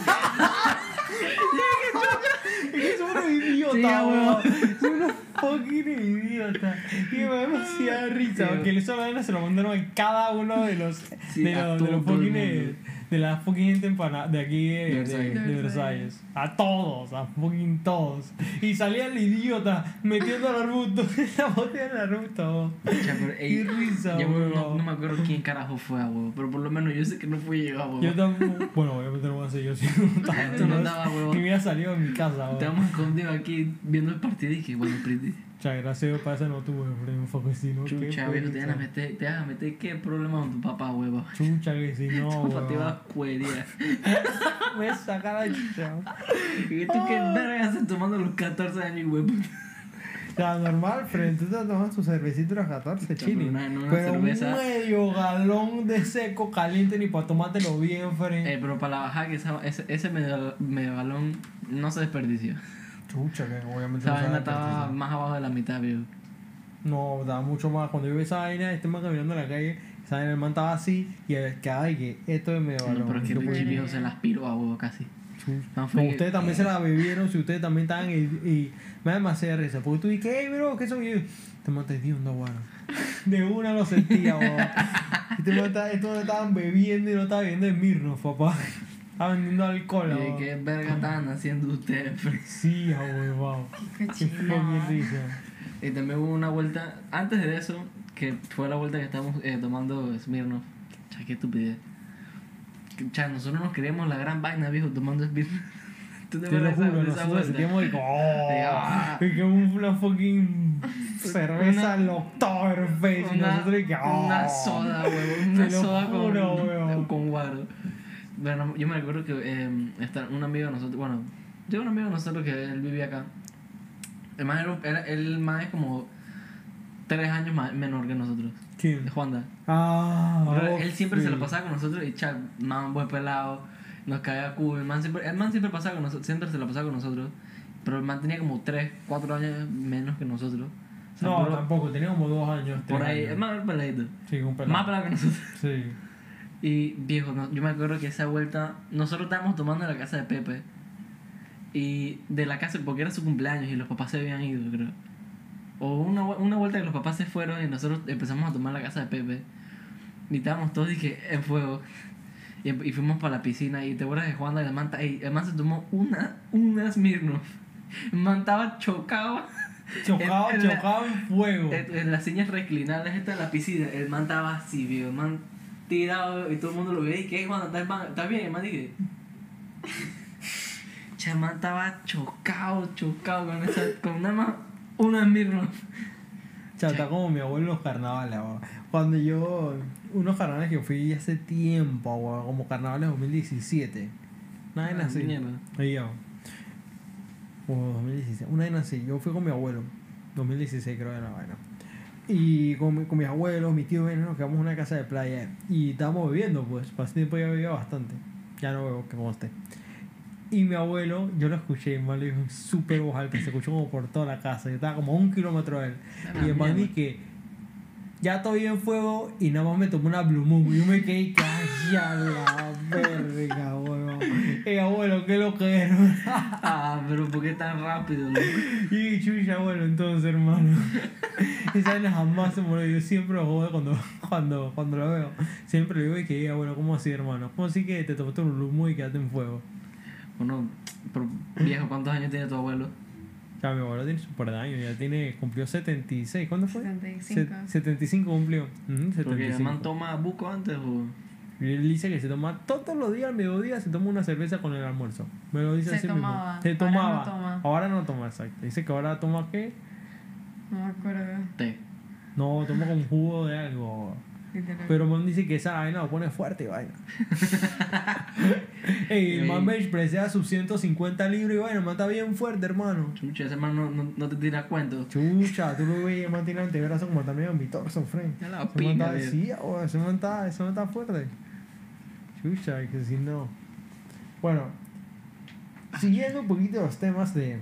[SPEAKER 1] Es que son unos idiotas,
[SPEAKER 2] Sí, a huevo.
[SPEAKER 1] weón. Son unos fucking idiotas. Y me da demasiada risa, porque la vaina se lo mandaron a cada uno de los, de los, fucking, eh. De la fucking gente empana de aquí de,
[SPEAKER 2] Versalles.
[SPEAKER 1] de
[SPEAKER 3] De
[SPEAKER 1] Versalles. A todos, a fucking todos. Y salía el idiota metiendo el arbusto, la botella en el arbusto.
[SPEAKER 2] Cha, pero, ey,
[SPEAKER 1] Qué risa,
[SPEAKER 2] yo no,
[SPEAKER 1] weón.
[SPEAKER 2] no me acuerdo quién carajo fue a huevo, pero por lo menos yo sé que no fui yo a huevo.
[SPEAKER 1] Yo tampoco. Bueno, no voy a hacer yo si no estaba.
[SPEAKER 2] Tú no huevo.
[SPEAKER 1] me había salido de mi casa, weón.
[SPEAKER 2] Estábamos escondidos aquí viendo el partido y dije, bueno, Pretty.
[SPEAKER 1] Muchas gracias para eso no tuve, un foco si no.
[SPEAKER 2] Chucha, viejo, te meter, te vas a meter, ¿qué problema con tu papá, huevo?
[SPEAKER 1] Chucha que si no,
[SPEAKER 2] Papá te va a cuería.
[SPEAKER 1] Me saca la chucha.
[SPEAKER 2] ¿Y tú qué verga haces tomando los 14 años, huevo?
[SPEAKER 1] Sea, normal, frente tú te tomas tu cervecita a los 14,
[SPEAKER 2] Chapo,
[SPEAKER 1] chile.
[SPEAKER 2] una- una
[SPEAKER 1] Pero
[SPEAKER 2] cerveza.
[SPEAKER 1] un medio galón de seco caliente ni para tomártelo bien, frente.
[SPEAKER 2] Eh, pero para la bajada, que esa- ese, ese medio, medio balón no se desperdició.
[SPEAKER 1] Chucha, que obviamente
[SPEAKER 2] Esa
[SPEAKER 1] no
[SPEAKER 2] vaina estaba más abajo de la mitad, viejo.
[SPEAKER 1] No, da mucho más. Cuando yo vi esa vaina, este man caminando en la calle, esa vaina, el man estaba así y el que ay, que esto es medio
[SPEAKER 2] No,
[SPEAKER 1] galón.
[SPEAKER 2] pero es que
[SPEAKER 3] Richie
[SPEAKER 2] viejo se la aspiró a huevo casi. No,
[SPEAKER 1] No,
[SPEAKER 2] que-
[SPEAKER 1] ustedes también se la bebieron, si ustedes también estaban y, y me da demasiada risa. Porque tú dices, hey, bro, ¿qué soy yo? Te maté de onda, bueno. De una lo sentía, weón. Y te mata, estos estaban bebiendo y no bebiendo de Mirno, papá. Estaban vendiendo alcohol,
[SPEAKER 2] ¿Y qué verga estaban haciendo ustedes?
[SPEAKER 1] Sí, weón.
[SPEAKER 3] Qué
[SPEAKER 1] Qué.
[SPEAKER 2] Y también hubo una vuelta, antes de eso, que fue la vuelta que estábamos eh, tomando Smirnoff. Cha, qué estupidez. Cha, nosotros nos creíamos la gran vaina, viejo, tomando Smirnoff. ¿Tú te
[SPEAKER 1] Te lo juro,
[SPEAKER 2] esa
[SPEAKER 1] nosotros
[SPEAKER 2] vuelta?
[SPEAKER 1] sentíamos como, oh, y que una fucking cerveza
[SPEAKER 2] Una-
[SPEAKER 1] Oktoberfest y nosotros y que, oh.
[SPEAKER 2] una soda, huevón. Una soda
[SPEAKER 1] juro,
[SPEAKER 2] con, con guaro. Bueno, yo me acuerdo que eh, está un amigo de nosotros, bueno, yo un amigo de nosotros que él vivía acá. El más, era, el más es como tres años más, menor que nosotros.
[SPEAKER 1] ¿Quién?
[SPEAKER 2] Juanda.
[SPEAKER 1] Ah,
[SPEAKER 2] Pero él siempre se
[SPEAKER 1] sí.
[SPEAKER 2] lo pasaba con nosotros y chat, man, buen pelado, nos caía cool. El man siempre, el man siempre pasaba con nosotros, siempre se lo pasaba con nosotros. Pero el man tenía como 3, 4 años menos que nosotros. O sea,
[SPEAKER 1] No,
[SPEAKER 2] puro-
[SPEAKER 1] tampoco, tenía como dos años.
[SPEAKER 2] por
[SPEAKER 1] tres
[SPEAKER 2] ahí,
[SPEAKER 1] años.
[SPEAKER 2] es más peladito.
[SPEAKER 1] Sí, un pelado.
[SPEAKER 2] Más pelado que nosotros.
[SPEAKER 1] Sí.
[SPEAKER 2] Y viejo, no, yo me acuerdo que esa vuelta, nosotros estábamos tomando en la casa de Pepe. Y de la casa, porque era su cumpleaños y los papás se habían ido, creo. O una, una vuelta que los papás se fueron y nosotros empezamos a tomar la casa de Pepe. Y estábamos todos dije, en fuego. Y, y fuimos para la piscina y te acuerdas de Juan de la manta. Y el man se tomó una, una Smirnoff. El man estaba chocado.
[SPEAKER 1] Chocado,
[SPEAKER 2] En- en la-
[SPEAKER 1] chocado en fuego.
[SPEAKER 2] En, en las señas reclinadas esta de la piscina, el man estaba así, viejo, el man tirado y todo el mundo lo veía y que Juan, ¿estás, man- ¿estás bien? Man dije. Estaba chocado, chocado con esa, con nada más una Smirnoff.
[SPEAKER 1] Chao, está como mi abuelo en los carnavales. Cuando yo. Unos carnavales que fui hace tiempo, weón, como carnavales 2017. Una vaina
[SPEAKER 2] Ah,
[SPEAKER 1] así. Ahí ya. O 2016. Una vaina así. Yo fui con mi abuelo. 2016 creo que era la vaina. Y con, con mis abuelos, mi tío, bueno, nos quedamos en una casa de playa. Y estábamos bebiendo, pues. Para ese tiempo ya bebía bastante. Ya no bebo, que conste. Y mi abuelo, yo lo escuché, man le dijo súper voz alta, se escuchó como por toda la casa. Yo estaba como a un kilómetro de él. Y el man que ya estoy en fuego y nada más me tomé una Blue Moon. Y yo me quedé calla la verga, weón. Eh, abuelo, ¿qué lo que?
[SPEAKER 2] Ah, pero ¿por qué tan rápido, loco?
[SPEAKER 1] Y chucha, bueno, entonces, hermano. Esa vaina jamás se murió. Yo siempre lo jodo cuando, cuando, cuando lo veo. Siempre le digo y que, bueno, ¿cómo así, hermano? ¿Cómo así que te tomaste un Blue Moon y quedaste en fuego?
[SPEAKER 2] Bueno, pero viejo, ¿cuántos años tiene tu abuelo?
[SPEAKER 1] Ya, mi abuelo tiene super de años, ya tiene, cumplió 76. ¿Cuándo fue?
[SPEAKER 3] 75.
[SPEAKER 1] Se- 75 cumplió. Ujú,
[SPEAKER 2] Porque el
[SPEAKER 1] 75.
[SPEAKER 2] man toma buco antes o.
[SPEAKER 1] Y él dice que se toma todos los días al mediodía, se toma una cerveza con el almuerzo. Me lo dice
[SPEAKER 3] Se
[SPEAKER 1] así
[SPEAKER 3] tomaba,
[SPEAKER 1] mismo. Se
[SPEAKER 3] ahora
[SPEAKER 1] tomaba.
[SPEAKER 3] no toma.
[SPEAKER 1] Ahora no toma, exacto. Dice que ahora toma qué?
[SPEAKER 3] No me acuerdo.
[SPEAKER 2] té.
[SPEAKER 1] No, toma con jugo de algo. Pero man dice que esa vaina lo pone fuerte y vaina. Ey, el man
[SPEAKER 2] Ey.
[SPEAKER 1] me expresea sus 150 libras y vaina, el man está bien fuerte, hermano.
[SPEAKER 2] Chucha, ese man no, no, no te tira cuento.
[SPEAKER 1] Chucha, tú lo ves, el man tiene el antebrazo como también en mi torso, friend.
[SPEAKER 2] Ya la pinga,
[SPEAKER 1] sí, oh, ese man está, ese man está fuerte. Chucha, hay que si no. Bueno, siguiendo un poquito los temas de,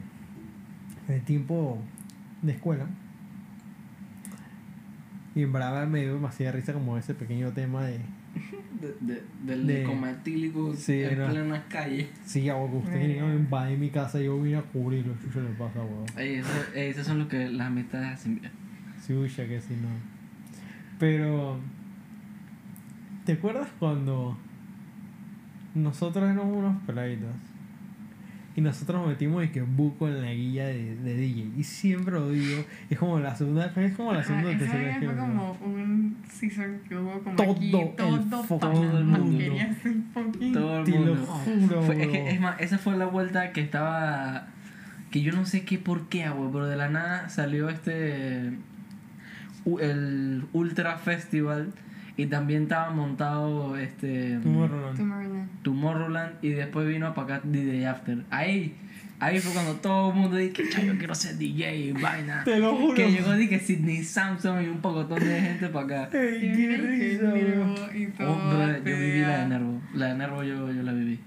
[SPEAKER 1] de tiempo de escuela. Y en verdad me dio demasiada risa como ese pequeño tema de.
[SPEAKER 2] De, de, del
[SPEAKER 1] De-
[SPEAKER 2] cometílico
[SPEAKER 1] Sí,
[SPEAKER 2] en
[SPEAKER 1] no.
[SPEAKER 2] plena calle.
[SPEAKER 1] Sí, agua que ustedes vinieron a invadir mi casa y yo vine a cubrirlo. Chucha, le pasa, weón.
[SPEAKER 2] Ey, esos son los que las amistades hacen bien.
[SPEAKER 1] Chucha, que si no. Pero. ¿Te acuerdas cuando nosotros éramos unos peladitos. Y nosotros nos metimos y que buco en la guía de, de DJ. Y siempre lo digo, es como la segunda, es como la segunda
[SPEAKER 3] Ajá, esa fue como un season que hubo como
[SPEAKER 1] Todo
[SPEAKER 3] aquí,
[SPEAKER 1] el
[SPEAKER 3] todo
[SPEAKER 1] fucking
[SPEAKER 3] Panamá
[SPEAKER 1] mundo.
[SPEAKER 3] quería ser fucking...
[SPEAKER 2] Todo el
[SPEAKER 1] Te lo juro,
[SPEAKER 2] Fue- es, que, es más, esa fue la vuelta que estaba. Que yo no sé qué por qué, güey, pero de la nada salió este. El Ultra Festival y también estaba montado este.
[SPEAKER 1] Tomorrowland.
[SPEAKER 3] Tomorrowland.
[SPEAKER 2] Tomorrowland y después vino para acá DJ After. Ahí, ahí fue cuando todo el mundo dijo que "Cha, yo quiero ser DJ y vaina.
[SPEAKER 1] Te lo juro.
[SPEAKER 2] Que llegó dije Sidney Samson y un pocotón de gente para acá.
[SPEAKER 1] Ey, qué risa, bro.
[SPEAKER 3] Y
[SPEAKER 2] Oh,
[SPEAKER 3] todo,
[SPEAKER 2] brother, yo viví la de. Nervo. La de Nervo yo, yo la viví.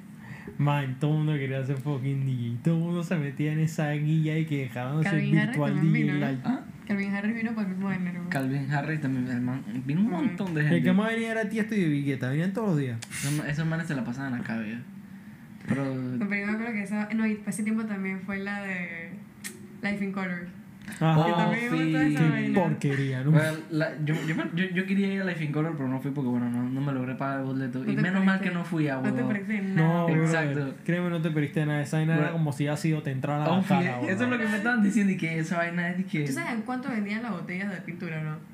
[SPEAKER 1] Man, todo el mundo quería ser fucking DJ. Todo el mundo se metía en esa guía y que dejaban de ser
[SPEAKER 3] Harris
[SPEAKER 1] virtual DJ
[SPEAKER 3] vino.
[SPEAKER 2] ¿Ah?
[SPEAKER 3] Calvin Harris vino para el mismo de Nervo.
[SPEAKER 2] Calvin Harris también, el man, vino un montón de
[SPEAKER 1] El
[SPEAKER 2] gente.
[SPEAKER 1] que más venía era Tiesto y Vigueta, venían todos los días.
[SPEAKER 2] Esos, esos manes se la pasaban acá. Pero.
[SPEAKER 3] No, pero yo me acuerdo que esa... No, y ese tiempo también fue la de Life in Color.
[SPEAKER 1] Ajá.
[SPEAKER 3] Que
[SPEAKER 2] Oh,
[SPEAKER 3] también
[SPEAKER 2] sí.
[SPEAKER 3] esa
[SPEAKER 1] Qué
[SPEAKER 3] vaina.
[SPEAKER 1] porquería, ¿no?
[SPEAKER 2] Bueno, la- yo, yo, me- yo, yo quería ir a Life in Color, pero no fui porque, bueno, no, no me logré pagar el boleto.
[SPEAKER 3] No
[SPEAKER 2] y
[SPEAKER 3] te
[SPEAKER 2] menos mal
[SPEAKER 3] perdiste-
[SPEAKER 2] que no fui a
[SPEAKER 3] No te
[SPEAKER 2] huevón.
[SPEAKER 3] parece
[SPEAKER 1] No,
[SPEAKER 3] nada.
[SPEAKER 1] bro,
[SPEAKER 2] Exacto.
[SPEAKER 1] Créeme, no te perdiste nada. Esa vaina era
[SPEAKER 2] Bro.
[SPEAKER 1] como si ha sido te entrara a la cara, bro.
[SPEAKER 2] eso es lo que me estaban diciendo y que esa vaina es de que.
[SPEAKER 3] ¿Tú sabes en cuánto vendían las botellas de pintura, no?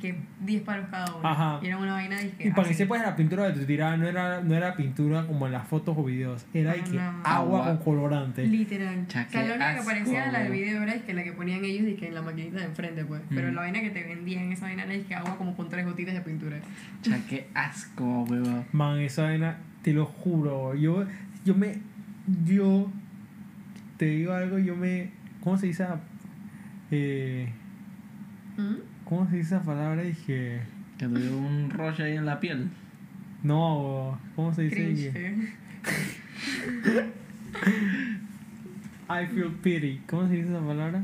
[SPEAKER 3] Que 10 palos cada una.
[SPEAKER 1] Ajá.
[SPEAKER 3] Y era una vaina que.
[SPEAKER 1] Y para que
[SPEAKER 3] así.
[SPEAKER 1] sepas, la pintura que te tiraban no era, no era pintura como en las fotos o videos. Era de
[SPEAKER 3] Ah,
[SPEAKER 1] que
[SPEAKER 3] no.
[SPEAKER 1] agua con colorante.
[SPEAKER 3] Literal.
[SPEAKER 2] Cha,
[SPEAKER 3] o sea,
[SPEAKER 2] qué
[SPEAKER 3] la única que parecía la del video era es que la que ponían ellos y que en la maquinita de enfrente, pues. Pero
[SPEAKER 2] Mm.
[SPEAKER 3] la vaina que te vendían, esa vaina era es que agua como con tres gotitas de pintura.
[SPEAKER 2] Cha, qué asco, huevón.
[SPEAKER 1] Man, esa vaina, te lo juro. Yo, yo me. Yo. Te digo algo, yo me. ¿Cómo se dice? Eh,
[SPEAKER 3] ¿Mm?
[SPEAKER 1] ¿Cómo se dice esa palabra? Dije.
[SPEAKER 2] Que te dio un rollo ahí en la piel.
[SPEAKER 1] No, ¿cómo se dice? Dije,
[SPEAKER 3] eh.
[SPEAKER 1] I feel pity. ¿Cómo se dice esa palabra?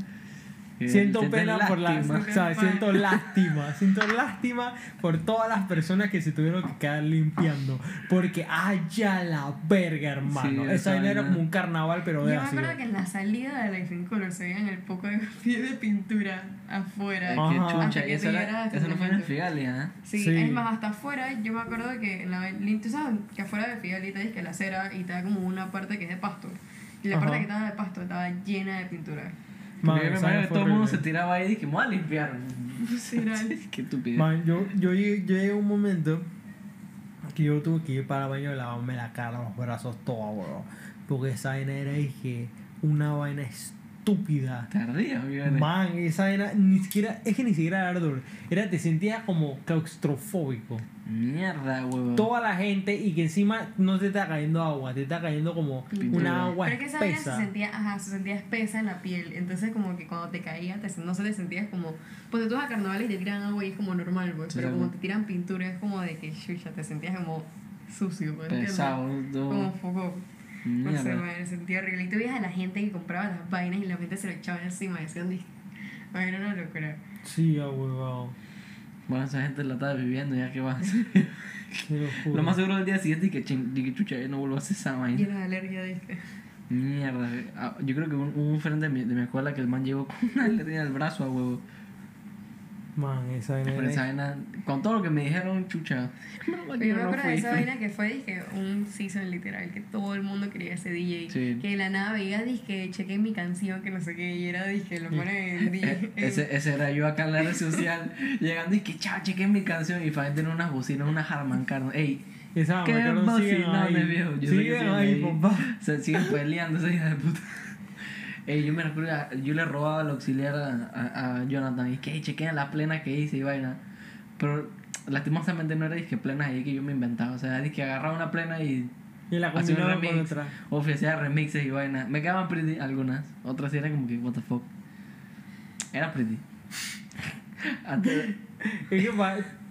[SPEAKER 2] Que
[SPEAKER 1] Siento pena por las. O sea, siento lástima. Siento lástima por todas las personas que se tuvieron que quedar limpiando. Porque, ¡aya la verga, hermano!
[SPEAKER 2] Sí,
[SPEAKER 1] esa vaina era como un carnaval, pero
[SPEAKER 3] Yo
[SPEAKER 1] de
[SPEAKER 3] me
[SPEAKER 1] ácido.
[SPEAKER 3] acuerdo que en la salida de Life in Color se veían el poco de pie de pintura afuera.
[SPEAKER 2] Ay, qué chucha.
[SPEAKER 3] Hasta que
[SPEAKER 2] Eso, era-
[SPEAKER 3] llegara
[SPEAKER 2] eso no fue en el
[SPEAKER 3] estacionamiento.
[SPEAKER 2] Figali, ¿ah?
[SPEAKER 3] Sí,
[SPEAKER 1] Sí.
[SPEAKER 3] es más, hasta afuera, yo me acuerdo que en la tú sabes que afuera de Fidelita es que la acera y te da como una parte que es de pasto. Y la
[SPEAKER 1] Ajá.
[SPEAKER 3] parte que estaba de pasto estaba llena de pintura.
[SPEAKER 1] Man,
[SPEAKER 2] Porque yo me todo el mundo se tiraba ahí y dije, me voy a limpiar. Qué estúpido.
[SPEAKER 1] Man, yo, yo, llegué, yo llegué a un momento que yo tuve que ir para el baño y lavarme la cara, los brazos, todo, bro. Porque esa vaina era, dije, una vaina estúpida.
[SPEAKER 2] Tardía, fíjate.
[SPEAKER 1] Man, esa vaina ni siquiera, es que ni siquiera era ardor. Era, te sentías como claustrofóbico.
[SPEAKER 2] Mierda, huevón.
[SPEAKER 1] Toda la gente y que encima no te está cayendo agua, te está cayendo como
[SPEAKER 3] Pintura.
[SPEAKER 1] una agua
[SPEAKER 3] Pero es que esa se
[SPEAKER 1] espesa.
[SPEAKER 3] sentía, ajá, se sentía espesa en la piel. Entonces como que cuando te caía, te, no se te sentías como... Pues tú vas a carnaval y te tiran agua y es como normal, pues.
[SPEAKER 2] Sí,
[SPEAKER 3] pero como te tiran pintura es como de que, chucha, te sentías como sucio, pues, ¿entiendes?
[SPEAKER 2] Pesado, todo.
[SPEAKER 3] Como foco. No sé,
[SPEAKER 2] Mierda.
[SPEAKER 3] madre, sentía horrible. Y tú veías a la gente que compraba las vainas y la gente se lo echaba encima. Decían, "Dis- ay, era una locura.
[SPEAKER 1] Sí, ah, huevado.
[SPEAKER 2] Bueno, esa gente la estaba viviendo, ya que va.
[SPEAKER 1] Lo.
[SPEAKER 2] Lo más seguro del día siguiente es que, chin, y que chucha, yo no vuelvo a hacer esa vaina.
[SPEAKER 3] Llena de alergia, dije.
[SPEAKER 2] Mierda. ah, Yo creo que hubo hubo un frente de mi, de mi escuela que el man llegó con una alergia en el brazo a huevo.
[SPEAKER 1] Man, esa vaina
[SPEAKER 2] Pero esa vaina, con todo lo que me dijeron, chucha.
[SPEAKER 3] Pero yo me acuerdo de esa vaina que fue dije, un season literal, que todo el mundo quería ser DJ.
[SPEAKER 2] Sí.
[SPEAKER 3] Que de la nada veía, dije, chequé mi canción, que no sé qué, y era, dije, lo ponen en DJ.
[SPEAKER 2] Eh, ese, ese era yo acá en la red social, llegando y que chao, chequen mi canción. Y Fabián tiene unas bocinas, unas Harman Kardon. Ey,
[SPEAKER 1] Esa siguen ahí.
[SPEAKER 2] que
[SPEAKER 1] Siguen
[SPEAKER 2] siguen
[SPEAKER 1] ahí,
[SPEAKER 2] ahí.
[SPEAKER 1] papá.
[SPEAKER 2] se siguen peleando esa hija de puta. Ey, yo me recuerdo, yo le robaba al auxiliar a, a, a Jonathan y que "Ey, chequen la plena que hice y vaina. Pero lastimosamente no era disque plena ahí que yo me inventaba. O sea, que agarraba una plena y
[SPEAKER 1] Y la
[SPEAKER 2] hacía un
[SPEAKER 1] combinaron con
[SPEAKER 2] remix.
[SPEAKER 1] otra.
[SPEAKER 2] Ofrecía remixes y vaina. Me quedaban pretty algunas. Otras sí era como que, what the fuck. Era pretty. Antes,
[SPEAKER 1] Es que,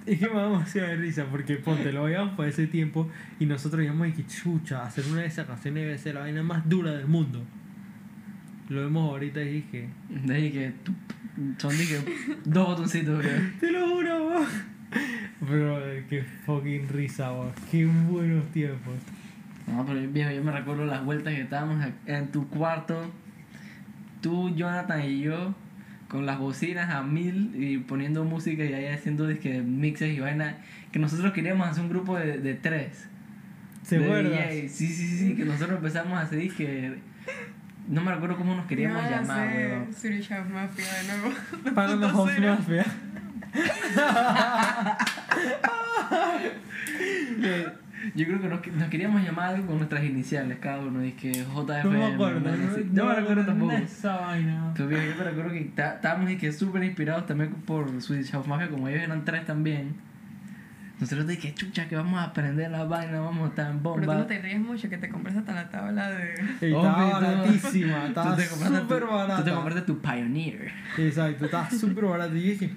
[SPEAKER 1] es que me da demasiada risa porque ponte, lo veíamos por ese tiempo y nosotros íbamos que chucha, hacer una de esas canciones debe ser la vaina más dura del mundo. Lo vemos ahorita y dije,
[SPEAKER 2] de ahí que son dije, dos botoncitos, bro.
[SPEAKER 1] te lo juro, vos. Bro, qué fucking risa, vos. Qué buenos tiempos.
[SPEAKER 2] No, pero viejo, yo me recuerdo las vueltas que estábamos en tu cuarto, tú, Jonathan y yo, con las bocinas a mil y poniendo música y ahí haciendo disque mixes y vaina, que nosotros queríamos hacer un grupo de, de tres.
[SPEAKER 1] ¿Se?
[SPEAKER 2] DJ. Sí, sí, sí, que nosotros empezamos a hacer que no me recuerdo cómo nos queríamos
[SPEAKER 3] a
[SPEAKER 2] llamar, weón.
[SPEAKER 3] House Mafia de nuevo.
[SPEAKER 1] Panama
[SPEAKER 3] Cero.
[SPEAKER 1] Mafia.
[SPEAKER 2] Yo creo que nos, nos queríamos llamar algo con nuestras iniciales, cada uno, y que JFM.
[SPEAKER 1] No me acuerdo.
[SPEAKER 2] ¿no?
[SPEAKER 1] No,
[SPEAKER 2] no me recuerdo tampoco.
[SPEAKER 1] esa vaina.
[SPEAKER 2] Yo me recuerdo que estábamos y que súper inspirados también por Swedish House Mafia, como ellos eran tres también. Nosotros dije, chucha, que vamos a aprender la vaina, vamos a estar en
[SPEAKER 3] Pero tú
[SPEAKER 2] bomba.
[SPEAKER 3] no te ríes mucho que te compras hasta la tabla de.
[SPEAKER 1] Y Estaba baratísima, estaba súper barata.
[SPEAKER 2] Tú te compraste tu Pioneer.
[SPEAKER 1] Exacto, estaba súper barato. Y yo dije,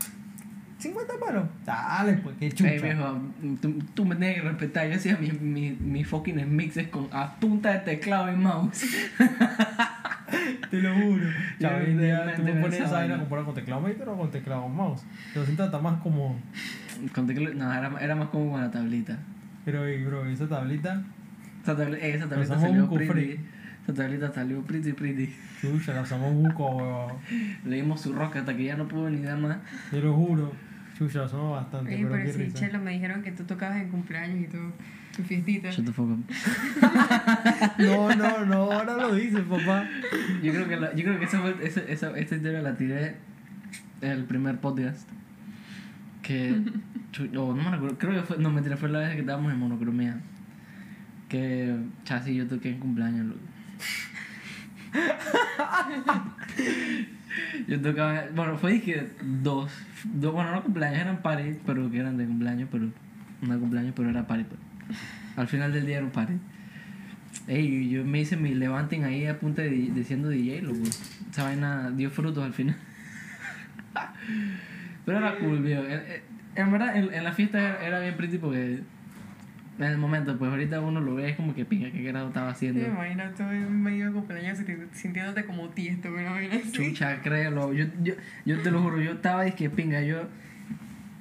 [SPEAKER 1] 50 palos. Dale, pues, qué chucha.
[SPEAKER 2] Ey, viejo, tú, tú me tienes que respetar. Yo hacía mis mi, mi fucking mixes con, a punta de teclado y mouse.
[SPEAKER 1] Te lo juro. Ya, hoy en día tú me pones
[SPEAKER 2] esa
[SPEAKER 1] vaina comparado con teclado maker o con teclado mouse. Lo siento hasta más como.
[SPEAKER 2] Con teclado, no, era, era más como con la tablita.
[SPEAKER 1] Pero, ey, bro, esa tablita,
[SPEAKER 2] Esa tablita, esa tablita salió pretty. Esa tablita salió pretty, pretty.
[SPEAKER 1] chucha, la usamos buco, weón.
[SPEAKER 2] Le dimos su roca hasta que ya no pudo ni dar más.
[SPEAKER 1] Te lo juro. Chucha, la usamos bastante,
[SPEAKER 3] Oye,
[SPEAKER 1] pero
[SPEAKER 3] pero sí,
[SPEAKER 1] risa.
[SPEAKER 3] Chelo, me dijeron que tú tocabas en cumpleaños y todo. Tu fiestita.
[SPEAKER 2] Shut the fuck up.
[SPEAKER 1] No, no, no, ahora lo dices, papá.
[SPEAKER 2] Yo creo que, la- yo creo que esa, esa, esa, esta historia la tiré en el primer podcast. Que. chu- no, me recuerdo. Creo que fue. No, mentira, fue la vez que estábamos en monocromía. Que. Chasi yo toqué en cumpleaños, loco. yo tocaba. Bueno, fue que dos, dos. Bueno, no cumpleaños, eran party, pero que eran de cumpleaños, pero. No cumpleaños, pero era party. pues. Al final del día un party. Ey, yo me hice mi levanten ahí a punta de, de siendo DJ, loco. Esa vaina dio frutos al final. Pero era cool, viejo. En, en- verdad, en, en la fiesta era, era bien pretty porque en el momento, pues ahorita uno lo ve es como que pinga, que carajo estaba haciendo.
[SPEAKER 3] Me imagino tú medio de cumpleaños sinti- sintiéndote como tiesto, así.
[SPEAKER 2] Chucha, créelo. Yo, yo, yo te lo juro, yo estaba que pinga, yo.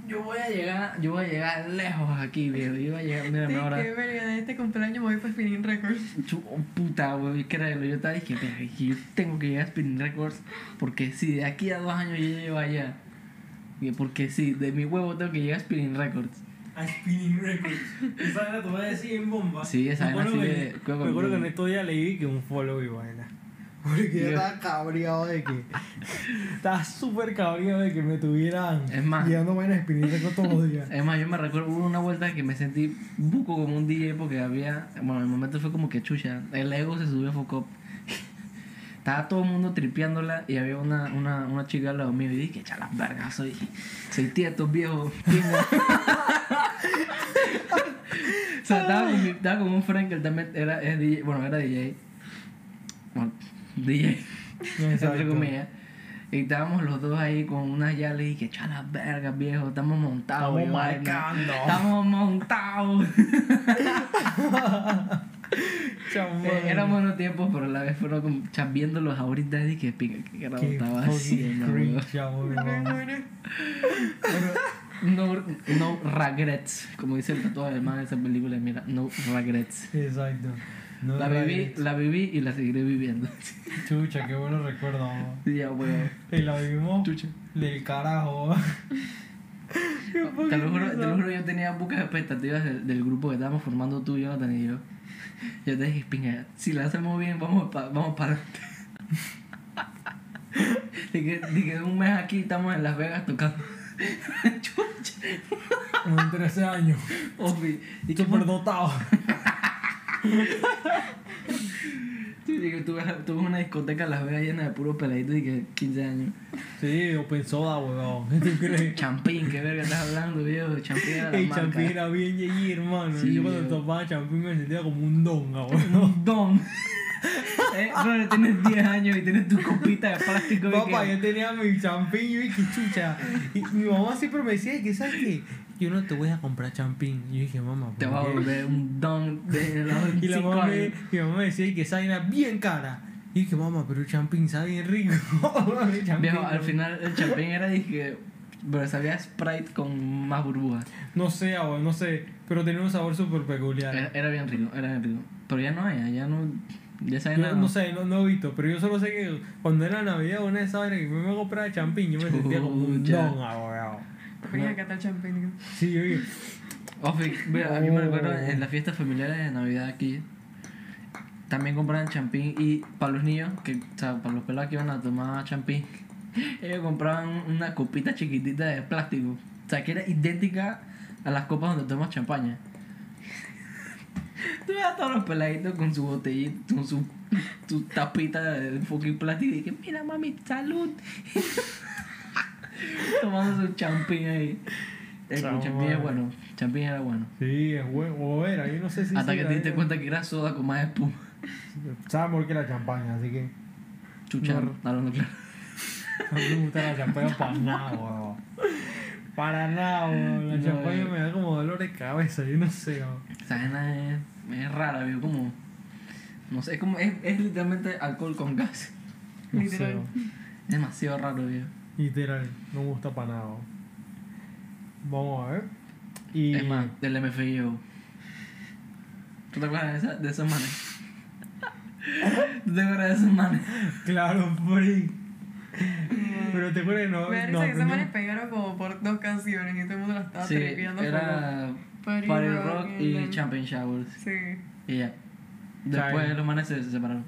[SPEAKER 2] Yo voy a llegar, yo voy a llegar lejos aquí, viejo. Yo voy a llegar, mira,
[SPEAKER 3] Sí,
[SPEAKER 2] ahora.
[SPEAKER 3] que verga, de este cumpleaños me voy para Spinning Records.
[SPEAKER 2] Oh, puta, güey, créelo, yo estaba diciendo que yo tengo que llegar a Spinning Records porque si de aquí a dos años yo llego allá, porque sí, de mi huevo tengo que llegar a Spinning Records.
[SPEAKER 1] A Spinning Records. Esa vaina te voy a decir en bomba.
[SPEAKER 2] Sí, esa
[SPEAKER 1] Me
[SPEAKER 2] vaina
[SPEAKER 1] acuerdo
[SPEAKER 2] sí
[SPEAKER 1] que-
[SPEAKER 2] de- creo que-
[SPEAKER 1] Me acuerdo que en estos días leí que un follow y vaina. Porque yo estaba cabreado de que. Estaba súper cabreado de que me tuvieran.
[SPEAKER 2] Es más.
[SPEAKER 1] De Spinning Records todos los días.
[SPEAKER 2] Es más, yo me recuerdo, hubo una vuelta que me sentí buco como un DJ porque había, bueno, el momento fue como que chucha, el ego se subió a Focop. Estaba todo el mundo tripeándola y había una, una, una chica al lado mío y dije, echa las vergas, soy, soy tía de estos viejos. pinga". o sea, estaba estaba con un que él también era, es DJ, bueno, era DJ. Bueno, DJ.
[SPEAKER 1] Exacto.
[SPEAKER 2] comillas. Y estábamos los dos ahí con unas yales y que echa las vergas, viejo, estamos montados.
[SPEAKER 1] Estamos marcando.
[SPEAKER 2] Estamos montados. Eh, Eran buenos tiempos, pero a la vez fueron como chaviéndolos ahorita y que pica, que carajo
[SPEAKER 1] Qué
[SPEAKER 2] estaba haciendo. No, no regrets, como dice el tatuaje del man de esa película, mira, no regrets.
[SPEAKER 1] Exacto. No
[SPEAKER 2] La viví, la viví y la seguiré viviendo.
[SPEAKER 1] Chucha, qué buenos recuerdos.
[SPEAKER 2] Sí, ya, weón.
[SPEAKER 1] Y la vivimos
[SPEAKER 2] Chucha.
[SPEAKER 1] del carajo.
[SPEAKER 2] Te lo, juro, te lo juro, yo tenía pocas expectativas del, del grupo que estábamos formando tú, Jonathan y yo. Yo te dije, pinga, si la hacemos bien, vamos para vamos pa adelante. Dije, dije, un mes aquí estamos en Las Vegas tocando. Chucha.
[SPEAKER 1] Con 13 años.
[SPEAKER 2] Ofi. Y
[SPEAKER 1] Súper dotado.
[SPEAKER 2] Dije, tuve, tuve una discoteca en Las Vegas llena de puros peladitos y que 15 años.
[SPEAKER 1] Sí, open soda, weón. ¿Tú crees?
[SPEAKER 2] Champín, qué verga estás hablando, viejo. Champín era la marca.
[SPEAKER 1] champín era bien yeyi, hermano.
[SPEAKER 2] Sí,
[SPEAKER 1] Yo cuando tomaba champín me sentía como un donga, weón.
[SPEAKER 2] Un don. Eh, brother, tienes 10 años y tienes tu copita de plástico.
[SPEAKER 1] Papá, yo tenía mi champín y que chucha. Y mi mamá siempre me decía que, ¿sabes qué? Yo no te voy a comprar champín. Y yo dije, mamá,
[SPEAKER 2] Te
[SPEAKER 1] ¿por
[SPEAKER 2] va a volver un don de los
[SPEAKER 1] Y la
[SPEAKER 2] 25
[SPEAKER 1] mamá me, mi mamá me decía que esa vaina bien cara. Y dije, mamá, pero el champín sabe bien rico.
[SPEAKER 2] Viejo, al final el champín era, dije, pero sabía Sprite con más burbujas.
[SPEAKER 1] No sé, abuelo, no sé. Pero tenía un sabor súper peculiar.
[SPEAKER 2] Era, era bien rico, era bien rico. Pero ya no hay, ya no. Ya saben
[SPEAKER 1] Yo
[SPEAKER 2] nada.
[SPEAKER 1] no sé, no, no he visto, pero yo solo sé que cuando era Navidad una de esas vainas que me iba a comprar champín, yo me sentía como un don, abuelo.
[SPEAKER 3] Venía acá está el champín.
[SPEAKER 1] Sí, yo dije,
[SPEAKER 2] Ofi, mira, aquí me recuerdo
[SPEAKER 1] Oh.
[SPEAKER 2] en las fiestas familiares de Navidad aquí. También compraban champín y para los niños, que, o sea, para los pelados que iban a tomar champín, ellos compraban una copita chiquitita de plástico. O sea, que era idéntica a las copas donde tomas champaña. Tú ves a todos los peladitos con su botellita, con su, su tapita de fucking plástico y que mira mami, salud. Tomando su champín ahí. El
[SPEAKER 1] Chao,
[SPEAKER 2] champín es
[SPEAKER 1] madre.
[SPEAKER 2] bueno, champín era bueno.
[SPEAKER 1] Sí, es bueno. O era, yo no sé si
[SPEAKER 2] Hasta que te diste
[SPEAKER 1] eh.
[SPEAKER 2] cuenta que era soda con más espuma.
[SPEAKER 1] Sabe mejor que la champaña, así que.
[SPEAKER 2] Chucha,
[SPEAKER 1] No.
[SPEAKER 2] hablando claro.
[SPEAKER 1] A mí me gusta la champaña para nada, weón. Para nada, weón. La
[SPEAKER 2] No,
[SPEAKER 1] champaña me da como dolor de cabeza, yo no sé.
[SPEAKER 2] Esa vaina es, es rara, vio como. No sé, es como. Es, es literalmente alcohol con gas.
[SPEAKER 1] No sé,
[SPEAKER 3] Literal.
[SPEAKER 2] Es demasiado raro, vio.
[SPEAKER 1] Literal, no me gusta para nada. Vamos a ver. Y.
[SPEAKER 2] Es más, del MFIO. ¿Tú te acuerdas de, esa, de esos manes? ¿Tú te acuerdas de esos manes?
[SPEAKER 1] Claro, freak. Pero te acuerdas, no.
[SPEAKER 3] Me da
[SPEAKER 1] no,
[SPEAKER 3] risa que esos
[SPEAKER 1] no-
[SPEAKER 3] manes pegaron como por dos canciones y todo el mundo las estaba
[SPEAKER 2] Sí,
[SPEAKER 3] tripeando
[SPEAKER 2] era
[SPEAKER 3] Party
[SPEAKER 2] Party
[SPEAKER 3] Rock
[SPEAKER 2] Rock
[SPEAKER 3] y
[SPEAKER 2] y Champagne Showers.
[SPEAKER 3] Sí.
[SPEAKER 2] Y ya. Después
[SPEAKER 1] Chai.
[SPEAKER 2] los manes se, se separaron.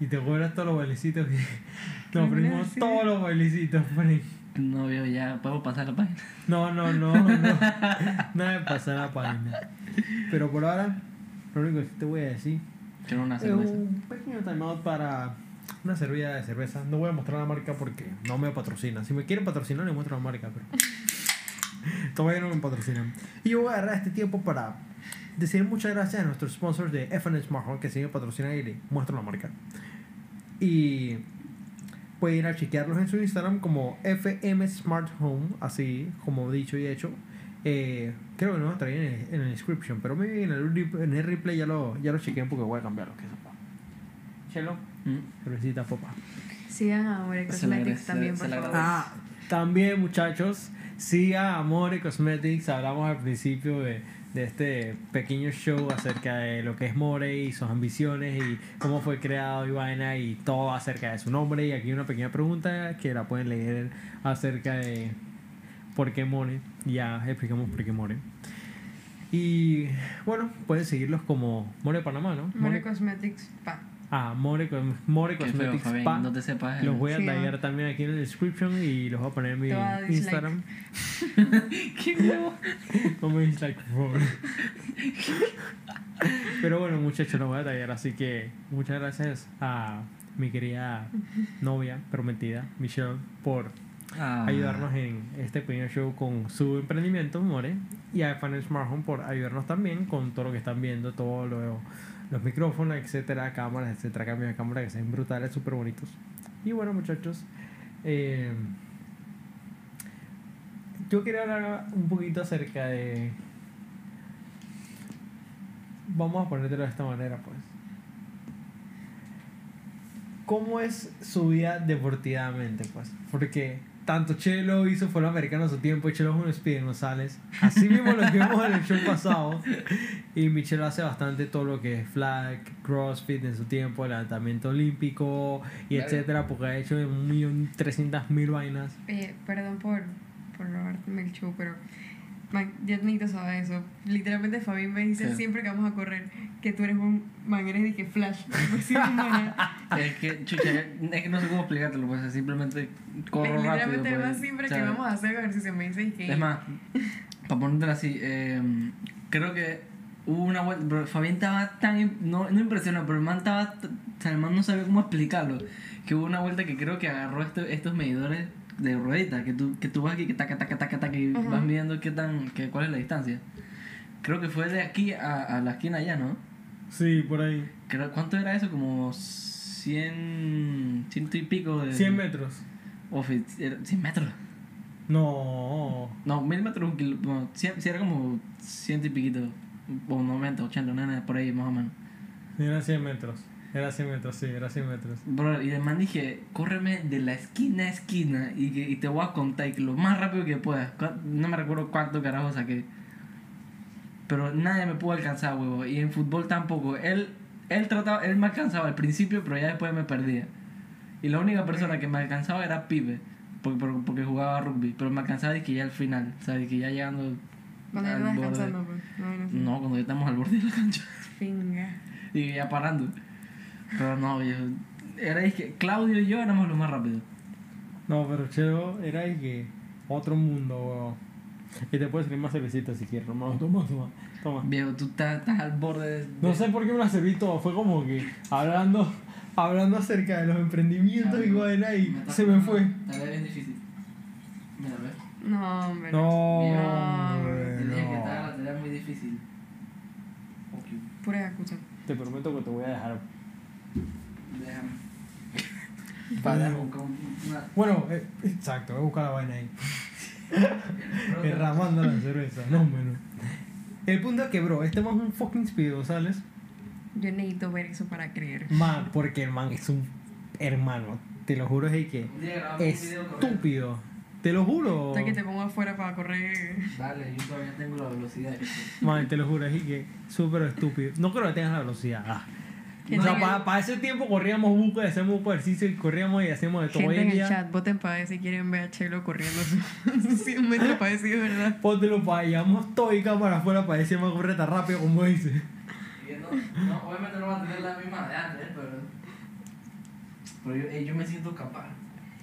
[SPEAKER 1] Y te acuerdas todos los bailecitos que.
[SPEAKER 3] ¿Qué
[SPEAKER 1] Nos
[SPEAKER 3] me
[SPEAKER 1] aprendimos
[SPEAKER 3] decís?
[SPEAKER 1] todos los bailecitos, freak.
[SPEAKER 2] No veo ya, podemos pasar la página.
[SPEAKER 1] No, no, no, no. Nada de pasar la página. Pero por ahora, lo único que te voy a decir
[SPEAKER 2] Quiero una
[SPEAKER 1] es
[SPEAKER 2] cerveza.
[SPEAKER 1] un pequeño timeout para una servilla de cerveza. No voy a mostrar la marca porque no me patrocina. Si me quieren patrocinar, les muestro la marca, pero todavía no me patrocinan. Y yo voy a agarrar este tiempo para decir muchas gracias a nuestros sponsors de FN Smart Home que siguen patrocinando y les muestro la marca. Y pueden ir a chequearlos en su Instagram como FM Smart Home, así como dicho y hecho. Eh, creo que no lo traía en el, description, pero en el, en el replay ya lo, ya lo chequeé porque voy a cambiarlo. Que. Chelo,
[SPEAKER 2] Mm.
[SPEAKER 1] cervecita, papá.
[SPEAKER 3] Sigan a Amore Cosmetics también,
[SPEAKER 2] se
[SPEAKER 3] por favor.
[SPEAKER 1] Ah, también muchachos, siga Amore Cosmetics. Hablamos al principio de, de este pequeño show acerca de lo que es More y sus ambiciones y cómo fue creado y vaina y todo acerca de su nombre. Y aquí una pequeña pregunta que la pueden leer acerca de por qué More. Ya explicamos por qué More. Y bueno, pueden seguirlos como More Panamá, ¿no?
[SPEAKER 3] Amore Cosmetics, pa.
[SPEAKER 1] Ah, More, More
[SPEAKER 2] feo,
[SPEAKER 1] Cosmetics
[SPEAKER 2] Fabián,
[SPEAKER 1] Pa.
[SPEAKER 2] no te sepas.
[SPEAKER 1] Los voy a
[SPEAKER 3] Sí,
[SPEAKER 1] tallar
[SPEAKER 3] ¿no?
[SPEAKER 1] también aquí en el description y los voy a poner en mi
[SPEAKER 3] a.
[SPEAKER 1] Instagram.
[SPEAKER 2] ¿Qué
[SPEAKER 1] me dislike, por favor. Pero bueno, muchachos, los voy a tallar. Así que muchas gracias a mi querida novia prometida, Michelle, por
[SPEAKER 2] Ah.
[SPEAKER 1] ayudarnos en este pequeño show con su emprendimiento, More. Y a Fan Smart Home por ayudarnos también con todo lo que están viendo, todos lo- los micrófonos, etcétera, cámaras, etcétera, cambios de cámara que se ven brutales, súper bonitos. Y bueno, muchachos, eh, yo quería hablar un poquito acerca de. Vamos a ponértelo de esta manera, pues. ¿Cómo es su vida deportivamente, pues? Porque tanto Chelo hizo fue americano a su tiempo y Chelo es un Speedy González. Así mismo lo vimos en el show pasado. Y Michelle hace bastante todo lo que es flag, crossfit en su tiempo, levantamiento olímpico y
[SPEAKER 2] Claro.
[SPEAKER 1] etcétera, porque ha hecho un millón trescientas mil vainas.
[SPEAKER 3] Oye, perdón por, por robarte el show, pero man, ya necesito saber eso. Literalmente Fabián me dice
[SPEAKER 2] Sí.
[SPEAKER 3] siempre que vamos a correr que tú eres un man, eres de que flash. Pues.
[SPEAKER 2] Es que, chucha, es que no sé cómo explicártelo, pues simplemente corro rápido.
[SPEAKER 3] Literalmente
[SPEAKER 2] pues,
[SPEAKER 3] siempre
[SPEAKER 2] sea,
[SPEAKER 3] que vamos a hacer ejercicio me dice que
[SPEAKER 2] Es más, para ponértelo así, eh, creo que hubo una vuelta, pero Fabián estaba tan, no, no impresionado, pero el man estaba, o sea, el man no sabía cómo explicarlo, que hubo una vuelta que creo que agarró esto- estos medidores de ruedita, que tú, que tú vas aquí, que taca, taca, taca, taca, y
[SPEAKER 3] Ajá.
[SPEAKER 2] vas midiendo qué tan, que, cuál es la distancia. Creo que fue de aquí a, a la esquina allá, ¿no?
[SPEAKER 1] Sí, por ahí.
[SPEAKER 2] Creo, ¿Cuánto era eso? Como 100, ciento y pico de...
[SPEAKER 1] 100 metros.
[SPEAKER 2] O fi- era 100 metros.
[SPEAKER 1] No.
[SPEAKER 2] No, mil metros, un kilo, bueno, cien- sí, era como ciento y piquito, o 90, 80, nada, por ahí más o menos.
[SPEAKER 1] Era 100 metros. Era 100 metros, sí, era 100 metros.
[SPEAKER 2] Bro, y además dije, córreme de la esquina a esquina y, que, y te voy a contar y que lo más rápido que puedas. No me recuerdo cuánto carajo saqué. Pero nadie me pudo alcanzar, huevo. Y en fútbol tampoco. Él, él trataba, él me alcanzaba al principio, pero ya después me perdía. Y la única persona que me alcanzaba era Pibe, porque, porque, jugaba rugby. Pero me alcanzaba de que ya al final, ¿sabes? Que ya llegando
[SPEAKER 3] Cuando
[SPEAKER 2] al borde.
[SPEAKER 3] pues. No, no, sé.
[SPEAKER 2] No, cuando ya estamos al borde de la cancha.
[SPEAKER 3] Pinga.
[SPEAKER 2] Y ya parando. Pero no, viejo. Era es que Claudio y yo éramos los más rápidos.
[SPEAKER 1] No, pero Cheo era el que otro mundo, weón. Y te puedes servir más cervecita si quieres, hermano. Toma, toma, toma.
[SPEAKER 2] Viejo, tú estás, estás al borde de.
[SPEAKER 1] No sé por qué me la serví todo. Fue como que hablando, hablando acerca de los emprendimientos y vaina y se me fue.
[SPEAKER 2] Tal vez es difícil. Mira, ves.
[SPEAKER 3] No, hombre.
[SPEAKER 1] No,
[SPEAKER 3] No,
[SPEAKER 1] hombre,
[SPEAKER 2] dije que
[SPEAKER 1] no.
[SPEAKER 2] estaba la tarea muy difícil. Ok,
[SPEAKER 3] Pura escucha.
[SPEAKER 1] Te prometo que te voy a dejar.
[SPEAKER 2] Déjame. Para buscar un- una.
[SPEAKER 1] Bueno, eh, exacto, voy a buscar la vaina ahí. Derramando la cerveza, no menos. El punto es que, bro, este man es un fucking speedo, ¿sabes?
[SPEAKER 3] Yo necesito ver eso para creer.
[SPEAKER 1] Man, porque el man es un hermano. Te lo juro, es que estúpido. Te lo juro.
[SPEAKER 3] Hasta que te pongo afuera para correr.
[SPEAKER 2] Dale, yo todavía tengo la velocidad.
[SPEAKER 1] Man, te lo juro, es que súper estúpido. No creo que tengas la velocidad. Ah.
[SPEAKER 3] Gente
[SPEAKER 1] O sea, para, para ese tiempo corríamos buco y hacíamos buco de ejercicio y corríamos y hacíamos de todo.
[SPEAKER 3] Gente en el
[SPEAKER 1] día,
[SPEAKER 3] chat, voten para ver si quieren ver a Chelo corriendo sus 100 metros para decir verdad.
[SPEAKER 1] póntelo para todo y cámara afuera para decir más correr tan rápido como dice.
[SPEAKER 2] Y no, no, obviamente no va a tener la misma de antes, pero. Pero yo, eh, yo me siento capaz.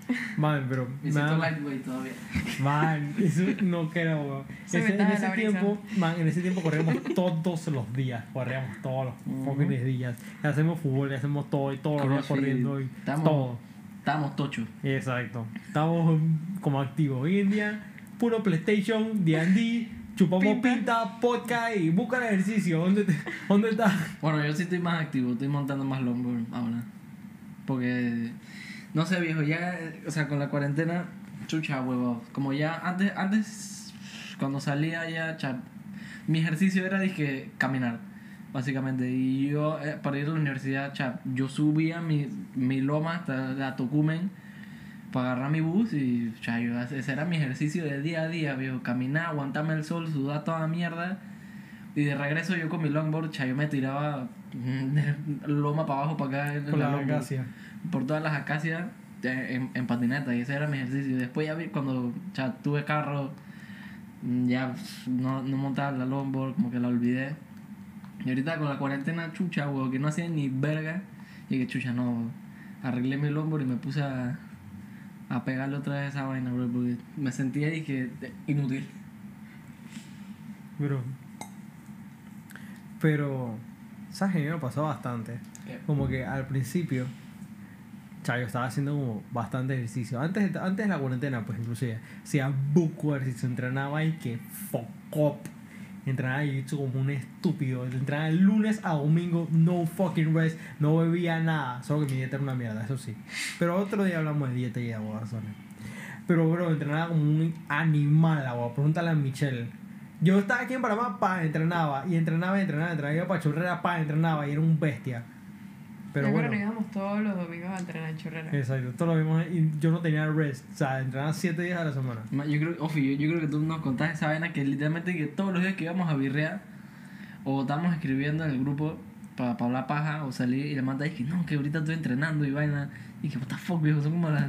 [SPEAKER 1] Man, pero.
[SPEAKER 2] Me siento todavía.
[SPEAKER 1] Man, eso no creo, weón. Ese- en ese tiempo, man, en ese tiempo corríamos todos los días. Corríamos todos los fucking días. Y hacemos fútbol, y hacemos todo y todos los días corriendo y
[SPEAKER 2] Estamos-
[SPEAKER 1] todo.
[SPEAKER 2] Estamos tochos.
[SPEAKER 1] Exacto. Estamos um, como activos. Hoy en día, puro PlayStation, D&D, chupamos
[SPEAKER 3] Pinta.
[SPEAKER 1] pinta, podcast y busca el ejercicio. ¿Dónde, te- ¿Dónde está?
[SPEAKER 2] Bueno, yo sí estoy más activo, estoy montando más longboard ahora. Porque, no sé, viejo, ya, o sea, con la cuarentena, chucha, huevo. Como ya antes, antes, cuando salía ya, cha, mi ejercicio era, dije, caminar, básicamente. Y yo, eh, para ir a la universidad, cha, yo subía mi, mi loma hasta la Tocumen para agarrar mi bus y, cha, yo, ese era mi ejercicio de día a día, viejo. Caminar, aguantarme el sol, sudar toda mierda. Y de regreso yo con mi longboard, cha, yo me tiraba loma para abajo, para acá.
[SPEAKER 1] Con la.
[SPEAKER 2] Por todas las acacias en, en patineta. Y ese era mi ejercicio. Después ya vi cuando cha, tuve carro, mm, ya no, no montaba la longboard, como que la olvidé. Y ahorita con la cuarentena, chucha, huevo, que no hacía ni verga. Y que chucha, no. Arreglé mi longboard y me puse a, a pegarle otra vez a esa vaina, bro, porque me sentía y que inútil.
[SPEAKER 1] Bro. Pero, ¿sabes que a mí me pasó bastante? Como que al principio, o sea, yo estaba haciendo como bastante ejercicio. Antes, de- antes de la cuarentena, pues inclusive, hacía buco de ejercicio, entrenaba y que fuck up. Entrenaba y hecho como un estúpido. Entrenaba de lunes a domingo, no fucking rest, no bebía nada. Solo que mi dieta era una mierda, eso sí. Pero otro día hablamos de dieta y agua, sorry. Pero, bro, entrenaba como un animal, agua. Pregúntale a Michelle. Yo estaba aquí en Panamá, pa, entrenaba. Y entrenaba, y entrenaba, entrenaba. Iba para Chorrera, pa, entrenaba. Y era un bestia. Pero bueno.
[SPEAKER 3] que íbamos todos los domingos a entrenar en chorrera.
[SPEAKER 1] Exacto, todo lo mismo. Y yo no tenía rest. O sea, entrenaba 7 días a la semana.
[SPEAKER 2] Ma, Yo creo, Ofi, yo, yo creo que tú nos contaste esa vaina que literalmente que todos los días que íbamos a birrear o estábamos escribiendo en el grupo para hablar paja o salir y le mandas que no, que ahorita estoy entrenando y vaina. Y que, what the fuck, viejo, son como las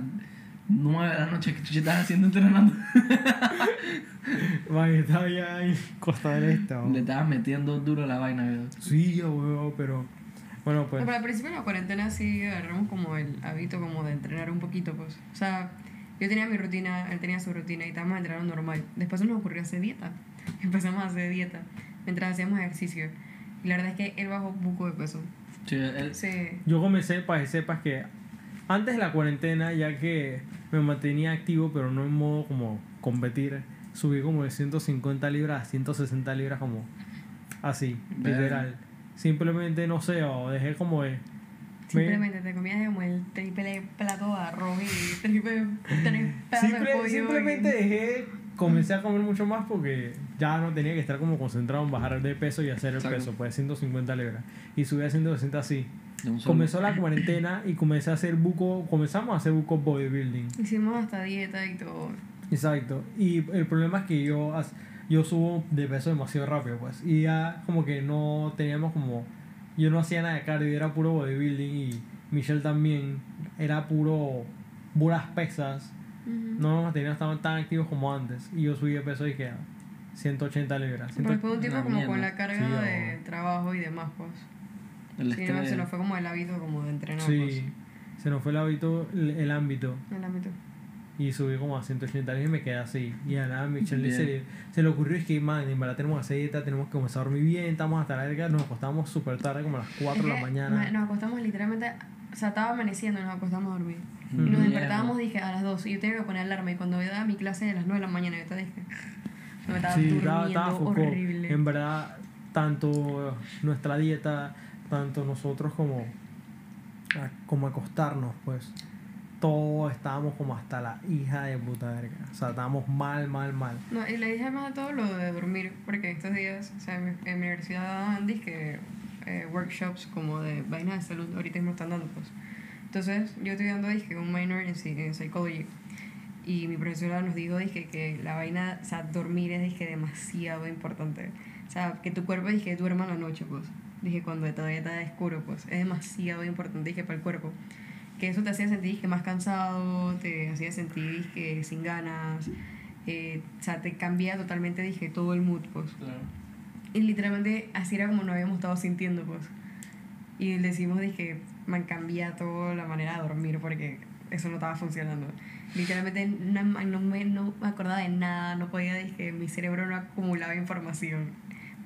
[SPEAKER 2] 9 de la noche que tú ya estás haciendo entrenando.
[SPEAKER 1] Man, estaba ya en Costa del Este. weón.
[SPEAKER 2] Le estabas metiendo duro la vaina, viejo.
[SPEAKER 1] Sí, weón, pero. Bueno, pues.
[SPEAKER 3] No, pero al principio de la cuarentena sí agarramos como el hábito como de entrenar un poquito, pues. O sea, yo tenía mi rutina, él tenía su rutina y estábamos entrenando normal. Después nos ocurrió hacer dieta. Empezamos a hacer dieta mientras hacíamos ejercicio. Y la verdad es que él bajó un poco de peso.
[SPEAKER 2] Sí, él-
[SPEAKER 3] Sí.
[SPEAKER 1] Yo comencé para que sepas que antes de la cuarentena, ya que me mantenía activo, pero no en modo como competir, subí como de 150 libras a 160 libras, como así,
[SPEAKER 2] Verga.
[SPEAKER 1] literal. Simplemente, no sé, o dejé como de. me-
[SPEAKER 3] Simplemente te comías como el triple plato de arroz y triple tres pedazos de
[SPEAKER 1] Simple-
[SPEAKER 3] pollo. y-
[SPEAKER 1] simplemente dejé, comencé a comer mucho más porque ya no tenía que estar como concentrado en bajar de peso y hacer el
[SPEAKER 2] Exacto.
[SPEAKER 1] peso, pues 150 libras. Y subí a 160 así. Comenzó la cuarentena y comencé a hacer buco, comenzamos a hacer buco bodybuilding.
[SPEAKER 3] Hicimos hasta dieta y todo.
[SPEAKER 1] Exacto. Y el problema es que yo, yo subo de peso demasiado rápido, pues. Y ya como que no teníamos como... Yo no hacía nada de cardio, era puro bodybuilding y Michelle también. Era puro... puras pesas.
[SPEAKER 3] Ujú.
[SPEAKER 1] No nos manteníamos tan, tan activos como antes. Y yo subí de peso y dije, "Ah, 180 libras.
[SPEAKER 3] Pero después de un tiempo
[SPEAKER 2] Una
[SPEAKER 3] como con la carga
[SPEAKER 1] Sí,
[SPEAKER 3] de
[SPEAKER 1] o-
[SPEAKER 3] trabajo y demás, pues.
[SPEAKER 2] El
[SPEAKER 3] Sí, no, se nos fue como el hábito como de entrenar,
[SPEAKER 1] Sí, se nos fue el hábito, el, el ámbito.
[SPEAKER 3] El ámbito.
[SPEAKER 1] Y subí como a 180 libras y me quedé así. Y a nada, Michelle se le, se le ocurrió: es que, man, en verdad tenemos que hacer dieta, tenemos que comenzar a dormir bien, estamos hasta la verga, nos acostamos súper tarde, como a las 4 de
[SPEAKER 3] Es
[SPEAKER 1] la
[SPEAKER 3] que
[SPEAKER 1] mañana.
[SPEAKER 3] ma- Nos acostamos literalmente, o sea, estaba amaneciendo y nos acostamos a dormir. Y nos
[SPEAKER 2] Mierda.
[SPEAKER 3] despertábamos, dije, a las 2. Y yo tenía que poner alarma. Y cuando yo daba mi clase a las 9 de la mañana, yo estaba, dije, me estaba
[SPEAKER 1] Sí,
[SPEAKER 3] durmiendo
[SPEAKER 1] estaba, estaba foco.
[SPEAKER 3] horrible.
[SPEAKER 1] En verdad, tanto nuestra dieta, tanto nosotros como, como acostarnos, pues, todos estábamos como hasta la hija de puta verga. O sea, estábamos mal, mal, mal.
[SPEAKER 3] No, y le dije más a todo lo de dormir, porque estos días, o sea, en mi, en mi universidad daban que workshops como de vainas de salud, ahorita mismo están dando, pues. Entonces, yo estoy dando, dije, un minor en, en psychology. Y mi profesora nos dijo, dije, que la vaina, o sea, dormir es, dije, demasiado importante. O sea, que tu cuerpo, dije, duerma la noche, pues. Dije, cuando todavía está oscuro, pues. Es demasiado importante, dije, para el cuerpo. Que eso te hacía sentir, dije, más cansado, te hacía sentir, dije, sin ganas. eh, o sea, te cambia totalmente, dije, todo el mood, pues.
[SPEAKER 2] Claro.
[SPEAKER 3] Y literalmente así era como nos habíamos estado sintiendo, pues. Y decimos, dije, man, cambia toda la manera de dormir porque eso no estaba funcionando. Literalmente no, no me, no me acordaba de nada, no podía, dije, mi cerebro no acumulaba información.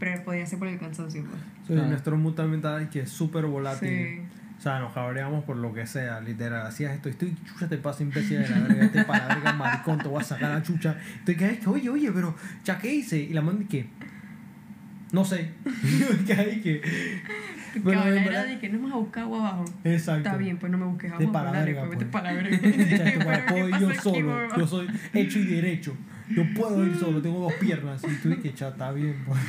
[SPEAKER 3] Pero podía ser por el cansancio, pues.
[SPEAKER 1] O sea,
[SPEAKER 2] Ah.
[SPEAKER 1] Nuestro mood también estaba que es súper volátil.
[SPEAKER 3] Sí.
[SPEAKER 1] O sea, nos cabreamos por lo que sea, literal. Hacías esto, estoy, chucha, te pasa imbécil de la verga, este para la verga, maricón, te voy a sacar la chucha. Estoy que, oye, oye, pero, ya, ¿qué hice? Y la manda que, no sé. que ahí que,
[SPEAKER 3] Que
[SPEAKER 1] Bueno, en
[SPEAKER 3] hablar
[SPEAKER 1] verdad-
[SPEAKER 3] de que no me vas a buscar agua abajo.
[SPEAKER 1] exacto.
[SPEAKER 3] Está bien, pues no me busques agua.
[SPEAKER 1] verga,
[SPEAKER 3] pues, vete
[SPEAKER 1] pues.
[SPEAKER 3] pa' la verga. ¿qué
[SPEAKER 1] yo soy hecho y derecho. Yo puedo ir solo, tengo dos piernas. Y tú que ya está bien, pues.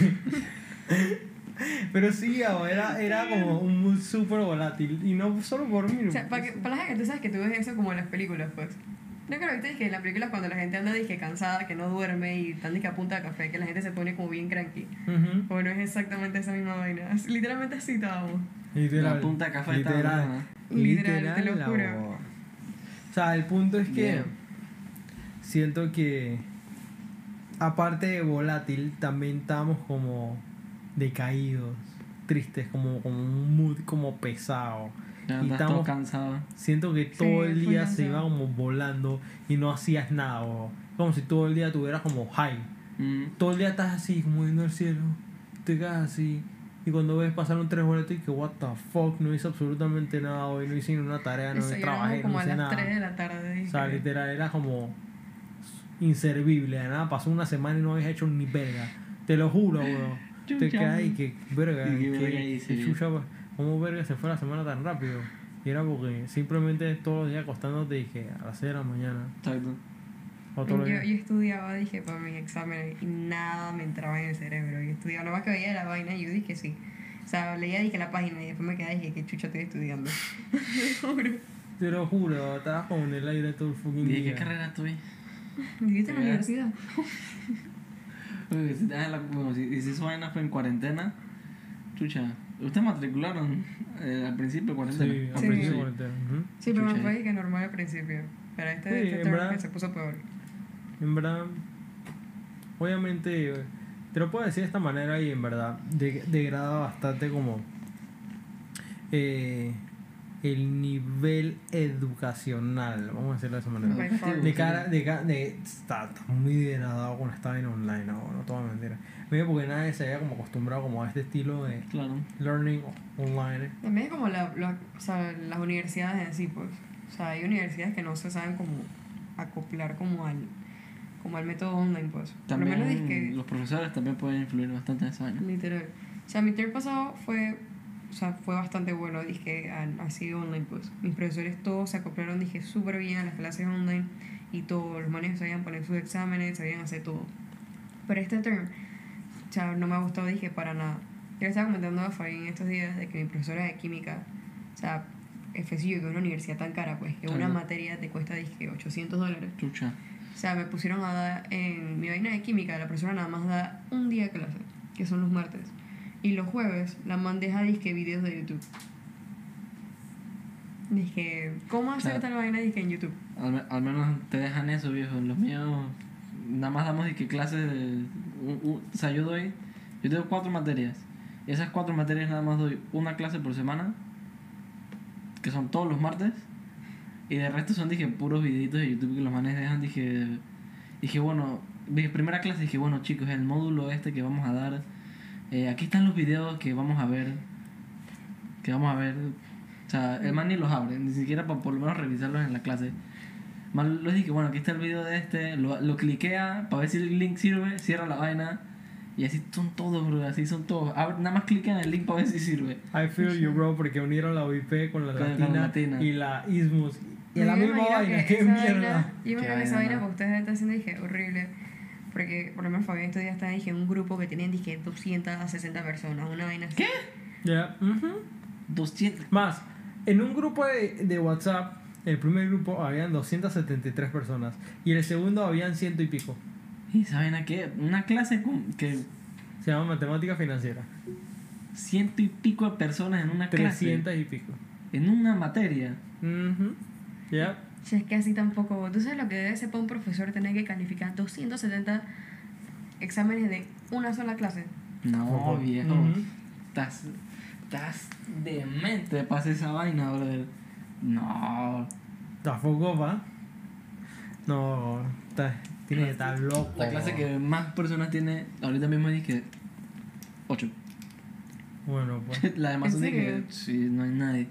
[SPEAKER 1] Pero sí, ahora era, era como un mood súper volátil. Y no solo por mí.
[SPEAKER 3] O sea, para, que, para la gente, tú sabes que tú ves eso como en las películas, pues. No creo que que en las películas cuando la gente anda dije cansada, que no duerme y están dije a punta de café, que la gente se pone como bien cranky.
[SPEAKER 1] Ujú.
[SPEAKER 3] Bueno, es exactamente esa misma vaina. Es- Literalmente así estábamos.
[SPEAKER 1] Literal.
[SPEAKER 2] La punta de café
[SPEAKER 1] literal.
[SPEAKER 2] buena.
[SPEAKER 3] Literal, te lo juro.
[SPEAKER 1] O sea, el punto es que
[SPEAKER 2] Bien.
[SPEAKER 1] siento que aparte de volátil, también estamos como decaídos, tristes, como, como un mood como pesado.
[SPEAKER 2] Ya
[SPEAKER 1] Y
[SPEAKER 2] estás todo
[SPEAKER 1] estamos-
[SPEAKER 2] cansado.
[SPEAKER 1] Siento que
[SPEAKER 3] Sí,
[SPEAKER 1] todo el
[SPEAKER 3] full
[SPEAKER 1] día se iba como volando y no hacías nada, bo. como si todo el día tuvieras como high.
[SPEAKER 2] Mm.
[SPEAKER 1] Todo el día estás así, como viendo el cielo, te quedas así. Y cuando ves pasaron tres boletos y que, what the fuck, no hice absolutamente nada hoy, no hice ni una tarea, no
[SPEAKER 3] Eso,
[SPEAKER 1] trabajé,
[SPEAKER 3] como
[SPEAKER 1] no
[SPEAKER 3] a
[SPEAKER 1] hice
[SPEAKER 3] las
[SPEAKER 1] nada.
[SPEAKER 3] 3 de la tarde.
[SPEAKER 1] O sea, literal, era como inservible, de nada, pasó una semana y no habías hecho ni verga. Te lo juro, weón. Te ahí que, verga,
[SPEAKER 2] ¿Y
[SPEAKER 1] que-
[SPEAKER 2] hice?
[SPEAKER 1] chucha, ¿cómo verga se fue la semana tan rápido? Y era porque simplemente todos los días acostándote que a las 6 de la mañana,
[SPEAKER 2] Exacto.
[SPEAKER 3] Yo, yo
[SPEAKER 1] día.
[SPEAKER 3] estudiaba, dije, para mis exámenes y nada me entraba en el cerebro. Yo estudiaba, nomás que veía la vaina y yo dije sí. O sea, leía, dije, la página y después me quedé y dije, qué chucha estoy estudiando. Te lo juro.
[SPEAKER 1] Te lo juro, estabas como en el aire todo el fucking
[SPEAKER 2] ¿Y qué
[SPEAKER 1] día.
[SPEAKER 2] carrera estuve?
[SPEAKER 3] ¿Viviste en la universidad?
[SPEAKER 2] Si, bueno, si, si esa vaina fue en cuarentena, chucha, ¿ustedes matricularon eh, al principio de cuarentena?
[SPEAKER 1] Sí, al
[SPEAKER 3] Sí.
[SPEAKER 1] principio de cuarentena.
[SPEAKER 3] Sí, pero me fue que normal al principio. Pero este,
[SPEAKER 1] Sí,
[SPEAKER 3] este term
[SPEAKER 1] verdad.
[SPEAKER 3] se puso peor.
[SPEAKER 1] En verdad, obviamente, te lo puedo decir de esta manera y en verdad de- degrada bastante como eh, el nivel educacional, vamos a decirlo de esa manera. De cara, de, ca- de está, está muy degradado con esta vaina online, no, no te voy a mentir. Medio porque nadie se había como acostumbrado como a este estilo de
[SPEAKER 2] Claro.
[SPEAKER 1] learning online.
[SPEAKER 3] También es como la, la- o sea, las universidades en sí, pues. O sea, hay universidades que no se saben como acoplar como al, como al método online, pues. Por lo
[SPEAKER 2] También
[SPEAKER 3] menos es que
[SPEAKER 2] los profesores también pueden influir bastante en esa vaina.
[SPEAKER 3] Literal. O sea, mi term pasado fue, o sea, fue bastante bueno, dije, así online, pues. Mis profesores todos se acoplaron, dije, súper bien a las clases online y todos los manes sabían poner sus exámenes, sabían hacer todo. Pero este term, o sea, no me ha gustado, dije, para nada. Yo le estaba comentando a Fabi en estos días de que mi profesora de química, o sea, FSU, que es una universidad tan cara, pues, que una materia te cuesta, dije, 800 dólares.
[SPEAKER 2] Chucha.
[SPEAKER 3] O sea, me pusieron a dar en mi vaina de química, la profesora nada más da un día de clase, que son los martes. Y los jueves la man deja disque videos de YouTube. Dije, ¿cómo hacer
[SPEAKER 2] Claro.
[SPEAKER 3] tal vaina disque en YouTube?
[SPEAKER 2] Al, al menos te dejan eso, viejo. Los míos nada más damos de que clases de... un- un- o sea, yo doy... Yo tengo cuatro materias. Y esas cuatro materias nada más doy una clase por semana. Que son todos los martes. Y de resto son, dije, puros videitos de YouTube que los manes dejan. Dije, dije bueno, mi primera clase dije, bueno chicos, el módulo este que vamos a dar. Eh, aquí están los videos que vamos a ver. Que vamos a ver. O sea, el man ni los abre, ni siquiera para por lo menos revisarlos en la clase. Man les dije, bueno, aquí está el video de este, lo, lo cliquea para ver si el link sirve, cierra la vaina. Y así son todos, bro, así son todos. Abre- nada más cliquen en el link para ver si sirve.
[SPEAKER 1] I feel you, bro, porque unieron la UIP con la
[SPEAKER 2] Con la
[SPEAKER 1] latina,
[SPEAKER 2] latina.
[SPEAKER 1] y la Ismus. Y
[SPEAKER 3] Yo
[SPEAKER 1] la misma vaina,
[SPEAKER 3] que
[SPEAKER 1] qué mierda.
[SPEAKER 3] Yo me que esa
[SPEAKER 2] vaina,
[SPEAKER 3] vaina
[SPEAKER 2] ¿no?
[SPEAKER 3] que ustedes están haciendo dije horrible. Porque por lo menos Fabián estos días está dije, en un grupo que tienen dije 260 personas, una vaina así. ¿Qué?
[SPEAKER 1] Ya, ujú.
[SPEAKER 2] 200.
[SPEAKER 1] Más, en un grupo de, de WhatsApp, el primer grupo habían 273 personas y el segundo habían ciento y pico.
[SPEAKER 2] ¿Y saben a qué? Una clase con que
[SPEAKER 1] Se llama matemática financiera.
[SPEAKER 2] ciento y pico de personas en una clase.
[SPEAKER 1] 300 y pico.
[SPEAKER 2] En una materia.
[SPEAKER 1] Ujú. Ya.
[SPEAKER 3] Si es que así tampoco. ¿Tú sabes lo que debe ser para un profesor tener que calificar 270 exámenes de una sola clase?
[SPEAKER 2] No, viejo.
[SPEAKER 1] Ujú.
[SPEAKER 2] Estás. Estás demente para hacer esa vaina, brother. No.
[SPEAKER 1] Tampoco va. No, está- tiene que estar loco.
[SPEAKER 2] La clase que más personas tiene ahorita mismo es que 8.
[SPEAKER 1] Bueno, pues.
[SPEAKER 2] La demás
[SPEAKER 3] ¿En
[SPEAKER 2] son de que sí, no hay nadie.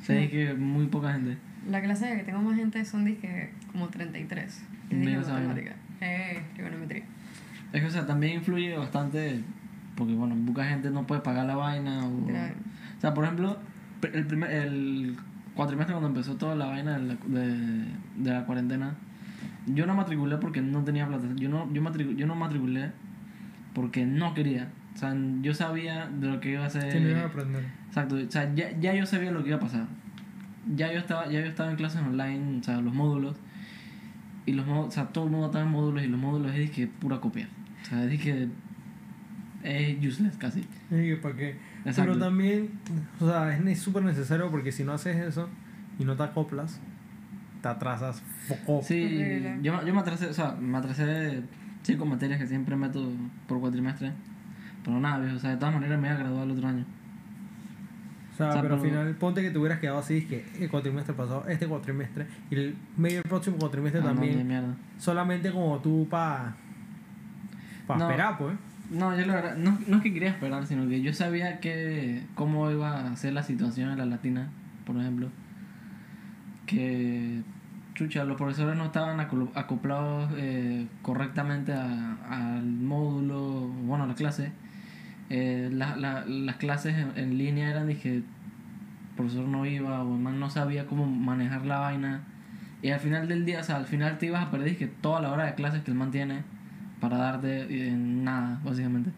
[SPEAKER 2] O sea, es que muy poca gente.
[SPEAKER 3] La clase de que tengo más gente son dije como 33. Que es dije matemática. Eh, trigonometría.
[SPEAKER 2] Es que, o sea, también influye bastante porque, bueno, poca gente no puede pagar la vaina. O,
[SPEAKER 3] Literal.
[SPEAKER 2] o sea, por ejemplo, el primer el cuatrimestre cuando empezó toda la vaina de la, de, de la cuarentena, yo no matriculé porque no tenía plata. Yo no, yo, matricu- yo no matriculé porque no quería. O sea, yo sabía de lo que iba a hacer.
[SPEAKER 1] Que no iba a aprender.
[SPEAKER 2] Exacto, o sea, ya, ya yo sabía lo que iba a pasar. Ya yo estaba, ya yo estaba en clases online, o sea, los módulos. Y los módulos, o sea, todo el mundo estaba en módulos y los módulos es que pura copia. O sea, es que es useless casi.
[SPEAKER 1] Y que para qué.
[SPEAKER 2] Exacto.
[SPEAKER 1] Pero también, o sea, es súper necesario porque si no haces eso y no te acoplas, te atrasas. Foco.
[SPEAKER 2] Sí, yo, yo me atrasé, o sea, me atrasé cinco materias que siempre meto por cuatrimestre. Pero nada, viejo, o sea, de todas maneras me voy a graduar el otro año.
[SPEAKER 1] O sea,
[SPEAKER 2] O sea,
[SPEAKER 1] pero al final, ponte que te hubieras quedado así, es que el cuatrimestre pasado, este cuatrimestre, y el medio próximo cuatrimestre
[SPEAKER 2] Ah,
[SPEAKER 1] también, solamente como tú para pa
[SPEAKER 2] No.
[SPEAKER 1] esperar, pues.
[SPEAKER 2] No, yo la verdad, no, no es que quería esperar, sino que yo sabía que cómo iba a ser la situación en la latina, por ejemplo. Que, chucha, los profesores no estaban acoplados eh, correctamente a- al módulo, bueno, a la clase. Eh, la- la- las clases en, en línea eran, dije, el profesor no iba o el man no sabía cómo manejar la vaina. Y al final del día, o sea, al final te ibas a perder, dije, toda la hora de clases que el man tiene para darte en nada, básicamente.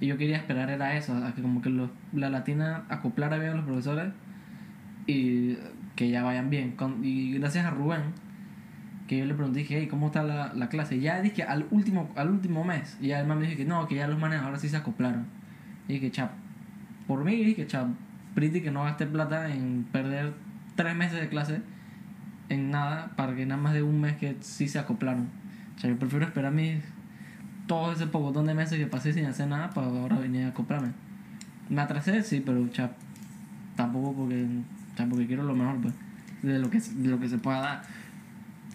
[SPEAKER 2] Y yo quería esperar era eso, a que como que los- la latina acoplara bien a los profesores y que ya vayan bien. Con- y gracias a Rubén, que yo le pregunté, dije, hey, ¿cómo está la, la clase? Ya dije, al último, al último mes, y ya el man me dijo que no, que ya los manes ahora sí se acoplaron. Y dije, chap, por mí dije, chap, pretty que no gaste plata en perder tres meses de clase en nada para que nada más de un mes que sí se acoplaron. O sea, yo prefiero esperar mis todo ese pocotón de meses que pasé sin hacer nada para ahora venir a acoplarme. Me atrasé, sí, pero chap, tampoco porque, chap, porque quiero lo mejor, pues, de lo que, de lo que se pueda dar.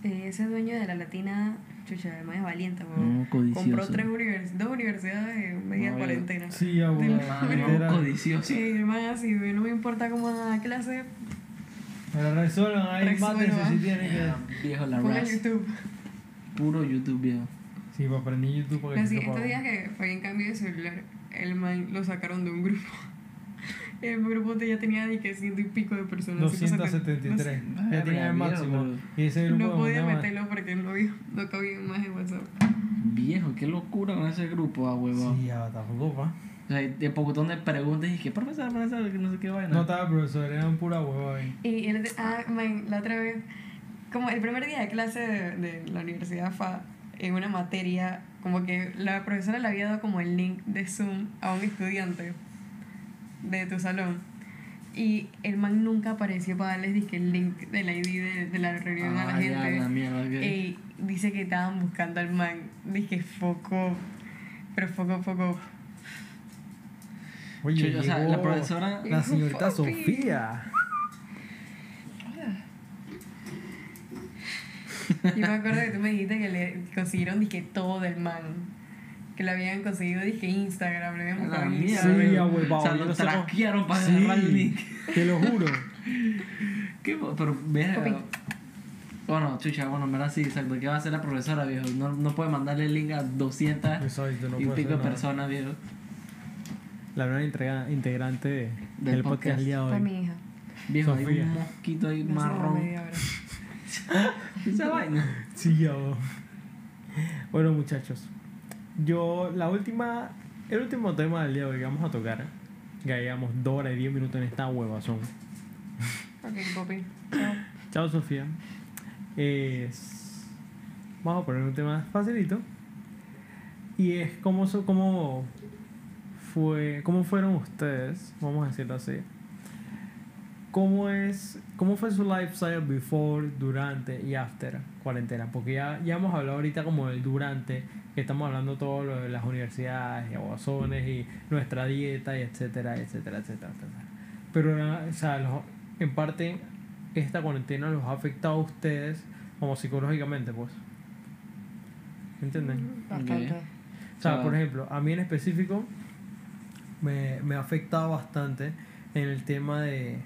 [SPEAKER 3] Eh, ese dueño de la latina, chucha, además es valiente, weón.
[SPEAKER 2] No, codicioso.
[SPEAKER 3] Compró tres univers dos universidades en media
[SPEAKER 2] No,
[SPEAKER 3] cuarentena.
[SPEAKER 1] Sí,
[SPEAKER 2] Mano,
[SPEAKER 1] literal.
[SPEAKER 2] codicioso.
[SPEAKER 3] Sí, hermano, así, no me importa cómo da la clase,
[SPEAKER 1] Pero resuelvan ahí, mátense si tienen que.
[SPEAKER 2] Viejo la
[SPEAKER 3] ponga
[SPEAKER 2] ras.
[SPEAKER 3] YouTube.
[SPEAKER 2] Puro YouTube, viejo.
[SPEAKER 1] Sí, para aprender YouTube porque
[SPEAKER 3] Así,
[SPEAKER 1] sí
[SPEAKER 3] estos días que fue en cambio de celular, el man lo sacaron de un grupo. El grupo de- ya tenía de que ciento y pico de personas.
[SPEAKER 1] 273.
[SPEAKER 3] No,
[SPEAKER 1] Ya tenía el máximo.
[SPEAKER 2] viejo,
[SPEAKER 1] Y ese grupo
[SPEAKER 3] no podía meterlo porque no, no cabía más en WhatsApp.
[SPEAKER 2] Viejo, qué locura con ese grupo, ah, huevo.
[SPEAKER 1] Sí, ya, tampoco, pa.
[SPEAKER 2] O sea, de pocotón de preguntas y que profesor, profesor, que no sé qué vaina.
[SPEAKER 1] No estaba profesor, eran pura hueva ahí.
[SPEAKER 3] Y el, ah, man, la otra vez, como el primer día de clase de, de la universidad FA, en una materia, como que la profesora le había dado como el link de Zoom a un estudiante de tu salón. Y el man nunca apareció para darles dizque, el link del ID de, de la reunión a la
[SPEAKER 2] ya,
[SPEAKER 3] gente.
[SPEAKER 2] la mierda, ok.
[SPEAKER 3] Y dice que estaban buscando al man. Dije, foco. Pero foco, foco.
[SPEAKER 1] Oye,
[SPEAKER 2] o sea, la profesora-
[SPEAKER 1] La señorita. Sofía.
[SPEAKER 3] Yo me acuerdo que tú me dijiste que le consiguieron dije, todo del man. Que le habían conseguido dije, Instagram, le habían buscado
[SPEAKER 2] la
[SPEAKER 1] Sí,
[SPEAKER 3] Instagram.
[SPEAKER 1] ya, güey,
[SPEAKER 2] O sea, lo traquearon para
[SPEAKER 1] Sí,
[SPEAKER 2] agarrar el link.
[SPEAKER 1] Te lo juro.
[SPEAKER 2] ¿Qué? Pero.
[SPEAKER 3] Copy.
[SPEAKER 2] Bueno, chucha, bueno, en verdad sí, exacto. ¿Qué va a hacer la profesora, viejo? No, no puede mandarle el link a 200
[SPEAKER 1] Exacto, no
[SPEAKER 2] y un pico de personas, viejo.
[SPEAKER 1] La nueva integra- integrante de-
[SPEAKER 2] Del
[SPEAKER 1] del podcast
[SPEAKER 2] podcast.
[SPEAKER 1] el día de
[SPEAKER 3] Fue
[SPEAKER 1] hoy.
[SPEAKER 3] mi hija.
[SPEAKER 2] Viejo, hay
[SPEAKER 1] Sofía.
[SPEAKER 2] un mosquito ahí marrón. Esa vaina.
[SPEAKER 1] Sí, ya. Bueno, muchachos. Yo, la última. El último tema del día de hoy que vamos a tocar. Ya llevamos 2 horas y 10 minutos en esta huevazón.
[SPEAKER 3] Ok, Poppy. Chao.
[SPEAKER 1] Chao, Sofía. Es. Vamos a poner un tema facilito. Y es cómo, cómo fue. ¿Cómo fueron ustedes? Vamos a decirlo así. ¿Cómo es. ¿Cómo fue su lifestyle before, durante y after cuarentena? Porque ya, ya hemos hablado ahorita como del durante, que estamos hablando todo lo de las universidades y aguazones y nuestra dieta y etcétera, etcétera, etcétera, etcétera. Pero, o sea, los- en parte, esta cuarentena los ha afectado a ustedes como psicológicamente, pues. ¿Me entienden?
[SPEAKER 3] Bastante.
[SPEAKER 1] O sea,
[SPEAKER 2] O sea,
[SPEAKER 1] por ejemplo, a mí en específico me, me ha afectado bastante en el tema de,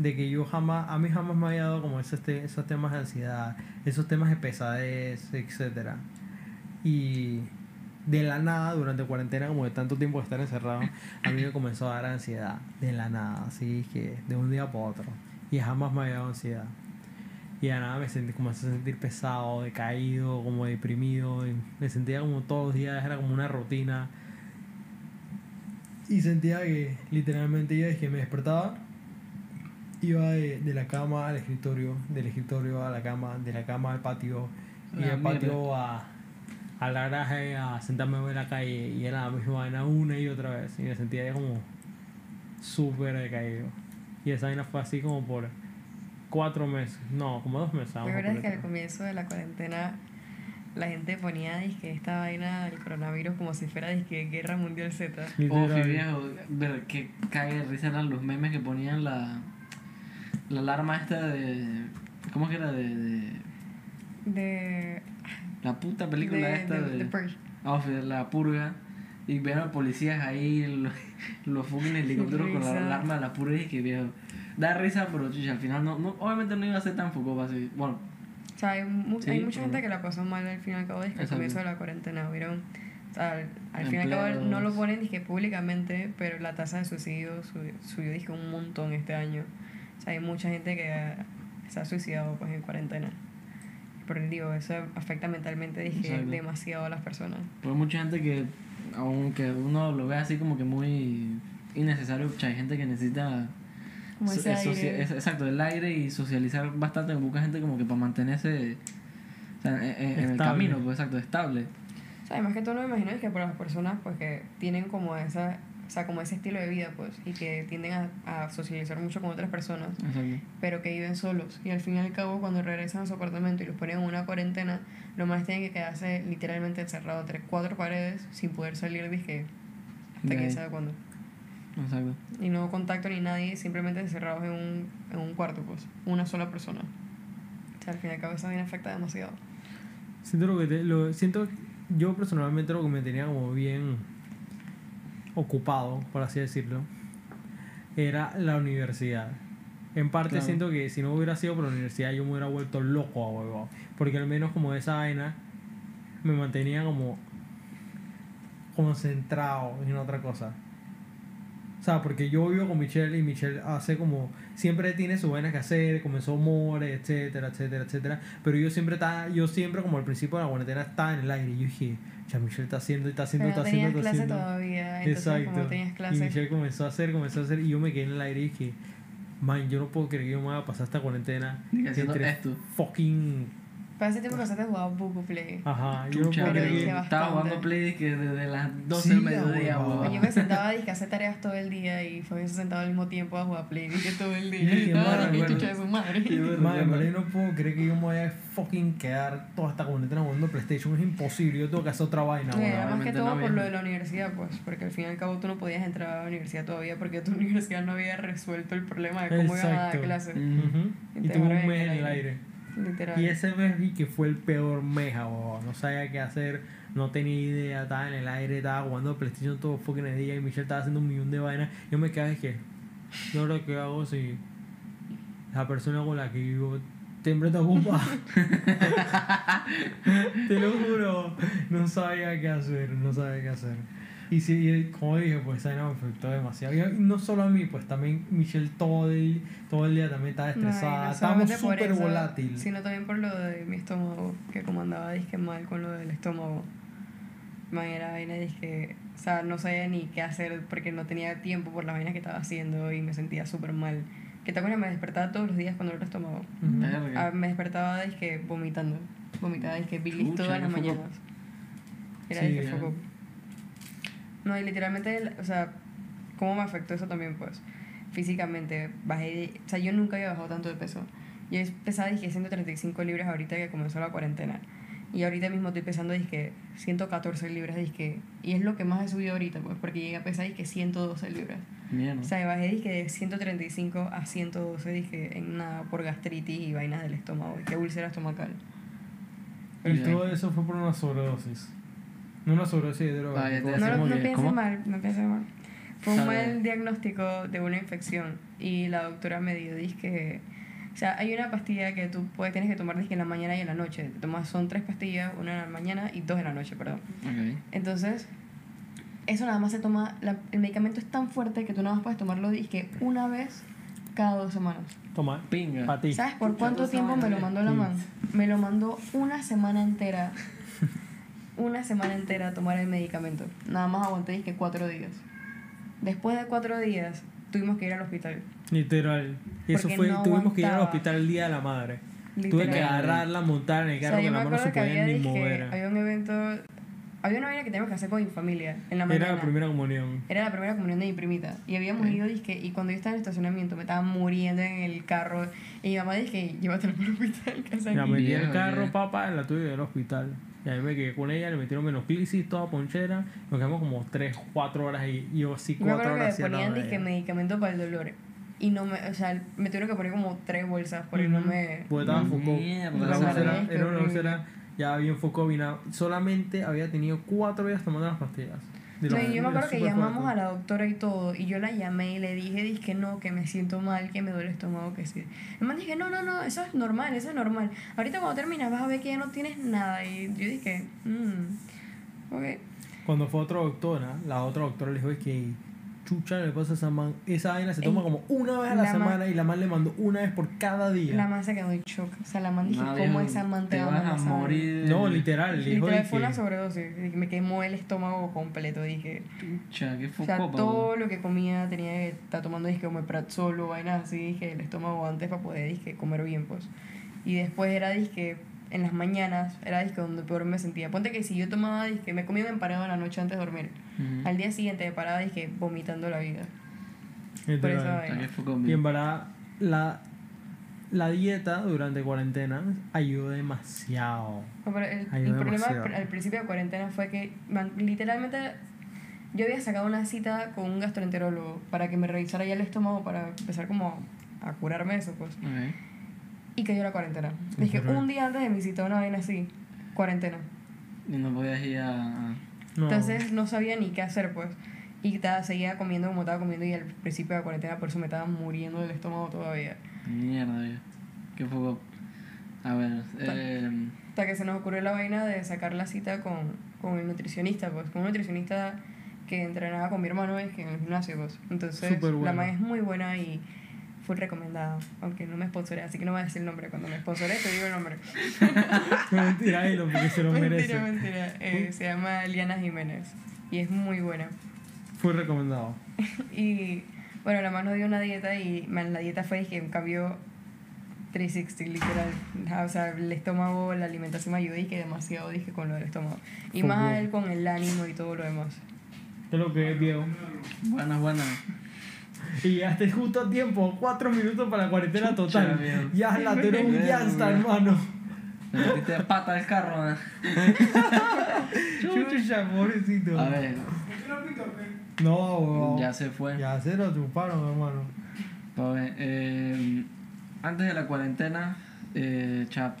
[SPEAKER 1] de que yo jamás, a mí jamás me había dado como esos, te- esos temas de ansiedad, esos temas de pesadez, etcétera Y de la nada, durante cuarentena, como de tanto tiempo de estar encerrado, a mí me comenzó a dar ansiedad, de la nada, así que de un día para otro. Y jamás me había dado ansiedad. Y de nada me sentí, comencé a sentir pesado, decaído, como deprimido. me sentía como todos los días, era como una rutina. Y sentía que literalmente yo desde que me despertaba, iba de, de la cama al escritorio, del escritorio a la cama, de la cama al patio, y del patio a, al garaje a sentarme ver la calle. Y era la misma vaina una y otra vez. Y me sentía ya como súper decaído. Y esa vaina fue así como por cuatro meses, no, como dos meses.
[SPEAKER 3] ¿Me
[SPEAKER 1] a
[SPEAKER 3] acuerdas que al comienzo de la cuarentena la gente ponía dizque, esta vaina del coronavirus como si fuera dizque, guerra mundial Z?
[SPEAKER 2] Viejo, ver que cague de risa eran los memes que ponían la, la alarma esta de. ¿Cómo que era? De. de
[SPEAKER 3] De.
[SPEAKER 2] la puta película
[SPEAKER 3] de,
[SPEAKER 2] esta
[SPEAKER 3] de-
[SPEAKER 2] de.
[SPEAKER 3] Purge.
[SPEAKER 2] De la purga. Y ven a los policías ahí, los, los fucking helicópteros con la alarma de la purga y que viejo. Da risa, pero chucha, al final no, no, obviamente no iba a ser tan foco así. Bueno,
[SPEAKER 3] O sea, hay, mu-
[SPEAKER 2] Sí,
[SPEAKER 3] hay mucha
[SPEAKER 2] pero-
[SPEAKER 3] gente que la pasó mal al fin y al cabo desde que comienzo de la cuarentena. Hubieron, o sea, al, al fin y al cabo no lo ponen dizque, públicamente, pero la tasa de suicidio subió, subió dizque, un montón este año. O sea, hay mucha gente que se ha suicidado pues, en cuarentena. Pero digo, eso afecta mentalmente
[SPEAKER 2] Exacto.
[SPEAKER 3] demasiado a las personas.
[SPEAKER 2] pues hay mucha gente que, aunque uno lo ve así como que muy innecesario, pucha, hay gente que necesita
[SPEAKER 3] Como ese
[SPEAKER 2] es socia-
[SPEAKER 3] aire.
[SPEAKER 2] es- exacto, el aire y socializar bastante con poca gente como que para mantenerse o sea, en, en- el camino, pues exacto, estable.
[SPEAKER 3] O sea, además que tú no me imaginas que para las personas pues que tienen como esa, o sea, como ese estilo de vida pues y que tienden a, a socializar mucho con otras personas,
[SPEAKER 2] Exacto.
[SPEAKER 3] pero que viven solos y al fin y al cabo cuando regresan a su apartamento y los ponen en una cuarentena, lo más tienen que quedarse literalmente encerrado entre cuatro paredes sin poder salir dizque hasta quién sabe cuándo.
[SPEAKER 2] Exacto.
[SPEAKER 3] Y no contacto ni nadie, simplemente encerrados en un, en un cuarto pues, una sola persona. O sea, al fin y al cabo eso me afecta demasiado.
[SPEAKER 1] Siento lo que te- lo, siento yo personalmente lo que me tenía como bien ocupado, por así decirlo, era la universidad. En parte
[SPEAKER 2] Claro.
[SPEAKER 1] siento que si no hubiera sido por la universidad yo me hubiera vuelto loco a huevo. Porque al menos como esa vaina me mantenía como concentrado en otra cosa. O sea, porque yo vivo con Michelle y Michelle hace como. Siempre tiene sus vainas que hacer, comenzó humores, etcétera, etcétera, etcétera. Pero yo siempre estaba. Yo siempre, como al principio de la cuarentena, estaba en el aire. Y yo dije, ya Michelle está haciendo, está haciendo,
[SPEAKER 3] Pero
[SPEAKER 1] está haciendo, está
[SPEAKER 3] clase
[SPEAKER 1] haciendo.
[SPEAKER 3] todavía, entonces
[SPEAKER 1] Exacto.
[SPEAKER 3] como no tenías
[SPEAKER 1] Y
[SPEAKER 3] clase,
[SPEAKER 1] Michelle comenzó a hacer, comenzó a hacer. Y yo me quedé en el aire y dije, man, yo no puedo creer que yo me vaya a pasar esta cuarentena entre
[SPEAKER 2] esto.
[SPEAKER 1] fucking
[SPEAKER 3] Para ese tiempo pasaste jugando Buku Play.
[SPEAKER 1] Ajá, yo
[SPEAKER 3] pero
[SPEAKER 1] que-
[SPEAKER 2] estaba jugando Play que desde las 12
[SPEAKER 1] Sí,
[SPEAKER 2] del mediodía.
[SPEAKER 3] Yo me sentaba a hacer tareas todo el día y fue sentado al mismo tiempo a jugar Play dije, todo el día.
[SPEAKER 1] Y
[SPEAKER 3] estaba que chucha de su madre.
[SPEAKER 1] Madre, madre, no puedo creer que yo me voy a fucking quedar toda esta cuarentena jugando PlayStation. Es imposible. Yo tengo que hacer otra vaina.
[SPEAKER 3] Era más que todo
[SPEAKER 2] no
[SPEAKER 3] por lo de la universidad, pues, porque al fin y al cabo tú no podías entrar a la universidad todavía porque tu universidad no había resuelto el problema de cómo iban a dar clases. Y dejaron
[SPEAKER 1] un mes
[SPEAKER 3] en el aire. Literal.
[SPEAKER 1] Y ese mes vi que fue el peor mes, weón. No sabía qué hacer, no tenía idea, estaba en el aire, estaba jugando PlayStation todo fucking el día y Michelle estaba haciendo un millón de vainas. Yo me quedé que, yo lo que hago si la persona con la que vivo siempre está ocupada. Te lo juro, no sabía qué hacer, no sabía qué hacer. Y sí, como dije, pues esa vaina me afectó demasiado. Y no solo a mí, pues también Michelle todo el, todo el día también estaba
[SPEAKER 3] No,
[SPEAKER 1] estresada.
[SPEAKER 3] no
[SPEAKER 1] Estábamos súper
[SPEAKER 3] eso,
[SPEAKER 1] volátil.
[SPEAKER 3] Sino también por lo de mi estómago, que como andaba disque mal con lo del estómago. Man, era vaina disque, o sea, no sabía ni qué hacer porque no tenía tiempo por las vainas que estaba haciendo y me sentía súper mal. Que te acuerdas, me despertaba todos los días con dolor de estómago.
[SPEAKER 2] Verga.
[SPEAKER 3] Ah, me despertaba disque vomitando. Vomitaba disque bilis todas las mañanas. Era
[SPEAKER 1] Sí,
[SPEAKER 3] disque foco. No, y literalmente, o sea, ¿cómo me afectó eso también? Pues físicamente, bajé, o sea, yo nunca había bajado tanto de peso. Yo pesaba, dije, 135 libras ahorita que comenzó la cuarentena. Y ahorita mismo estoy pesando, dije, 114 libras, dije, y es lo que más he subido ahorita, pues, porque llegué a pesar, dije, 112 libras.
[SPEAKER 2] Mierda.
[SPEAKER 3] O sea, bajé, dije, de 135 a 112, dije, en nada, por gastritis y vainas del estómago, y que úlcera estomacal.
[SPEAKER 1] Y
[SPEAKER 2] Ya.
[SPEAKER 1] todo eso fue por una sobredosis. No una sobredosis de droga.
[SPEAKER 2] Te
[SPEAKER 3] No, no
[SPEAKER 1] que-
[SPEAKER 3] pienses mal, no pienses mal. Fue un mal diagnóstico de una infección y la doctora me dio, que o sea, hay una pastilla que tú puedes, tienes que tomar en la mañana y en la noche. Te tomas, son tres pastillas, una en la mañana y dos en la noche, perdón.
[SPEAKER 2] Ok.
[SPEAKER 3] Entonces, eso nada más se toma, la- el medicamento es tan fuerte que tú nada más puedes tomarlo dizque, una vez cada dos semanas.
[SPEAKER 1] Toma,
[SPEAKER 2] Pinga.
[SPEAKER 3] ¿Sabes por cuánto tiempo me lo mandó la
[SPEAKER 1] Sí.
[SPEAKER 3] man? Me lo mandó una semana entera. Una semana entera a tomar el medicamento. Nada más aguanté dizque cuatro días. Después de cuatro días, tuvimos que ir al hospital.
[SPEAKER 1] Literal. Y eso
[SPEAKER 3] Porque
[SPEAKER 1] fue,
[SPEAKER 3] no
[SPEAKER 1] tuvimos que ir al hospital el día de la madre. Tuve
[SPEAKER 3] Literal.
[SPEAKER 1] que agarrarla, montar en el
[SPEAKER 3] O
[SPEAKER 1] carro
[SPEAKER 3] sea, yo
[SPEAKER 1] que la mano no se
[SPEAKER 3] que
[SPEAKER 1] podía ni mover.
[SPEAKER 3] había un evento, había una vaina que teníamos que hacer con mi familia en la mañana.
[SPEAKER 1] Era la primera comunión.
[SPEAKER 3] Era la primera comunión de mi primita. Y habíamos
[SPEAKER 2] Ok.
[SPEAKER 3] ido, dizque, y cuando yo estaba en el estacionamiento me estaba muriendo en el carro. Y mi mamá dije, llévatelo el hospital, que
[SPEAKER 1] La metí en el carro, papá, la tuve que ir al hospital. Y ahí me quedé con ella, le metieron menoplisis, toda ponchera. Nos quedamos como 3, 4 horas y y yo
[SPEAKER 3] me
[SPEAKER 1] 4
[SPEAKER 3] acuerdo que
[SPEAKER 1] horas
[SPEAKER 3] me
[SPEAKER 1] así al lado
[SPEAKER 3] ponían
[SPEAKER 1] ella.
[SPEAKER 3] medicamento para el dolor. Y no me, o sea, me tuvieron que poner como tres bolsas porque no
[SPEAKER 1] Ujú.
[SPEAKER 3] me.
[SPEAKER 1] Porque estaba enfocado.
[SPEAKER 3] que
[SPEAKER 1] era una úlcera ya bien enfocado. vino- Solamente había tenido 4 días tomando las pastillas.
[SPEAKER 3] No, y yo me acuerdo que llamamos
[SPEAKER 1] fuerte.
[SPEAKER 3] a la doctora y todo, y yo la llamé y le dije, dije no, que me siento mal, que me duele el estómago, que sí. El man dije, no, no, no, eso es normal, eso es normal. Ahorita cuando terminas vas a ver que ya no tienes nada. Y yo dije, mmm, ok.
[SPEAKER 1] Cuando fue otra doctora, la otra doctora le dijo es que chucha le pasa a esa man. Esa vaina se toma
[SPEAKER 3] Ey,
[SPEAKER 1] como una vez a la,
[SPEAKER 3] la man-
[SPEAKER 1] semana y la man le mandó una vez por cada día.
[SPEAKER 3] La man se quedó en shock. O sea, la man dije,
[SPEAKER 2] No,
[SPEAKER 3] ¿cómo esa man
[SPEAKER 2] te
[SPEAKER 3] te va
[SPEAKER 2] a
[SPEAKER 3] mandar esa vaina?"
[SPEAKER 2] morir.
[SPEAKER 1] No, literal, dijo
[SPEAKER 3] Literal fue una sobredosis. Dije, Me quemó el estómago completo. Dije,
[SPEAKER 2] Chucha, qué
[SPEAKER 3] o
[SPEAKER 2] foco,
[SPEAKER 3] sea,
[SPEAKER 2] pavo.
[SPEAKER 3] todo lo que comía tenía que estar tomando dije, omeprazol o vainas así. Dije, el estómago antes para poder dije, comer bien, pues. Y después era disque en las mañanas, era disque donde peor me sentía. Ponte que si yo tomaba disque, me comía un emparado en la noche antes de dormir.
[SPEAKER 2] Ujú.
[SPEAKER 3] Al día siguiente me paraba disque vomitando la vida. Por vaina.
[SPEAKER 2] qué foco,
[SPEAKER 1] Y en verdad, la, la dieta durante cuarentena ayudó demasiado.
[SPEAKER 3] No, pero el,
[SPEAKER 1] Ayudó
[SPEAKER 3] el problema
[SPEAKER 1] demasiado.
[SPEAKER 3] al, principio de cuarentena fue que man, literalmente yo había sacado una cita con un gastroenterólogo para que me revisara ya el estómago para empezar como a curarme eso, pues.
[SPEAKER 2] Ok.
[SPEAKER 3] Y cayó la cuarentena. Dije,
[SPEAKER 1] Literal.
[SPEAKER 3] un día antes de mi cita, una vaina así, cuarentena.
[SPEAKER 2] Y no podías ir a.
[SPEAKER 1] No.
[SPEAKER 3] Entonces no sabía ni qué hacer, pues. Y estaba, seguía comiendo como estaba comiendo y al principio de la cuarentena por eso me estaba muriendo del estómago todavía.
[SPEAKER 2] Mierda, viejo. Qué foco. A ver, eh.
[SPEAKER 3] Hasta que se nos ocurrió la vaina de sacar la cita con, con el nutricionista, pues, con un nutricionista que entrenaba con mi hermano es que en el gimnasio, pues. Entonces,
[SPEAKER 1] Súper
[SPEAKER 3] la
[SPEAKER 1] bueno.
[SPEAKER 3] man es muy buena y fue recomendada, aunque no me sponsoré, así que no voy a decir el nombre. Cuando me sponsoré te digo el nombre.
[SPEAKER 1] mentira, dilo, porque se lo merece.
[SPEAKER 3] mentira, mentira. Eh, se llama Liana Jiménez y es muy buena.
[SPEAKER 1] Fue recomendado.
[SPEAKER 3] Y bueno, la mano dio una dieta y man, la dieta fue que un cambio 360, literal. O sea, el estómago, la alimentación me ayudó y que demasiado dije con lo del estómago. Y más a él con el ánimo y todo lo demás.
[SPEAKER 1] ¿Qué es lo que es, viejo?
[SPEAKER 2] Buenas, buenas.
[SPEAKER 1] Y llegaste justo a tiempo, cuatro minutos para la cuarentena total. Ya la tenés un
[SPEAKER 2] viejo.
[SPEAKER 1] hermano.
[SPEAKER 2] Me metiste de pata del carro, ¿eh?
[SPEAKER 1] Chucha, pobrecito.
[SPEAKER 2] A ver,
[SPEAKER 1] No, weón.
[SPEAKER 2] ya se fue.
[SPEAKER 1] Ya se lo chuparon, hermano.
[SPEAKER 2] Eh, antes de la cuarentena, eh, chap,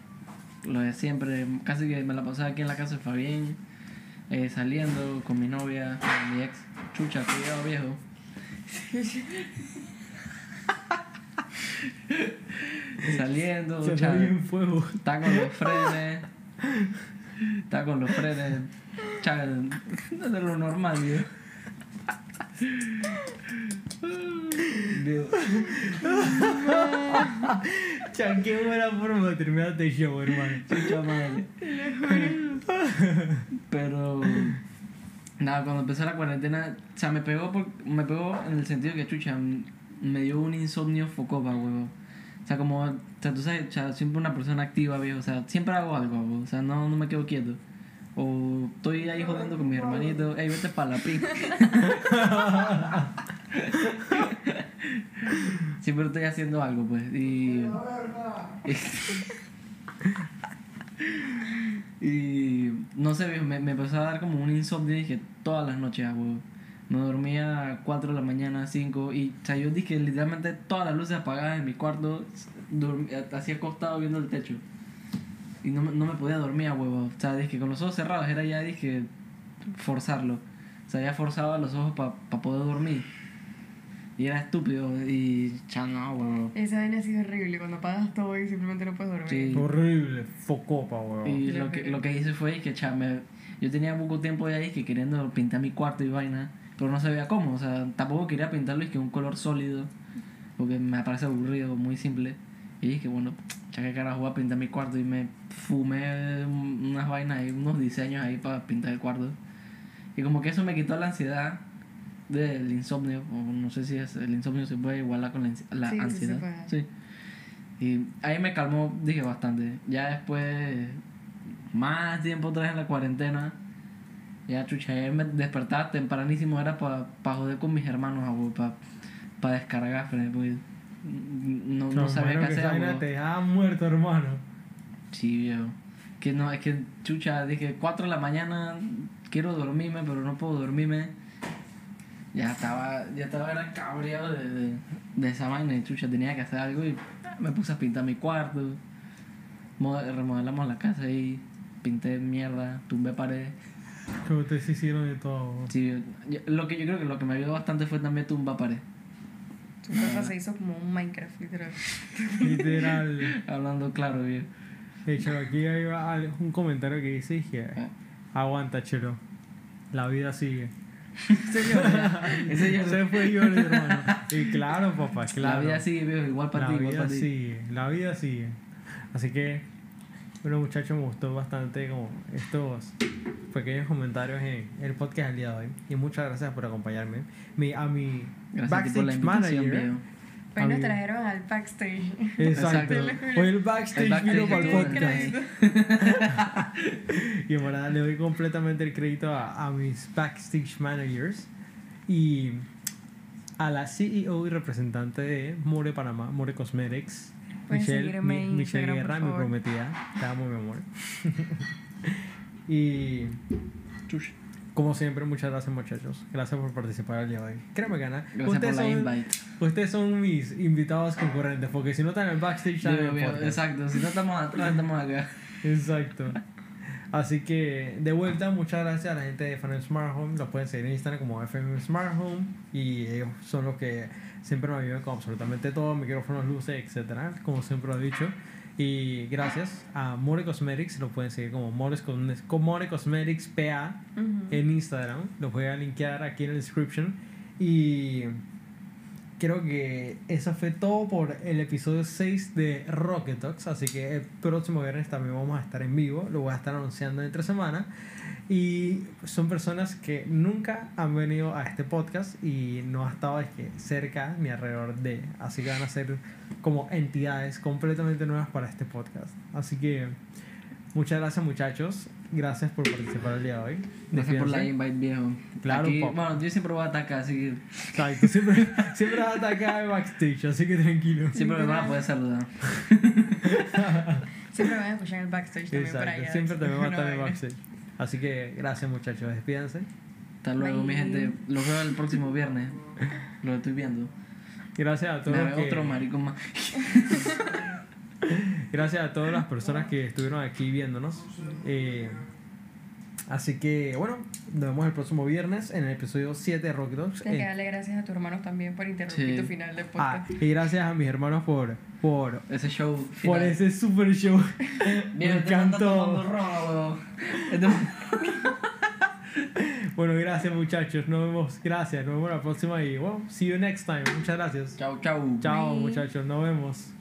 [SPEAKER 2] lo de siempre, casi que me la pasaba aquí en la casa de Fabián, eh, saliendo con mi novia, con mi ex. Chucha, cuidado viejo. saliendo,
[SPEAKER 1] Se en fuego.
[SPEAKER 2] está con los frenes, está con los frenes, chap, no es de lo normal. Viejo.
[SPEAKER 1] Chan, qué buena forma de terminar este show, hermano.
[SPEAKER 2] Chucha madre. Pero nada, cuando empezó la cuarentena, o sea, me pegó por, me pegó en el sentido que chucha me dio un insomnio focopa, huevo. O sea, como, o sea, tú sabes, o sea, siempre una persona activa, viejo, o sea, siempre hago algo, huevo. o sea, no, no me quedo quieto. O estoy ahí jodiendo con mi hermanito, ey, vete para la pin. siempre estoy haciendo algo, pues, y... Y no sé, me, me empezó a dar como un insomnio dije todas las noches, ah, huevo. Me dormía a 4 de la mañana, 5 y o sea, yo dije literalmente todas las luces apagadas en mi cuarto, así acostado viendo el techo. Y no, no me podía dormir a huevo. O sea, dije con los ojos cerrados era ya, dije, forzarlo. O sea, ya forzaba los ojos para poder dormir. Y era estúpido y ya no, huevo.
[SPEAKER 3] Esa vaina ha sido horrible cuando apagas todo y simplemente no puedes dormir.
[SPEAKER 2] Sí.
[SPEAKER 1] Horrible, focopa, weón.
[SPEAKER 2] Y
[SPEAKER 3] Lo que-
[SPEAKER 2] lo que hice fue que, cha, me- yo tenía poco tiempo de ahí que queriendo pintar mi cuarto y vaina, pero no sabía cómo, o sea, tampoco quería pintarlo y que un color sólido, porque me parece aburrido, muy simple. Y dije, bueno, ya que carajo voy a pintar mi cuarto y me fumé un- unas vainas y unos diseños ahí para pintar el cuarto. Y como que eso me quitó la ansiedad del insomnio, o no sé si es, el insomnio se puede igualar con la, ansi- la
[SPEAKER 3] Sí, sí
[SPEAKER 2] ansiedad. Y ahí me calmó, dije bastante. Ya después, más tiempo vez en la cuarentena, ya chucha, ya me despertaba tempranísimo, era para pa joder con mis hermanos, para pa descargar, porque no, no sabía qué hacer. abuelo.
[SPEAKER 1] te dejaba muerto, hermano.
[SPEAKER 2] Sí, viejo. Que no, es que chucha, dije 4 de la mañana, quiero dormirme, pero no puedo dormirme. Ya estaba, ya estaba era cabreado de, de, de esa vaina y chucha, tenía que hacer algo y ah, me puse a pintar mi cuarto. Mo- Remodelamos la casa y pinté mierda, tumbé pared.
[SPEAKER 1] Que ustedes se hicieron de todo.
[SPEAKER 2] Sí, yo- lo que yo creo que lo que me ayudó bastante fue también tumba pared.
[SPEAKER 3] Tu casa se hizo como un Minecraft, literal.
[SPEAKER 1] Literal.
[SPEAKER 2] Hablando claro, viejo.
[SPEAKER 1] De hecho, aquí hay un comentario que dice que aguanta, chelo. La vida sigue.
[SPEAKER 2] Ese ya-
[SPEAKER 1] Se fue yo, hermano. Y claro, papá, claro.
[SPEAKER 2] La vida sigue, viejo, igual para
[SPEAKER 1] La
[SPEAKER 2] ti, igual
[SPEAKER 1] vida
[SPEAKER 2] para ti.
[SPEAKER 1] sigue, la vida sigue. Así que, bueno muchachos, me gustó bastante como estos pequeños comentarios en el podcast del día de hoy. Y muchas gracias por acompañarme. Mi, a mi
[SPEAKER 2] Gracias
[SPEAKER 1] backstage manager.
[SPEAKER 2] viejo.
[SPEAKER 3] Pues
[SPEAKER 1] A
[SPEAKER 3] nos trajeron al backstage.
[SPEAKER 1] Exacto. Hoy el backstage,
[SPEAKER 2] El backstage
[SPEAKER 1] vino para el podcast. y en verdad le doy completamente el crédito a, a mis backstage managers y a la CEO y representante de More Panamá, More Cosmetics,
[SPEAKER 3] Pueden
[SPEAKER 1] Michelle, mi- Michelle Guerra, mi prometida. Te amo, mi amor. y
[SPEAKER 2] Chush.
[SPEAKER 1] Como siempre, muchas gracias, muchachos. Gracias por participar el día de hoy. Créeme, gana.
[SPEAKER 2] Gracias por
[SPEAKER 1] Ustedes
[SPEAKER 2] la
[SPEAKER 1] son,
[SPEAKER 2] invite.
[SPEAKER 1] ustedes son mis invitados concurrentes, porque si no están en el backstage,
[SPEAKER 2] viejo,
[SPEAKER 1] podcast.
[SPEAKER 2] Exacto, si no estamos atrás, estamos acá.
[SPEAKER 1] Exacto. Así que de vuelta, muchas gracias a la gente de FM Smart Home. Los pueden seguir en Instagram como FM Smart Home. Y ellos son los que siempre me ayudan con absolutamente todo: micrófonos, luces, etcétera Como siempre lo he dicho. Y gracias a More Cosmetics. Lo pueden seguir como More, Cosmetics PA en Instagram. Los voy a linkear aquí en la description. Y creo que eso fue todo por el episodio 6 de Rocket Talks. Así que el próximo viernes también vamos a estar en vivo. Lo voy a estar anunciando entre semana. Y son personas que nunca han venido a este podcast y no ha estado es que, cerca ni alrededor de. Así que van a ser como entidades completamente nuevas para este podcast. Así que muchas gracias muchachos. Gracias por participar el día de hoy.
[SPEAKER 2] Gracias por la invite, viejo.
[SPEAKER 1] Claro,
[SPEAKER 2] Aquí- bueno, yo siempre voy a atacar, así que
[SPEAKER 1] Exacto, siempre, siempre vas a atacar backstage, así que tranquilo.
[SPEAKER 2] siempre me van a poder saludar.
[SPEAKER 3] Siempre van a escuchar el backstage también por
[SPEAKER 1] Exacto,
[SPEAKER 3] allá.
[SPEAKER 1] siempre también va a estar en
[SPEAKER 3] vaina.
[SPEAKER 1] backstage. Así que gracias muchachos, despídense.
[SPEAKER 2] Hasta luego, mi gente. Los veo el próximo viernes. Lo estoy viendo.
[SPEAKER 1] Gracias a todos
[SPEAKER 2] Me
[SPEAKER 1] que-
[SPEAKER 2] otro marico más.
[SPEAKER 1] Gracias a todas las personas que estuvieron aquí viéndonos. Eh, así que, bueno, nos vemos el próximo viernes en el episodio 7 de Rock Dogs.
[SPEAKER 3] Tienes que
[SPEAKER 1] Eh,
[SPEAKER 3] darle gracias a tus hermanos también por interrumpir
[SPEAKER 2] Sí.
[SPEAKER 3] tu final del
[SPEAKER 1] ah,
[SPEAKER 3] podcast.
[SPEAKER 1] y gracias a mis hermanos por, por,
[SPEAKER 2] Ese show.
[SPEAKER 1] por
[SPEAKER 2] final.
[SPEAKER 1] ese super show.
[SPEAKER 2] Viejo,
[SPEAKER 1] Me
[SPEAKER 2] este
[SPEAKER 1] encantó. Bueno, gracias muchachos. Nos vemos. Gracias. Nos vemos la próxima y, bueno, see you next time. Muchas gracias.
[SPEAKER 2] Chau.
[SPEAKER 1] Chao
[SPEAKER 3] Bye.
[SPEAKER 1] muchachos. Nos vemos.